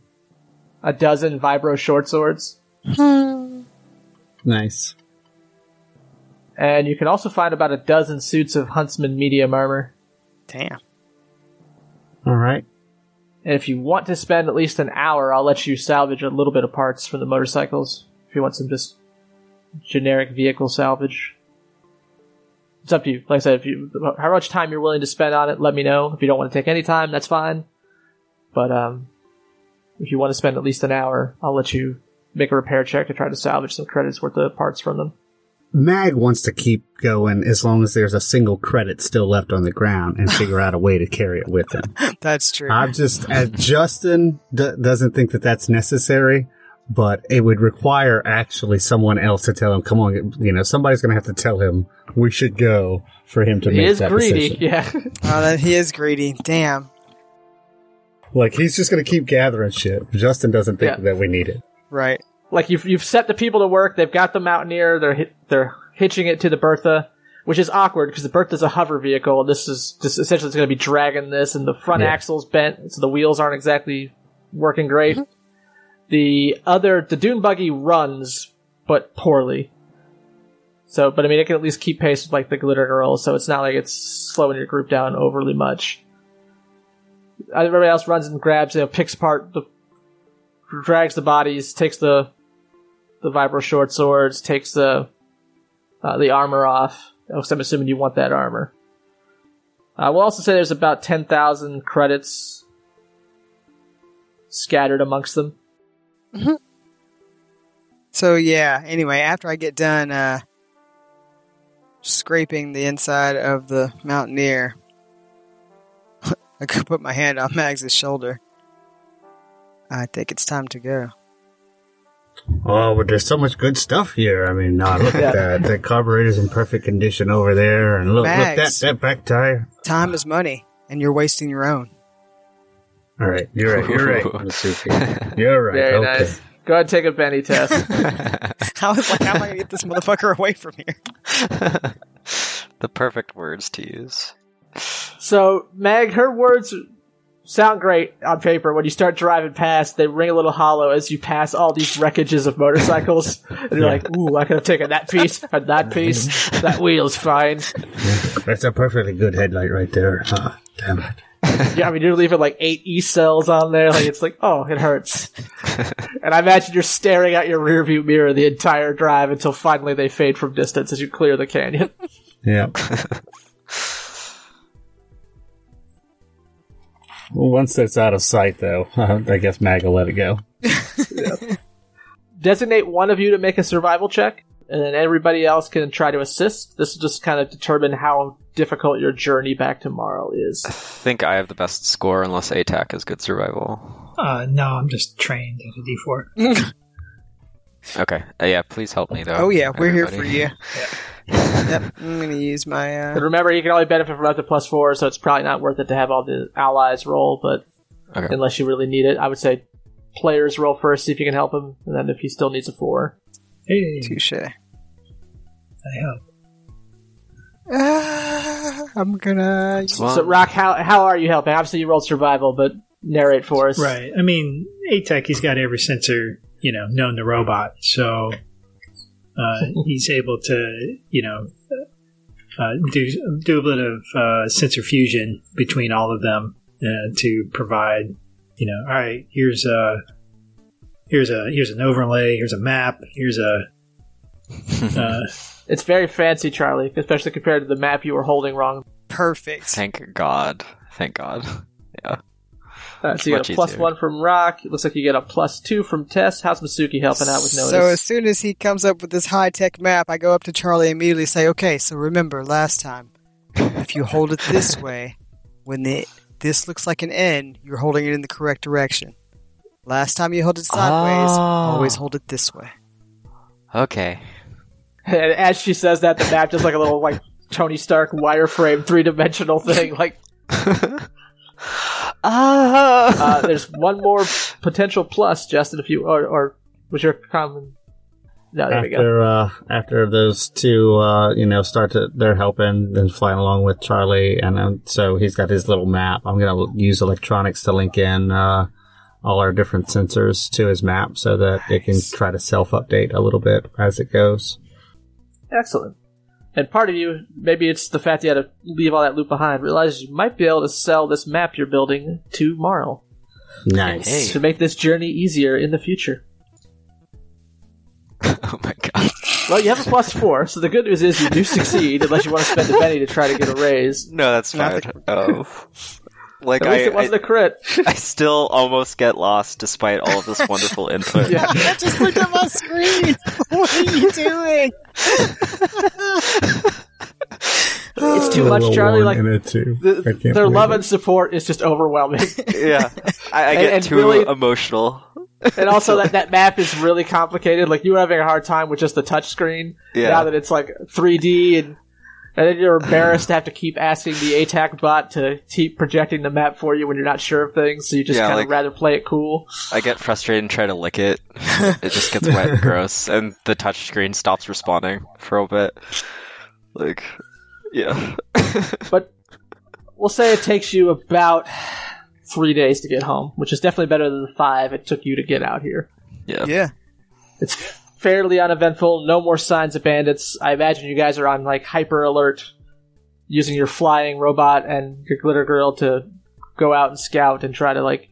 a dozen vibro short swords, Nice. and you can also find about a dozen suits of huntsman medium armor. Damn. All right. And if you want to spend at least an hour, I'll let you salvage a little bit of parts from the motorcycles. If you want some just generic vehicle salvage, it's up to you. Like I said, if you how much time you're willing to spend on it, let me know. If you don't want to take any time, that's fine. But um, if you want to spend at least an hour, I'll let you make a repair check to try to salvage some credits worth of parts from them. Mag wants to keep going as long as there's a single credit still left on the ground and figure out a way to carry it with him. That's true. I'm just, as Justin d- doesn't think that that's necessary, but it would require actually someone else to tell him, come on, you know, somebody's going to have to tell him we should go for him to He make is that greedy, decision. yeah. oh, that he is greedy. Damn. Like, he's just going to keep gathering shit. Justin doesn't think Yeah. that we need it. Right. like you've you've set the people to work. They've got the Mountaineer. They're hi- they're hitching it to the Bertha, which is awkward because the Bertha's a hover vehicle. and This is just essentially it's going to be dragging this, and the front Yeah. axle's bent, so the wheels aren't exactly working great. Mm-hmm. The other the dune buggy runs, but poorly. So, but I mean, it can at least keep pace with like the glitter girl, so it's not like it's slowing your group down overly much. Everybody else runs and grabs, you know, picks apart the drags the bodies, takes the the vibro short swords, takes the uh, the armor off. Because I'm assuming you want that armor. I will also say there's about ten thousand credits scattered amongst them. So yeah. Anyway, after I get done uh, scraping the inside of the Mountaineer, I could put my hand on Mags's shoulder. I think it's time to go. Oh, but there's so much good stuff here. I mean, nah, look Yeah. at that. The carburetor's in perfect condition over there. And look, look, that, that back tire. Time is money, and you're wasting your own. All right, you're right. You're right. Masuki. You're right. Very okay. nice. Go ahead take a Benny test. I was like, how am I gonna get this motherfucker away from here? the perfect words to use. so, Meg, her words sound great on paper. When you start driving past, they ring a little hollow as you pass all these wreckages of motorcycles. and you're like, ooh, I could have taken that piece and that piece. That wheel's fine. That's a perfectly good headlight right there. Ah, damn it. Yeah, I mean, you're leaving like eight E cells on there. Like, it's like, oh, it hurts. and I imagine you're staring at your rearview mirror the entire drive until finally they fade from distance as you clear the canyon. Yeah. well, once that's out of sight, though, I guess Mag will let it go. Designate one of you to make a survival check, and then everybody else can try to assist. This will just kind of determine how difficult your journey back tomorrow is. I think I have the best score unless ATAC is good survival. Uh, no, I'm just trained at a D4. Okay. Uh, yeah, please help me though. Oh yeah, we're here for you. Yep, I'm gonna use my. Uh, But remember, you can only benefit from up to plus four, so it's probably not worth it to have all the allies roll, but Okay. unless you really need it, I would say players roll first, see if you can help him, and then if he still needs a four. Hey, touche. I help. Ah, I'm gonna. So, Rock, how how are you helping? Obviously, you rolled survival, but narrate for us. Right. I mean, ATAC, he's got every sensor, you know, known to robot. So uh, he's able to, you know, uh, do, do a bit of uh, sensor fusion between all of them uh, to provide, you know, all right, here's a. Here's a here's an overlay. Here's a map. Here's a uh, It's very fancy, Charlie, especially compared to the map you were holding wrong. Perfect. Thank God. Thank God. Yeah. Uh, so you get a plus easier. one from Rock. It looks like you get a plus two from Tess. How's Masuki helping out with notice? So as soon as he comes up with this high tech map, I go up to Charlie and immediately say, "Okay, so remember last time, if you hold it this way, when the this looks like an N, you're holding it in the correct direction. Last time you hold it sideways, Oh. always hold it this way. Okay. And as she says that, the map does like a little like Tony Stark wireframe three dimensional thing. Like Ah. uh, there's one more potential plus, Justin. If you or, or was your common? No, there we go. after uh, after those two, uh, you know, start to they're helping, and flying along with Charlie, and um, so he's got his little map. I'm gonna use electronics to link in uh, all our different sensors to his map so that it can try to self update a little bit as it goes. Excellent. And part of you, maybe it's the fact you had to leave all that loot behind, realizes you might be able to sell this map you're building to Marl Nice. to make this journey easier in the future. oh my god. Well, you have a plus four, so the good news is you do succeed, unless you want to spend a penny to try to get a raise. No, that's fine. Oh. Like At least I, it wasn't a crit. I, I still almost get lost despite all of this wonderful input. Yeah. I just looked at my screen. what are you doing? It's too much, Charlie. Like and the, their love it. and support is just overwhelming. Yeah. I, I And- get and too really- emotional. and also that, that map is really complicated. Like you were having a hard time with just the touch screen. Yeah. Now that it's like 3D and and then you're embarrassed to have to keep asking the ATAC bot to keep projecting the map for you when you're not sure of things, so you just Yeah, kind of like- rather play it cool. I get frustrated and try to lick it. It just gets wet and gross, and the touch screen stops responding for a bit. Like, yeah. But we'll say it takes you about three days to get home, which is definitely better than the five it took you to get out here. yeah. Yeah. It's fairly uneventful. No more signs of bandits. I imagine you guys are on like hyper alert, using your flying robot and your glitter girl to go out and scout and try to like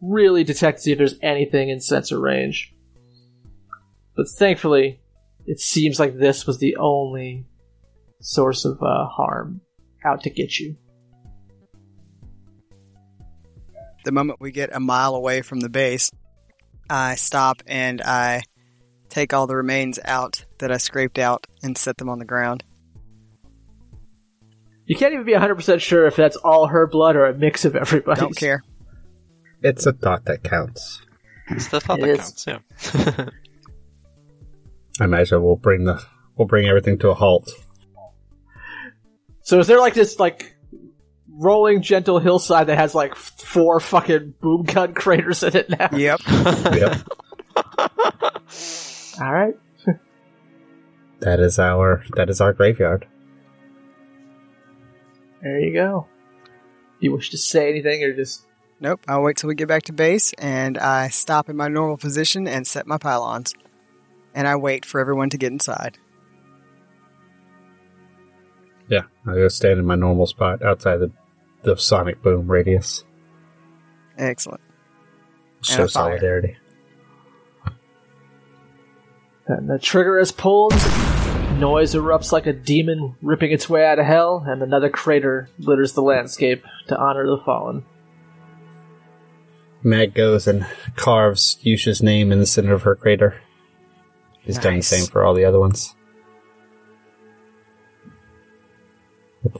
really detect see if there's anything in sensor range. But thankfully, it seems like this was the only source of uh, harm out to get you. The moment we get a mile away from the base, I stop and I take all the remains out that I scraped out and set them on the ground. You can't even be 100% sure if that's all her blood or a mix of everybody's. Don't care. It's a thought that counts. It's the thought It that is. counts, yeah. I imagine we'll bring the we'll bring everything to a halt. So is there like this like rolling gentle hillside that has like f- four fucking boom gun craters in it now? Yep. Yep. All right. that is our that is our graveyard. There you go. You wish to say anything or just Nope. I'll wait till we get back to base and I stop in my normal position and set my pylons. And I wait for everyone to get inside. Yeah, I go stand in my normal spot outside the the sonic boom radius. Excellent. Show a fire. solidarity. And the trigger is pulled. Noise erupts like a demon ripping its way out of hell, and another crater glitters the landscape to honor the fallen. Mag goes and carves Yusha's name in the center of her crater. He's done the same for all the other ones.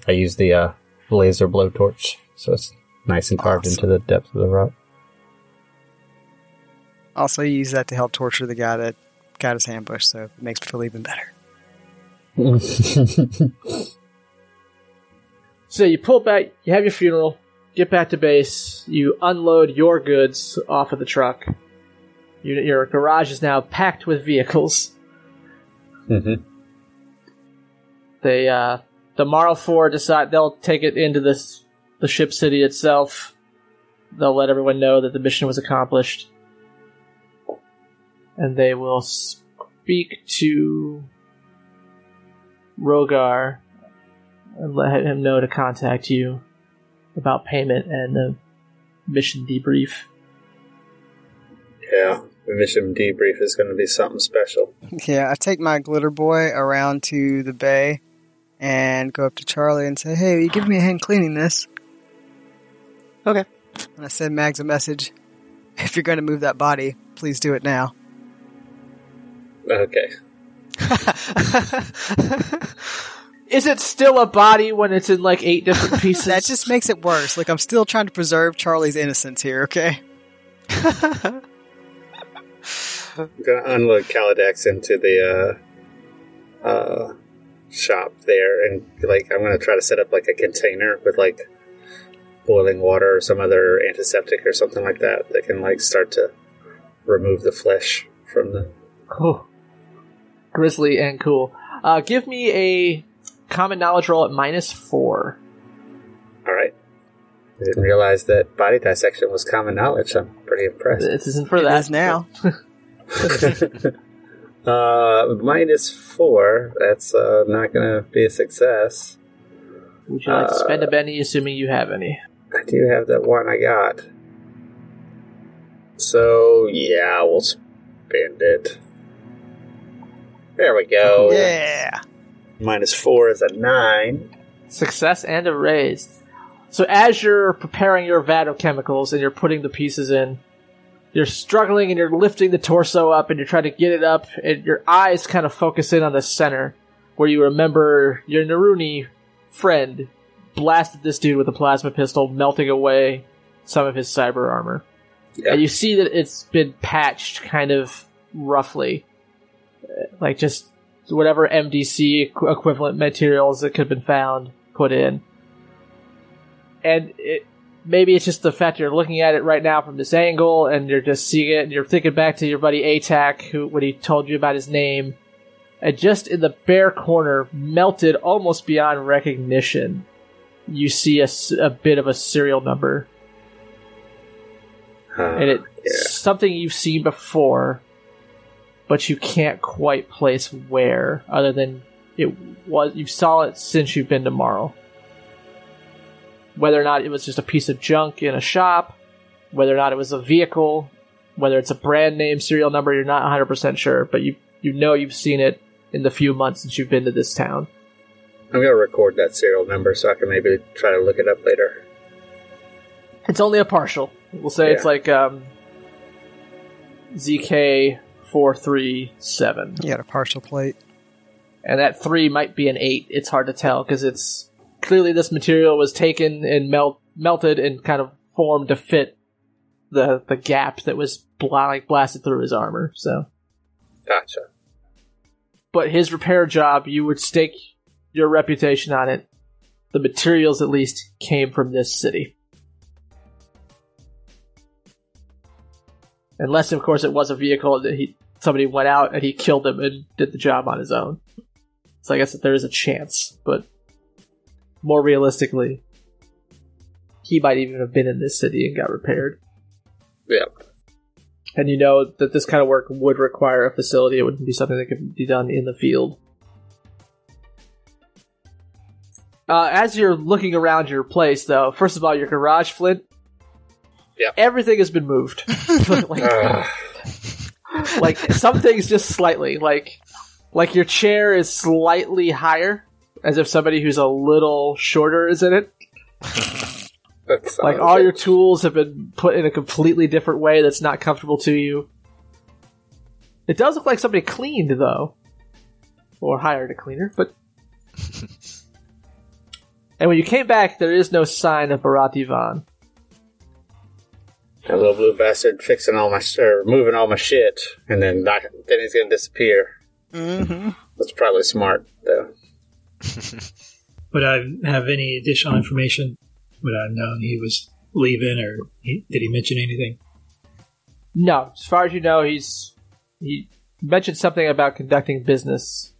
I use the uh, laser blowtorch, so it's nice and carved Awesome. into the depth of the rock. Also use that to help torture the guy that got his ambush, so it makes me feel even better. So you pull back, you have your funeral, get back to base, you unload your goods off of the truck. You, your garage is now packed with vehicles. Mhm. They, uh, the Marl Four decide they'll take it into this, the ship city itself. They'll let everyone know that the mission was accomplished. And they will speak to Rogar and let him know to contact you about payment and the mission debrief. Yeah, the mission debrief is going to be something special. Yeah, I take my glitter boy around to the bay and go up to Charlie and say, Hey, will you give me a hand cleaning this? Okay. And I send Mags a message. If you're going to move that body, please do it now. Okay. Is it still a body when it's in like eight different pieces? That just makes it worse. Like, I'm still trying to preserve Charlie's innocence here, okay? I'm gonna unload Kaladex into the uh, uh, shop there, and like I'm gonna try to set up like a container with like boiling water or some other antiseptic or something like that that can like start to remove the flesh from the. Cool. Grizzly and cool. Uh, give me a common knowledge roll at minus four. All right. I didn't realize that body dissection was common knowledge. I'm pretty impressed. This isn't for It that is now. uh, minus four. That's uh, not gonna be a success. Would you like to spend a penny, assuming you have any? I do have that one I got. So yeah, we'll spend it. There we go. Yeah. Minus four is a nine. Success and a raise. So as you're preparing your vat of chemicals and you're putting the pieces in, you're struggling and you're lifting the torso up and you're trying to get it up, and your eyes kind of focus in on the center where you remember your Naruni friend blasted this dude with a plasma pistol, melting away some of his cyber armor. Yeah. And you see that it's been patched kind of roughly. Like just whatever MDC equ- equivalent materials that could have been found put in. And it, maybe it's just the fact you're looking at it right now from this angle and you're just seeing it and you're thinking back to your buddy ATAC who, when he told you about his name. And just in the bare corner, melted almost beyond recognition, you see a bit of a serial number Uh, and it's yeah. something you've seen before, but you can't quite place where, other than it was you saw it since you've been to Marl. Whether or not it was just a piece of junk in a shop, whether or not it was a vehicle, whether it's a brand name serial number, you're not 100% sure, but you you know you've seen it in the few months since you've been to this town. I'm gonna record that serial number so I can maybe try to look it up later. It's only a partial. We'll say it's like um, ZK four three seven. You got a partial plate. and that three might be an eight. It's hard to tell because it's clearly this material was taken and melt melted and kind of formed to fit the the gap that was bla- like blasted through his armor. So, Gotcha. but his repair job, you would stake your reputation on it. The materials, at least, came from this city. Unless, of course, it was a vehicle that he somebody went out and he killed him and did the job on his own. So I guess that there is a chance, but more realistically, he might even have been in this city and got repaired. Yeah. And you know that this kind of work would require a facility. It wouldn't be something that could be done in the field. Uh, as you're looking around your place, though, first of all, your garage, Flint. Yeah. Everything has been moved. like. Like some things just slightly. Like, like your chair is slightly higher, as if somebody who's a little shorter is in it. Like of a all your tools have been put in a completely different way that's not comfortable to you. It does look like somebody cleaned though, or hired a cleaner. But and when you came back, there is no sign of Barati Vaughn. That little blue bastard fixing all my sh- or moving all my shit, and then not, then he's gonna disappear. Mm-hmm. That's probably smart, though. Would I have any additional information? Would I have known he was leaving, or he, did he mention anything? No, as far as you know, he's he mentioned something about conducting business.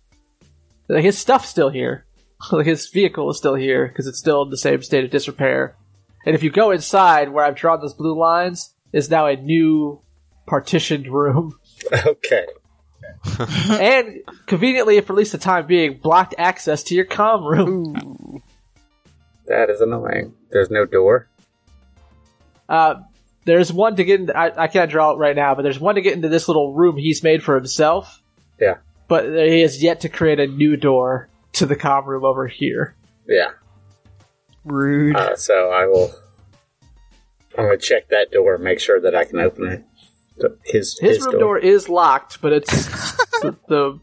Like his stuff's still here. like his vehicle is still here because it's still in the same state of disrepair. And if you go inside where I've drawn those blue lines, is now a new partitioned room. Okay. and conveniently, for at least the time being, blocked access to your comm room. Ooh. That is annoying. There's no door. Uh, there's one to get into. I, I can't draw it right now, but there's one to get into this little room he's made for himself. Yeah. But he has yet to create a new door to the comm room over here. Yeah. Rude. Uh, so I will. I'm gonna check that door, and make sure that I can open it. The- His His, room door. is locked, but it's the, the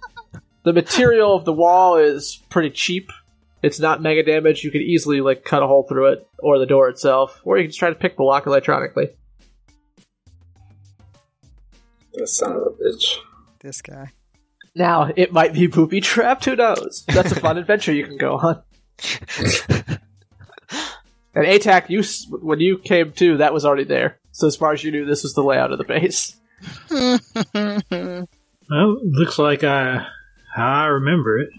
the material of the wall is pretty cheap. It's not mega damage. You could easily like cut a hole through it, or the door itself, or you can just try to pick the lock electronically. The son of a bitch. This guy. Now, it might be booby trapped, who knows? That's a fun adventure you can go on. And ATAC, you when you came to, that was already there. So as far as you knew, this was the layout of the base. Well, looks like I I remember it.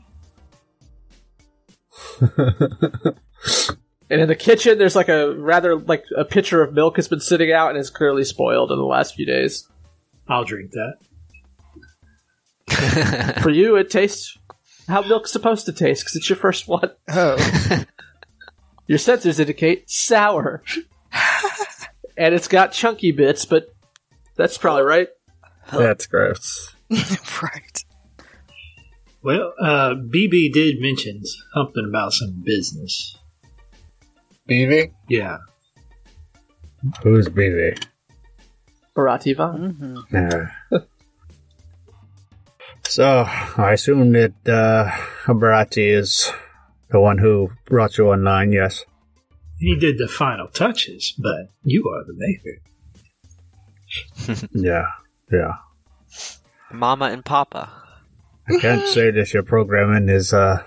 And in the kitchen, there's like a rather like a pitcher of milk has been sitting out and is clearly spoiled in the last few days. I'll drink that. For you, it tastes how milk's supposed to taste because it's your first one. Oh. Your sensors indicate sour, and it's got chunky bits, but that's probably right. That's gross. right. Well, uh, BB did mention something about some business. BB? Yeah. Who's BB? Barati Vaughn. hmm Yeah. so, I assume that uh, Barati is the one who brought you online, yes? He did the final touches, but you are the maker. Yeah, yeah. Mama and Papa. I can't say that your programming is uh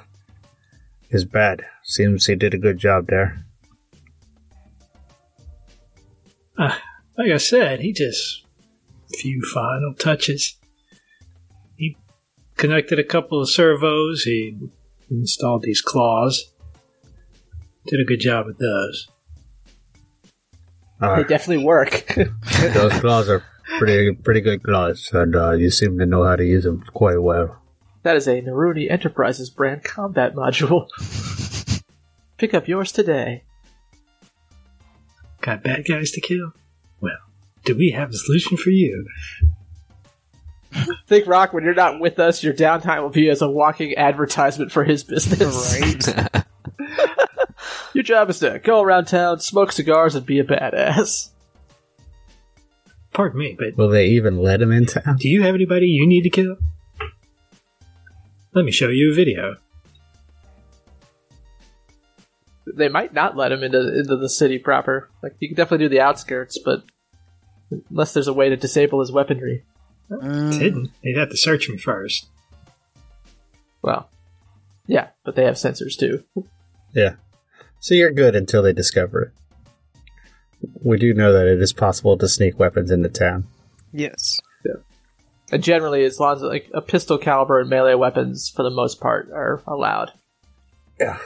is bad. Seems he did a good job there. Uh, like I said, he just few final touches. He connected a couple of servos. He installed these claws. Did a good job with those. Uh, They definitely work. those claws are pretty pretty good claws, and uh, you seem to know how to use them quite well. that is a Naruni Enterprises brand combat module. Pick up yours today. Got bad guys to kill? Well, do we have a solution for you? Think Rock, when you're not with us, your downtime will be as a walking advertisement for his business. Right. Your job is to go around town, smoke cigars, and be a badass. Pardon me, but Will they even let him in town? do you have anybody you need to kill? Let me show you a video. They might not let him into into the city proper. Like you can definitely do the outskirts, but unless there's a way to disable his weaponry. It's Mm. hidden. They'd have to search me first. Well, yeah, but they have sensors too. Yeah. So you're good until they discover it. We do know that it is possible to sneak weapons into town. Yes. And generally, as long as like a pistol caliber and melee weapons, for the most part, are allowed. Yeah.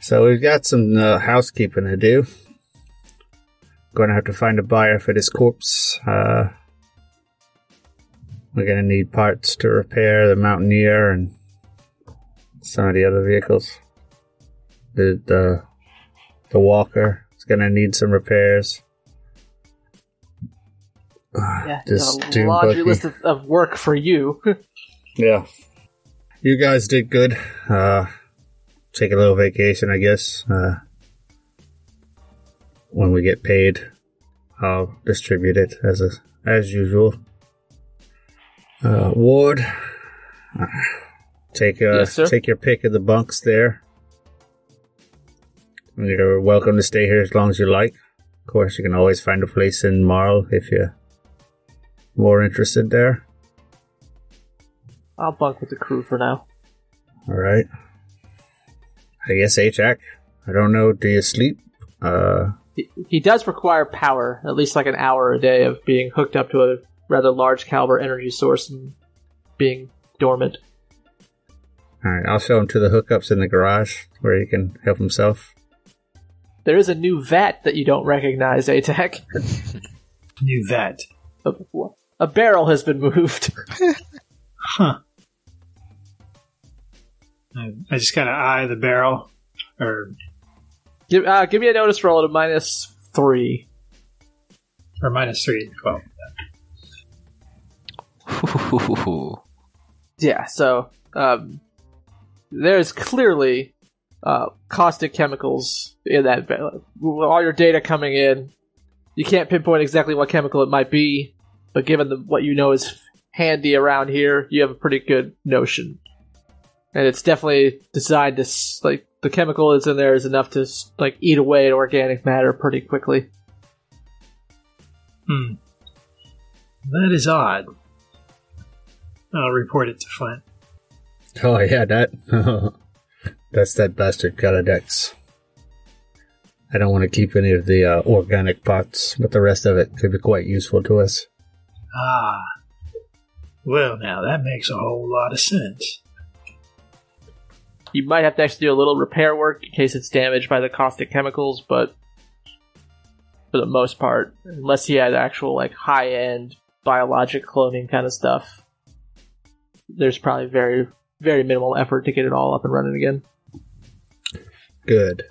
So we've got some uh, housekeeping to do. Going to have to find a buyer for this corpse. Uh, we're going to need parts to repair the Mountaineer and some of the other vehicles. The the the Walker is going to need some repairs. Uh, Yeah, this a laundry list of, of work for you. Yeah. You guys did good. Uh, take a little vacation, I guess. Uh, when we get paid, I'll distribute it as a, as usual. Uh, Ward, take uh, Yes, take your pick of the bunks there. You're welcome to stay here as long as you like. Of course, you can always find a place in Marl if you're more interested there. I'll bunk with the crew for now. All right. I guess HAC. I don't know. Do you sleep? Uh, He, he does require power, at least like an hour a day of being hooked up to a rather large caliber energy source and being dormant. all right. I'll show him to the hookups in the garage where he can help himself. There is a new vat that you don't recognize, ATAC. New vet. A, a barrel has been moved. Huh. I I just gotta eye the barrel. Or give, uh, give me a notice roll at a minus three. or minus three. Well, Yeah, so um, there's clearly uh, caustic chemicals in that. ba- All your data coming in, you can't pinpoint exactly what chemical it might be, but given the, what you know is handy around here, you have a pretty good notion. And it's definitely designed to like the chemical that's in there is enough to like eat away at organic matter pretty quickly. hmm. That is odd. I'll report it to Flint. Oh yeah, that that's that bastard Galadex. I don't want to keep any of the uh, organic parts, but the rest of it could be quite useful to us. Ah. Well, now that makes a whole lot of sense. You might have to actually do a little repair work in case it's damaged by the caustic chemicals, but for the most part, unless he had actual like high end biologic cloning kind of stuff, there's probably very very minimal effort to get it all up and running again. Good.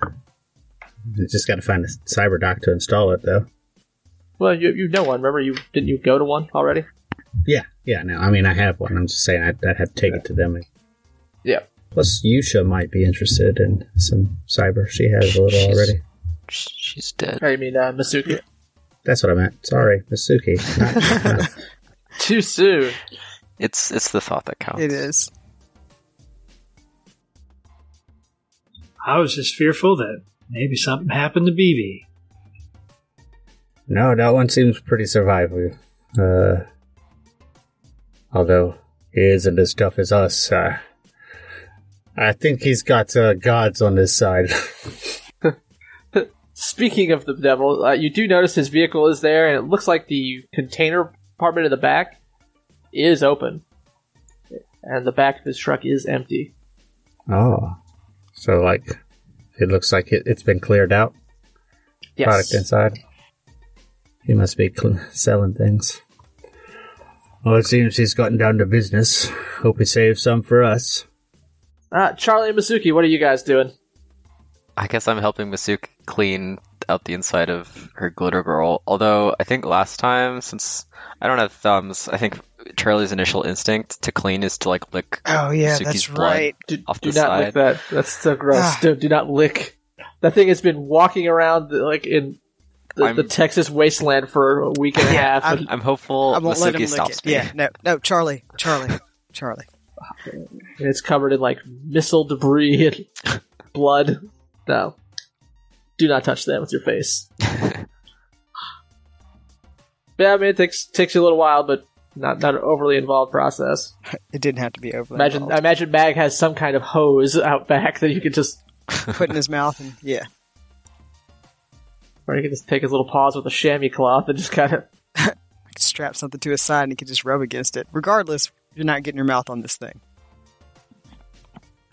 You just got to find a cyber doc to install it, though. Well, you you know one. Remember, you didn't you go to one already? Yeah, yeah. No, I mean I have one. I'm just saying I'd, I'd have to take it to them. Yeah. Plus, Yusha might be interested in some cyber. She has a little She's- already. She's dead. Or you mean uh, Masuki? That's what I meant. Sorry, Masuki. Not- not- Too soon. It's it's the thought that counts. It is. I was just fearful that maybe something happened to BB. no, that one seems pretty survivable. Uh, although he isn't as tough as us. Uh, I think he's got uh, gods on his side. Speaking of the devil, uh, you do notice his vehicle is there, and it looks like the container compartment in the back is open, and the back of his truck is empty. oh, so like it looks like it, it's been cleared out. Yes. product inside. He must be cl- selling things. Well, it seems he's gotten down to business. Hope he saves some for us. Uh, Charlie and Masuki, what are you guys doing? I guess I'm helping Masuk clean out the inside of her glitter girl. Although I think last time, since I don't have thumbs, I think Charlie's initial instinct to clean is to like lick Oh yeah, Suki's that's blood. right. Do, Off do the not side. lick that. That's so gross. Ah. do, do not lick. That thing has been walking around like in the, the Texas wasteland for a week and a half. I'm- and I'm hopeful I won't let him Masuki lick it. me. Yeah, no, no, Charlie, Charlie, Charlie. it's covered in like missile debris and blood. No, do not touch that with your face. yeah, I mean it takes takes you a little while, but not not an overly involved process. It didn't have to be overly Imagine I imagine Mag has some kind of hose out back that you could just, put in his mouth and yeah. or he can just take his little paws with a chamois cloth and just kind of. strap something to his side and he can just rub against it. Regardless, you're not getting your mouth on this thing.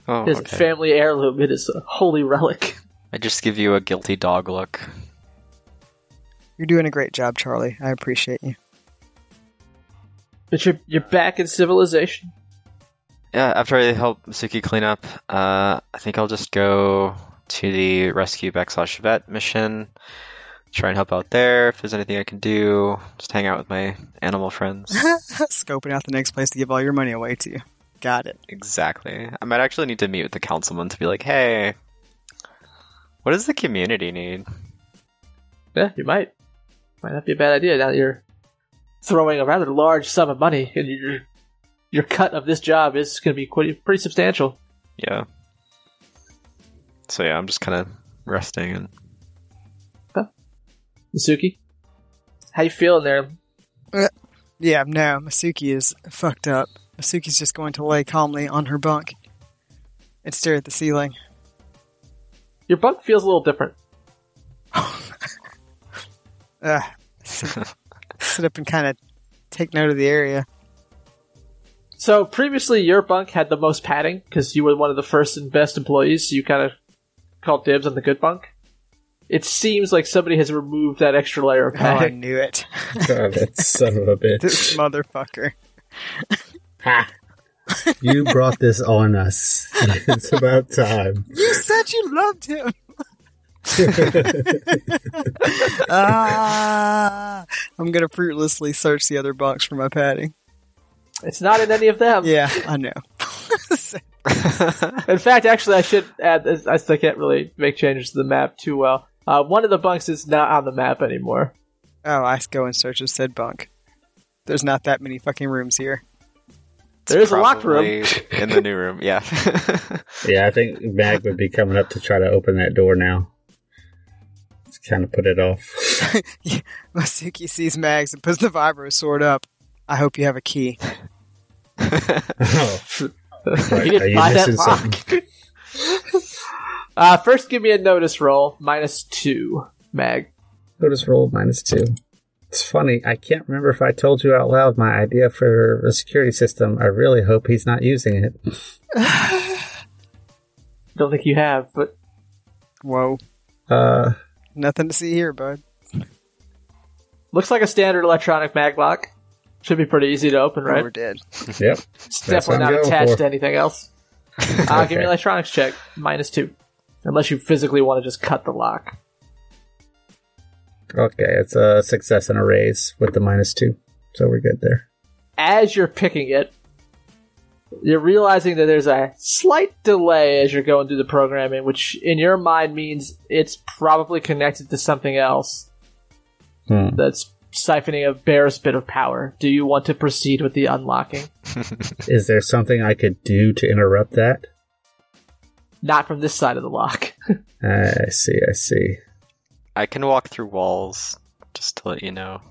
Oh, His okay. family heirloom. It is a holy relic. I just give you a guilty dog look. You're doing a great job, Charlie. I appreciate you. But you're you're back in civilization. Yeah, after I help Suki clean up, uh, I think I'll just go to the rescue backslash vet mission. Try and help out there if there's anything I can do. Just hang out with my animal friends. Scoping out the next place to give all your money away to. Got it. exactly. I might actually need to meet with the councilman to be like, hey, what does the community need? Yeah, you might. Might not be a bad idea now that you're throwing a rather large sum of money, and your your cut of this job is going to be quite, pretty substantial. Yeah. So yeah, I'm just kind of resting and Masuki, how you feeling there? Uh, yeah, no, Masuki is fucked up. Masuki's just going to lay calmly on her bunk and stare at the ceiling. Your bunk feels a little different. Ugh. Ah, sit, sit up and kind of take note of the area. So previously, your bunk had the most padding because you were one of the first and best employees. So you kind of called dibs on the good bunk. It seems like somebody has removed that extra layer of Oh, I knew it. God, that son of a bitch! this bitch. motherfucker. Ha! You brought this on us. It's about time. You said you loved him. ah, I'm gonna fruitlessly search the other bunks for my padding. it's not in any of them. Yeah, I know. In fact, actually, I should add. this- I still can't really make changes to the map too well. Uh, one of the bunks is not on the map anymore. oh, I go in search of said bunk. There's not that many fucking rooms here. There is a locked room. In the new room. Yeah. Yeah, I think Mag would be coming up to try to open that door now. Just kind of put it off. Masuki sees Mags and puts the vibro sword up. I hope you have a key. Oh, he Are didn't you buy that lock. uh, first, give me a notice roll. Minus two, Mag. notice roll minus two. It's funny. I can't remember if I told you out loud my idea for a security system. I really hope he's not using it. Don't think you have, but Whoa. Uh, Nothing to see here, bud. looks like a standard electronic mag lock. Should be pretty easy to open, Right. right? We're dead. yep. It's definitely not attached for. to anything else. Uh, Give me an electronics check. Minus two. Unless you physically want to just cut the lock. Okay, it's a success and a raise with the minus two, so we're good there. As you're picking it, you're realizing that there's a slight delay as you're going through the programming, which in your mind means it's probably connected to something else Hmm. that's siphoning a barest bit of power. Do you want to proceed with the unlocking? Is there something I could do to interrupt that? Not from this side of the lock. I see. I see. I can walk through walls, just to let you know.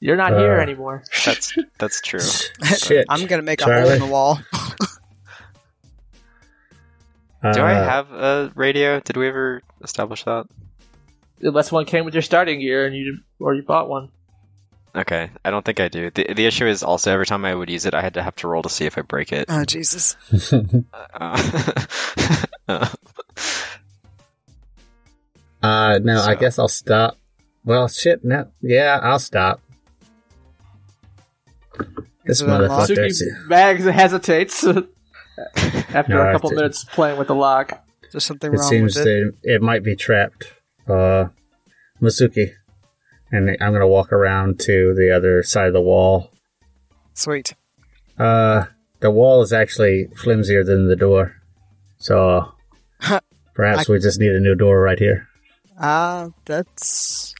You're not here Uh, anymore. That's that's true. Shit. I'm gonna make a hole in the wall. Do I Uh, have a radio? Did we ever establish that? Unless one came with your starting gear and you or you bought one. Okay, I don't think I do. The the issue is also every time I would use it, I had to have to roll to see if I break it. Oh Jesus! Uh, uh, no, I guess I'll stop. Well, shit, no. Yeah, I'll stop. This Is it unlocked? motherfucker. Suki Mags hesitates after No, a I couple minutes playing with the lock. There's something It wrong seems with it. that it might be trapped. Uh, Masuki. And I'm gonna walk around to the other side of the wall. Sweet. Uh, the wall is actually flimsier than the door. So, perhaps we just need a new door right here. Ah, that's.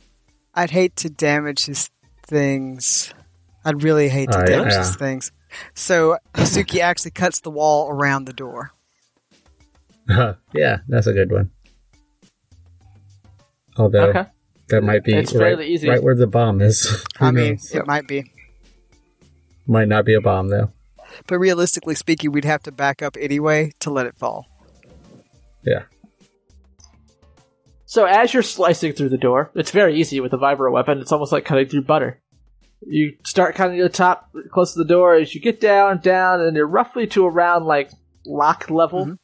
I'd hate to damage his things. I'd really hate to yeah, damage yeah. his things. So Masuki actually cuts the wall around the door. yeah, that's a good one. Although, Okay. that might be It's right, easy. right where the bomb is. I mean, knows? it might be, might not be a bomb, though. but realistically speaking, we'd have to back up anyway to let it fall. Yeah. So as you're slicing through the door, it's very easy with a vibro weapon. It's almost like cutting through butter. You start cutting to the top, close to the door. As you get down, down, and you're roughly to around like lock level. Mhm.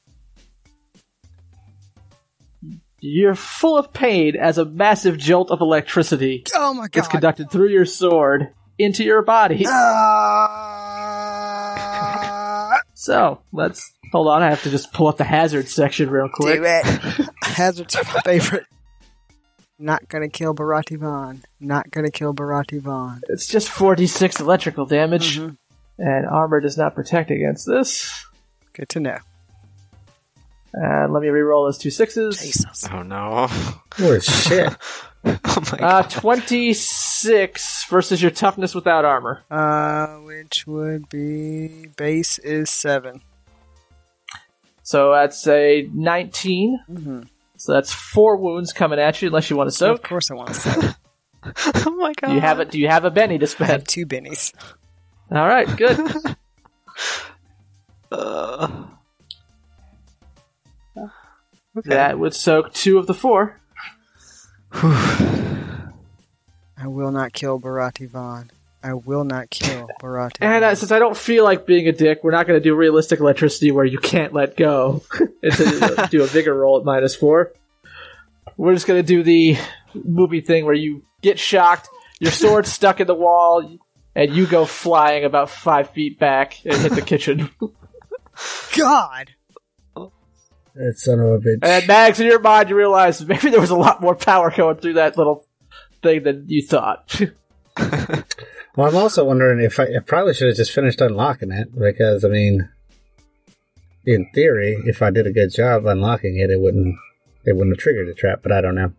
You're full of pain as a massive jolt of electricity Oh my gets god! conducted through your sword into your body. Ah, So let's hold on. I have to just pull up the hazard section real quick. do it. Hazards are my favorite. Not gonna kill Barati Vaughn. Not gonna kill Barati Vaughn. It's just 4d6 electrical damage, Mhm. and armor does not protect against this. Good to know. And let me re-roll those two sixes. Jesus. oh no! Holy shit. oh my Uh, god! 26 versus your toughness without armor. Uh, which would be base is seven. So that's a 19. Mm-hmm. So that's four wounds coming at you, unless you want to soak. of course I want to soak. oh my god! Do you have it? Do you have a Benny to I have two bennies. All right, good. Uh, okay. That would soak two of the four. I will not kill Barati Vaughn. I will not kill Barati. And uh, since I don't feel like being a dick, we're not going to do realistic electricity where you can't let go. it's a, do a vigor roll at minus four. We're just going to do the movie thing where you get shocked, your sword's stuck in the wall, and you go flying about five feet back and hit the kitchen. God. That son of a bitch. and Mags, in your mind, you realize maybe there was a lot more power going through that little thing than you thought. Well, I'm also wondering if I, I probably should have just finished unlocking it because I mean, in theory, if I did a good job unlocking it, it wouldn't it wouldn't have triggered the trap. But I don't know.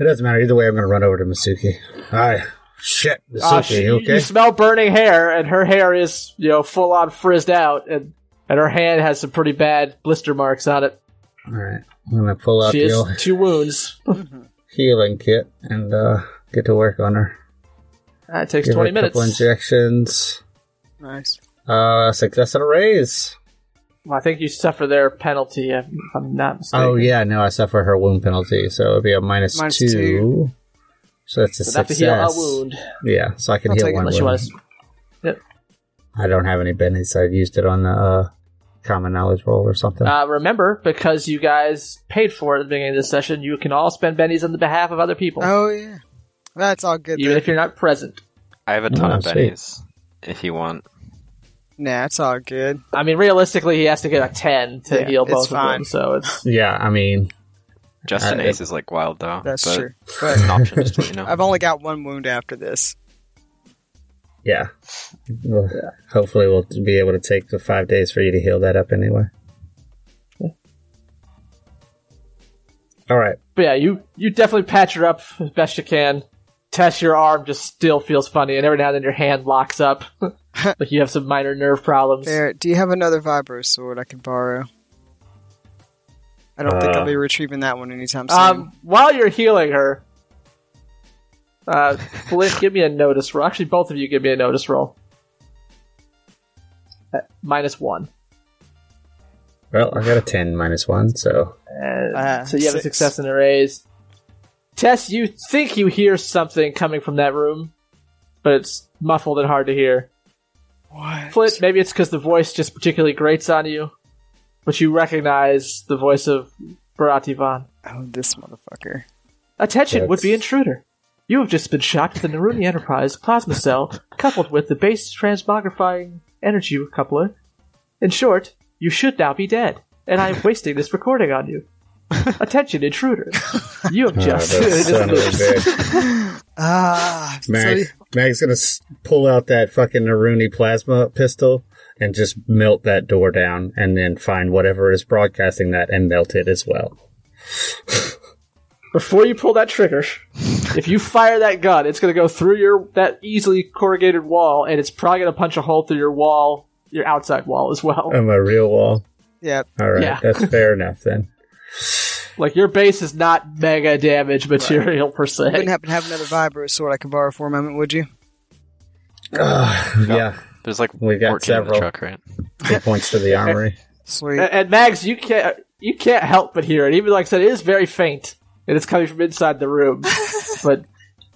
It doesn't matter either way. I'm going to run over to Masuki. Hi, shit, Masuki, Uh, she- you okay? You smell burning hair, and her hair is, you know, full on frizzed out, and, and her hand has some pretty bad blister marks on it. All right, I'm going to pull out She the has old two wounds. healing kit and uh, get to work on her. That takes Give her 20 a couple minutes. injections. Nice. Uh, success and a raise. Well, I think you suffer their penalty, if I'm not mistaken. Oh yeah, no, I suffer her wound penalty, so it'll be a minus Minus two. two. So that's a So have to heal a success. wound. Yeah, so I can I'll heal take it one Unless you wound. want to. I don't have any bennies. I've used it on the uh, common knowledge roll or something. Uh, remember, because you guys paid for it at the beginning of this session, you can all spend bennies on the behalf of other people, Oh yeah, that's all good. even then. if you're not present. I have a ton Oh, of sweet. bennies. If you want, Nah, it's all good. I mean, realistically, he has to get a 10 to Yeah, heal it's both of fine. them, so it's. yeah, I mean, Justin Uh, Ace is like wild though. That's but true. It's an option, just to let you know. I've only got one wound after this. Yeah. Well, Hopefully, we'll be able to take the five days for you to heal that up anyway. All right. But yeah, you, you definitely patch her up as best you can. Tess your arm just still feels funny, and every now and then your hand locks up. like you have some minor nerve problems. There. Do you have another vibro sword I can borrow? I don't think Uh, I'll be retrieving that one anytime soon. Um, while you're healing her, uh, Flint, give me a notice roll. Actually, both of you give me a notice roll. Uh, minus one. Well, I got a 10 minus 1, so. And Ah, so you have a success and a raise. Tess, you think you hear something coming from that room, but it's muffled and hard to hear. what? Flint, maybe it's because the voice just particularly grates on you, but you recognize the voice of Barati Vaughn. Oh, this motherfucker. Attention, That's- would-be intruder. You have just been shot with the Naruni Enterprise plasma cell coupled with the base transmogrifying energy coupler. In short, you should now be dead, and I am wasting this recording on you. Attention, intruder. You have Oh, just... that son of a bitch. Ah, Mag, so Mag's gonna s- pull out that fucking Naruni plasma pistol and just melt that door down, and then find whatever is broadcasting that and melt it as well. Before you pull that trigger, if you fire that gun, it's going to go through your that easily corrugated wall, and it's probably going to punch a hole through your wall, your outside wall as well. On my real wall. yeah, All right, Yeah. that's fair enough then. Like your base is not mega damage material per se. wouldn't happen to have another vibro sword I could borrow for a moment, would you? Ugh, yeah, There's like We got 14 in several. the truck, right? hit points to the armory. Sweet. And, and Mags, you can't you can't help but hear it. Even like I said, it is very faint, and it's coming from inside the room, but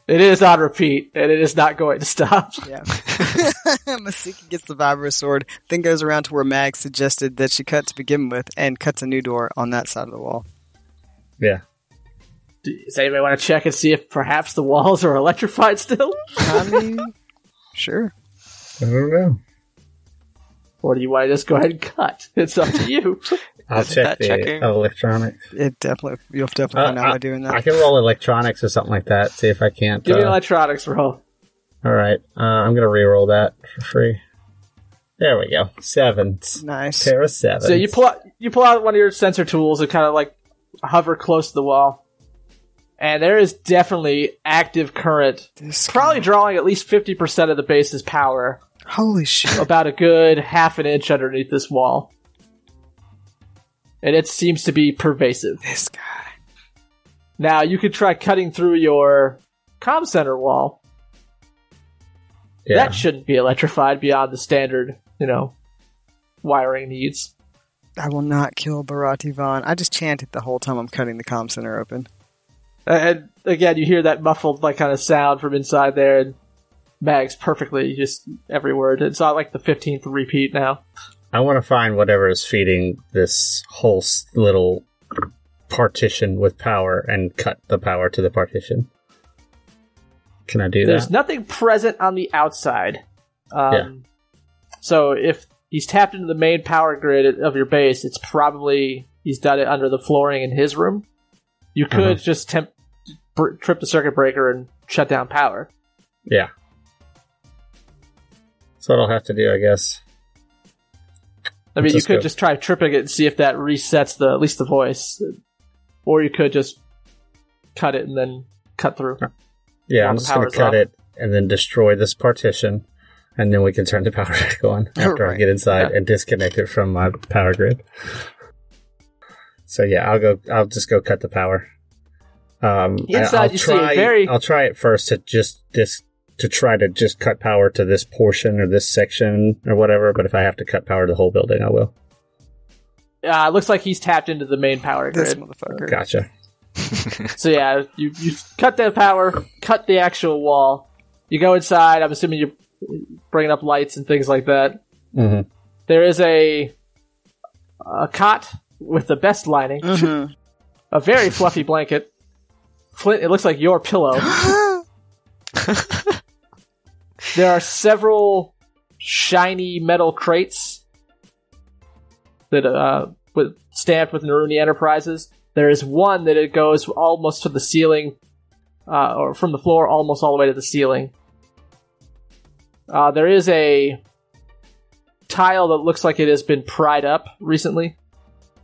it is on repeat, and it is not going to stop. Yeah. Masuki gets the vibro sword, then goes around to where Mag suggested that she cut to begin with, and cuts a new door on that side of the wall. Yeah. Does anybody want to check and see if perhaps the walls are electrified still, I mean, sure. I don't know. or do you want to just go ahead and cut? It's up to you. I'll Isn't check that the checking? electronics. It definitely you'll definitely find Uh, out by doing that. I can roll electronics or something like that. See if I can't. Give me an uh, electronics roll. all right, uh, I'm gonna re-roll that for free. There we go. Sevens. Nice. Pair of sevens. So you pull out you pull out one of your sensor tools and kind of like hover close to the wall, and there is definitely active current, This probably drawing at least fifty percent of the base's power, Holy shit. about a good half an inch underneath this wall, and it seems to be pervasive. This guy. Now you could try cutting through your comm center wall. yeah. That shouldn't be electrified beyond the standard, you know, wiring needs. I will not kill Barati Vaughn. I just chant it the whole time I'm cutting the comm center open. And again, you hear that muffled like kind of sound from inside there, and Mags perfectly just every word. It's not like the fifteenth repeat now. I want to find whatever is feeding this whole little partition with power and cut the power to the partition. Can I do There's that? There's nothing present on the outside. Um, Yeah. So if he's tapped into the main power grid of your base, it's probably he's done it under the flooring in his room. You could Uh-huh. just temp- br- trip the circuit breaker and shut down power. Yeah. That's what I'll have to do, I guess. I mean, you could go. just try tripping it and see if that resets the at least the voice, or you could just cut it and then cut through. Yeah, I'm just gonna cut off. it and then destroy this partition, and then we can turn the power back on after I get inside Yeah. and disconnect it from my power grid. So yeah, I'll go. I'll just go cut the power. Um, Inside I'll you see try, very- I'll try it first to just dis to try to just cut power to this portion or this section or whatever. But if I have to cut power to the whole building, I will. Uh, it looks like he's tapped into the main power grid. This grid. motherfucker. Gotcha. So yeah, you you cut the power, cut the actual wall. You go inside. I'm assuming you're bringing up lights and things like that. Mhm. There is a a cot with the best lining, Mhm. a very fluffy blanket. Flint, it looks like your pillow. there are several shiny metal crates that uh with stamped with Naruni Enterprises. There is one that it goes almost to the ceiling, uh, or from the floor almost all the way to the ceiling. Uh, there is a tile that looks like it has been pried up recently,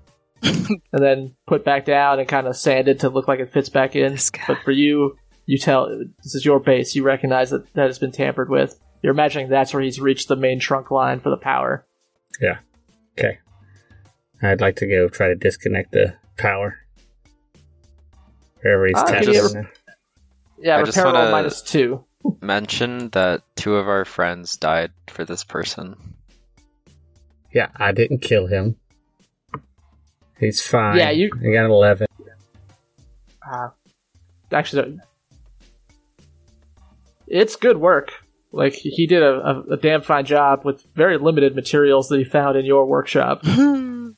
and then put back down and kind of sanded to look like it fits back in. But for you, you tell this is your base. You recognize that that has been tampered with. You're imagining that's where he's reached the main trunk line for the power. Yeah. Okay. I'd like to go try to disconnect the power. Wherever he's Ah, tapping can you ever- Yeah, I just repair roll wanna- minus two. Mention that two of our friends died for this person. Yeah, I didn't kill him. He's fine. Yeah, you- I got an 11. Uh, actually, it's good work. Like he did a, a, a damn fine job with very limited materials that he found in your workshop, and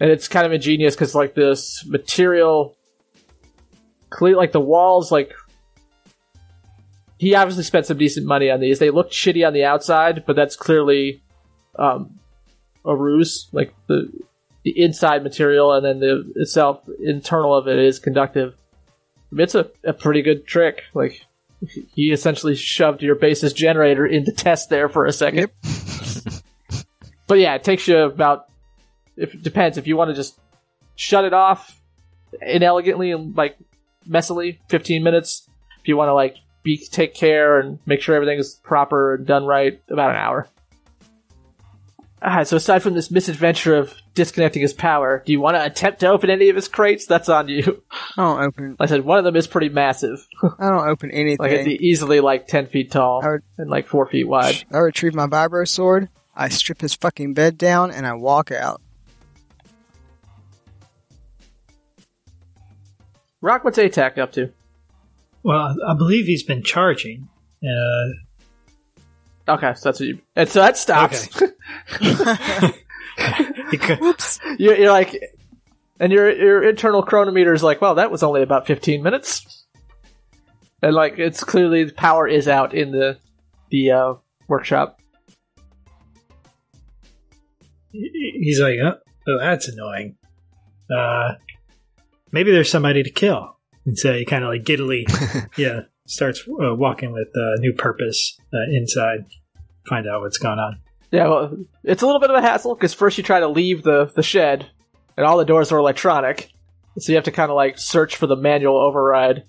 it's kind of ingenious because like this material, cle like the walls, like he obviously spent some decent money on these. They look shitty on the outside, but that's clearly um, a ruse. Like the the inside material and then the itself internal of it is conductive. It's a, a pretty good trick. Like he essentially shoved your base's generator into Tess there for a second. but yeah, it takes you about if it depends if you want to just shut it off inelegantly and like messily, fifteen minutes. If you want to like be take care and make sure everything is proper and done right, about an hour. Alright, so aside from this misadventure of disconnecting his power, do you want to attempt to open any of his crates? That's on you. I don't open. Like I said, one of them is pretty massive. I don't open anything. Like it's easily like ten feet tall I would- and like four feet wide. I retrieve my vibro sword. I strip his fucking bed down and I walk out. Rock, what's ATAC up to? Well, I believe he's been charging. Uh, Okay, so that's what you. And so that stops. because, you're, you're like, and your your internal chronometer is like, well, that was only about fifteen minutes. And like, it's clearly the power is out in the the uh, workshop. he's like, oh, oh, that's annoying. Uh, maybe there's somebody to kill. And so he kind of like giddily, yeah, starts uh, walking with uh, new purpose uh, inside, find out what's going on. Yeah, well, it's a little bit of a hassle because first you try to leave the the shed, and all the doors are electronic, so you have to kind of like search for the manual override,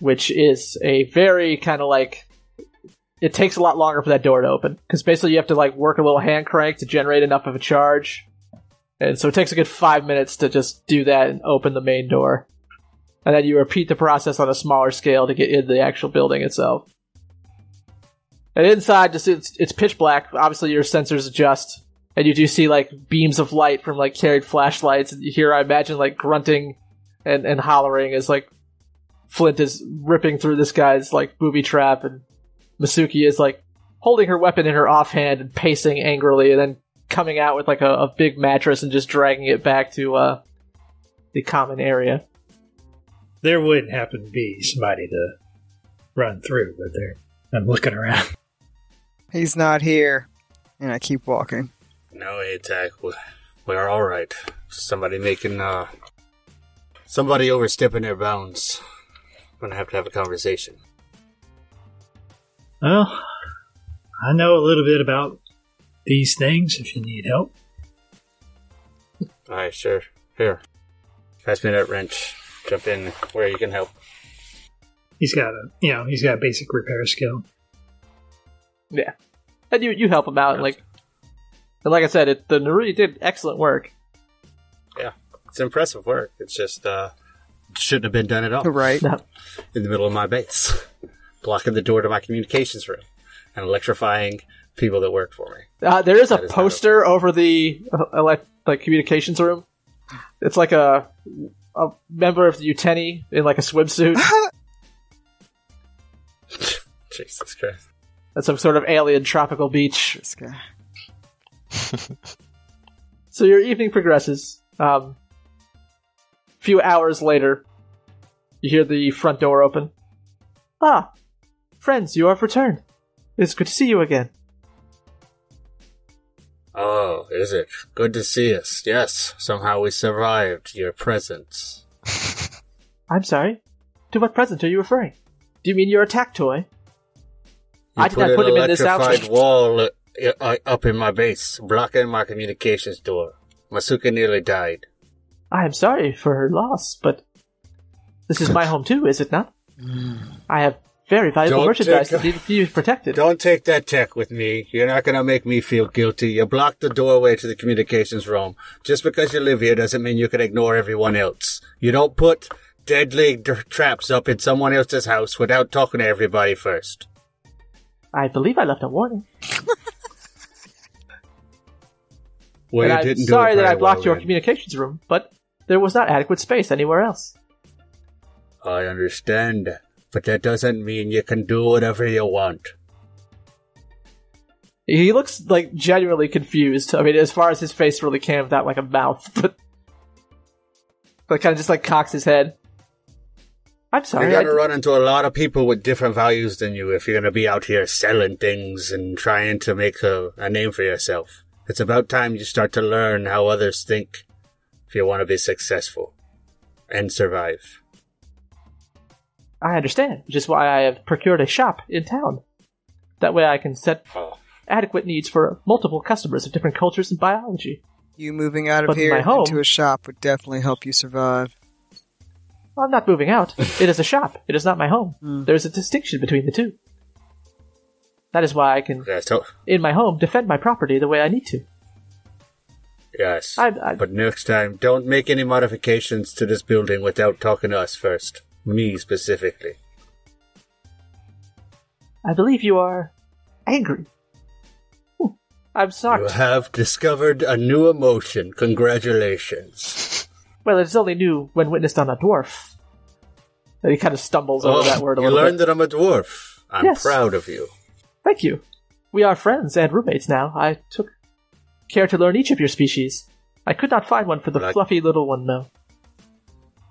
which is a very kind of like it takes a lot longer for that door to open because basically you have to like work a little hand crank to generate enough of a charge, and so it takes a good five minutes to just do that and open the main door, and then you repeat the process on a smaller scale to get into the actual building itself. And inside, just it's, it's pitch black. Obviously, your sensors adjust, and you do see like beams of light from like carried flashlights. And you hear, I imagine, like grunting and and hollering as like Flint is ripping through this guy's like booby trap, and Masuki is like holding her weapon in her offhand and pacing angrily, and then coming out with like a, a big mattress and just dragging it back to uh the common area. There wouldn't happen to be somebody to run through, but there, I'm looking around. He's not here. And I keep walking. No attack. We're all right. Somebody making uh, somebody overstepping their bounds. Gonna have to have a conversation. Well, I know a little bit about these things if you need help. All right, sure. Here, pass me that wrench. Jump in where you can help. He's got a, you know, he's got a basic repair skill. Yeah, and you you help him out, and like and like I said, it, the Naruni did excellent work. Yeah, it's impressive work. It's just uh, shouldn't have been done at all. Right. No. In the middle of my base, blocking the door to my communications room and electrifying people that work for me. Uh, there is a That is not poster over the uh, elect, like communications room. It's like a a member of the Uteni in like a swimsuit. Jesus Christ. At some sort of alien tropical beach. This guy. So your evening progresses. Um, a few hours later, you hear the front door open. Ah, friends, you have returned. It's good to see you again. Oh, is it? Good to see us. Yes, somehow we survived your presence. I'm sorry. To what present are you referring? Do you mean your ATAC toy? You I did not put an him in this electrified outfit. wall uh, uh, up in my base, blocking my communications door. Masuki nearly died. I am sorry for her loss, but this is my home too, is it not? I have very valuable Don't merchandise take- that need to be protected. Don't take that tech with me. You're not gonna make me feel guilty. You blocked the doorway to the communications room. Just because you live here doesn't mean you can ignore everyone else. You don't put deadly d- traps up in someone else's house without talking to everybody first. I believe I left a warning. Well, and I'm sorry that I blocked well, your then. communications room, but there was not adequate space anywhere else. I understand, but that doesn't mean you can do whatever you want. He looks like genuinely confused. I mean, as far as his face really can without like a mouth, but but kind of just like cocks his head. I'm sorry. You're gonna run into a lot of people with different values than you if you're gonna be out here selling things and trying to make a, a name for yourself. It's about time you start to learn how others think if you want to be successful and survive. I understand, which is why I have procured a shop in town. That way, I can set Oh. adequate needs for multiple customers of different cultures and biology. You moving out of But here my home- into a shop would definitely help you survive. I'm not moving out. it is a shop. It is not my home. Hmm. There is a distinction between the two. That is why I can, Yes, to- in my home, defend my property the way I need to. yes. I, I, But next time, don't make any modifications to this building without talking to us first. Me specifically. I believe you are angry. Hmm. I'm sorry. You have discovered a new emotion. Congratulations. Well, it's only new when witnessed on a dwarf. And he kind of stumbles over that oh, word a Oh, you learned that I'm a dwarf. I'm Yes. proud of you. Thank you. We are friends and roommates now. I took care to learn each of your species. I could not find one for the Like- fluffy little one, though.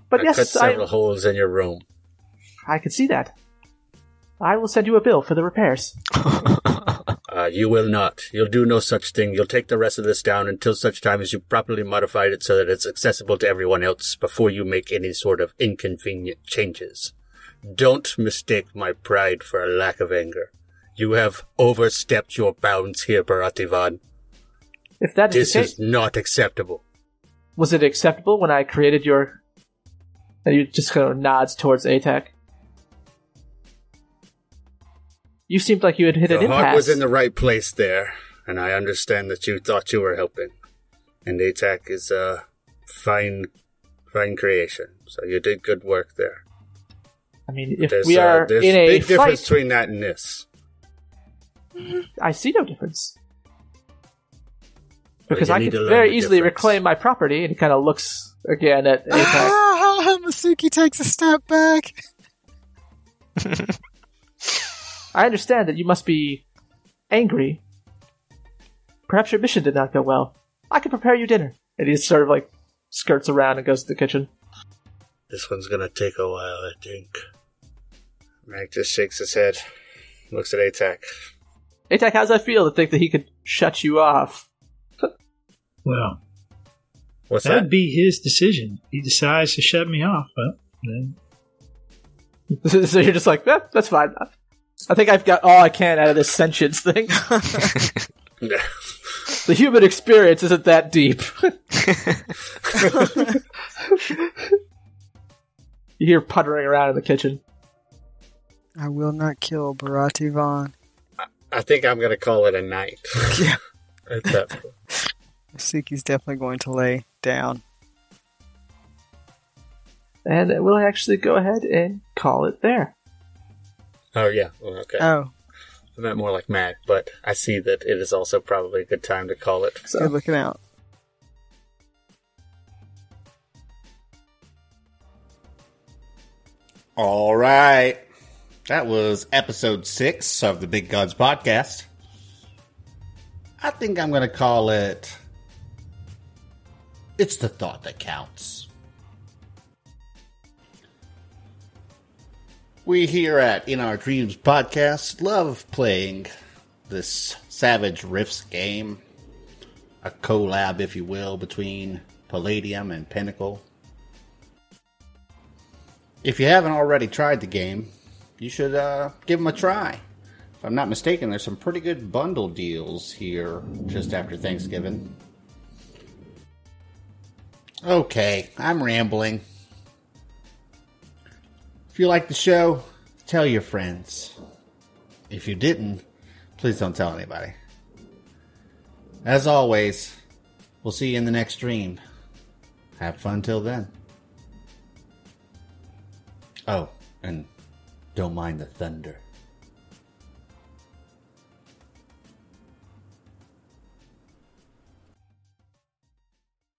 But yes, I cut yes, several I, holes in your room. I can see that. I will send you a bill for the repairs. Uh, you will not. You'll do no such thing. You'll take the rest of this down until such time as you properly modified it so that it's accessible to everyone else before you make any sort of inconvenient changes. Don't mistake my pride for a lack of anger. You have overstepped your bounds here, Barati Vaughn. If that is This is not acceptable. was it acceptable when I created your? And you just kind of nods towards ATAC. You seemed like you had hit an Your heart was in the right place there, and I understand that you thought you were helping. And ATAC is a fine, fine creation. So you did good work there. I mean, if There's, we uh, are there's in a a big difference between that and this. I see no difference. Because you I need could very easily difference. reclaim my property, and he kind of looks again at ATAC. Ah, Masuki takes a step back. I understand that you must be angry. Perhaps your mission did not go well. I can prepare you dinner. And he sort of like skirts around and goes to the kitchen. This one's gonna take a while, I think. Mac just shakes his head, looks at ATAC. ATAC, how's that feel to think that he could shut you off? Well, What's that that? would be his decision. He decides to shut me off. Well, then so you're just like, eh, that's fine. I think I've got all I can out of this sentience thing. the human experience isn't that deep. you hear puttering around in the kitchen. I will not kill Barati Vaughn. I think I'm gonna call it a night. Yeah. At that point. Masuki's definitely going to lay down. and we'll actually go ahead and call it there. Oh yeah. Well, okay. Oh, I meant more like Mac, but I see that it is also probably a good time to call it. So. Good looking out. All right. That was episode six of the Big Gods podcast. I think I'm going to call it It's the Thought That Counts. We here at In Our Dreams podcast love playing this Savage Rifts game, a collab, if you will, between Palladium and Pinnacle. If you haven't already tried the game, you should uh, give them a try. If I'm not mistaken, there's some pretty good bundle deals here just after Thanksgiving. Okay, I'm rambling. If you like the show, tell your friends. If you didn't, please don't tell anybody. As always, we'll see you in the next stream. Have fun till then. Oh, and don't mind the thunder.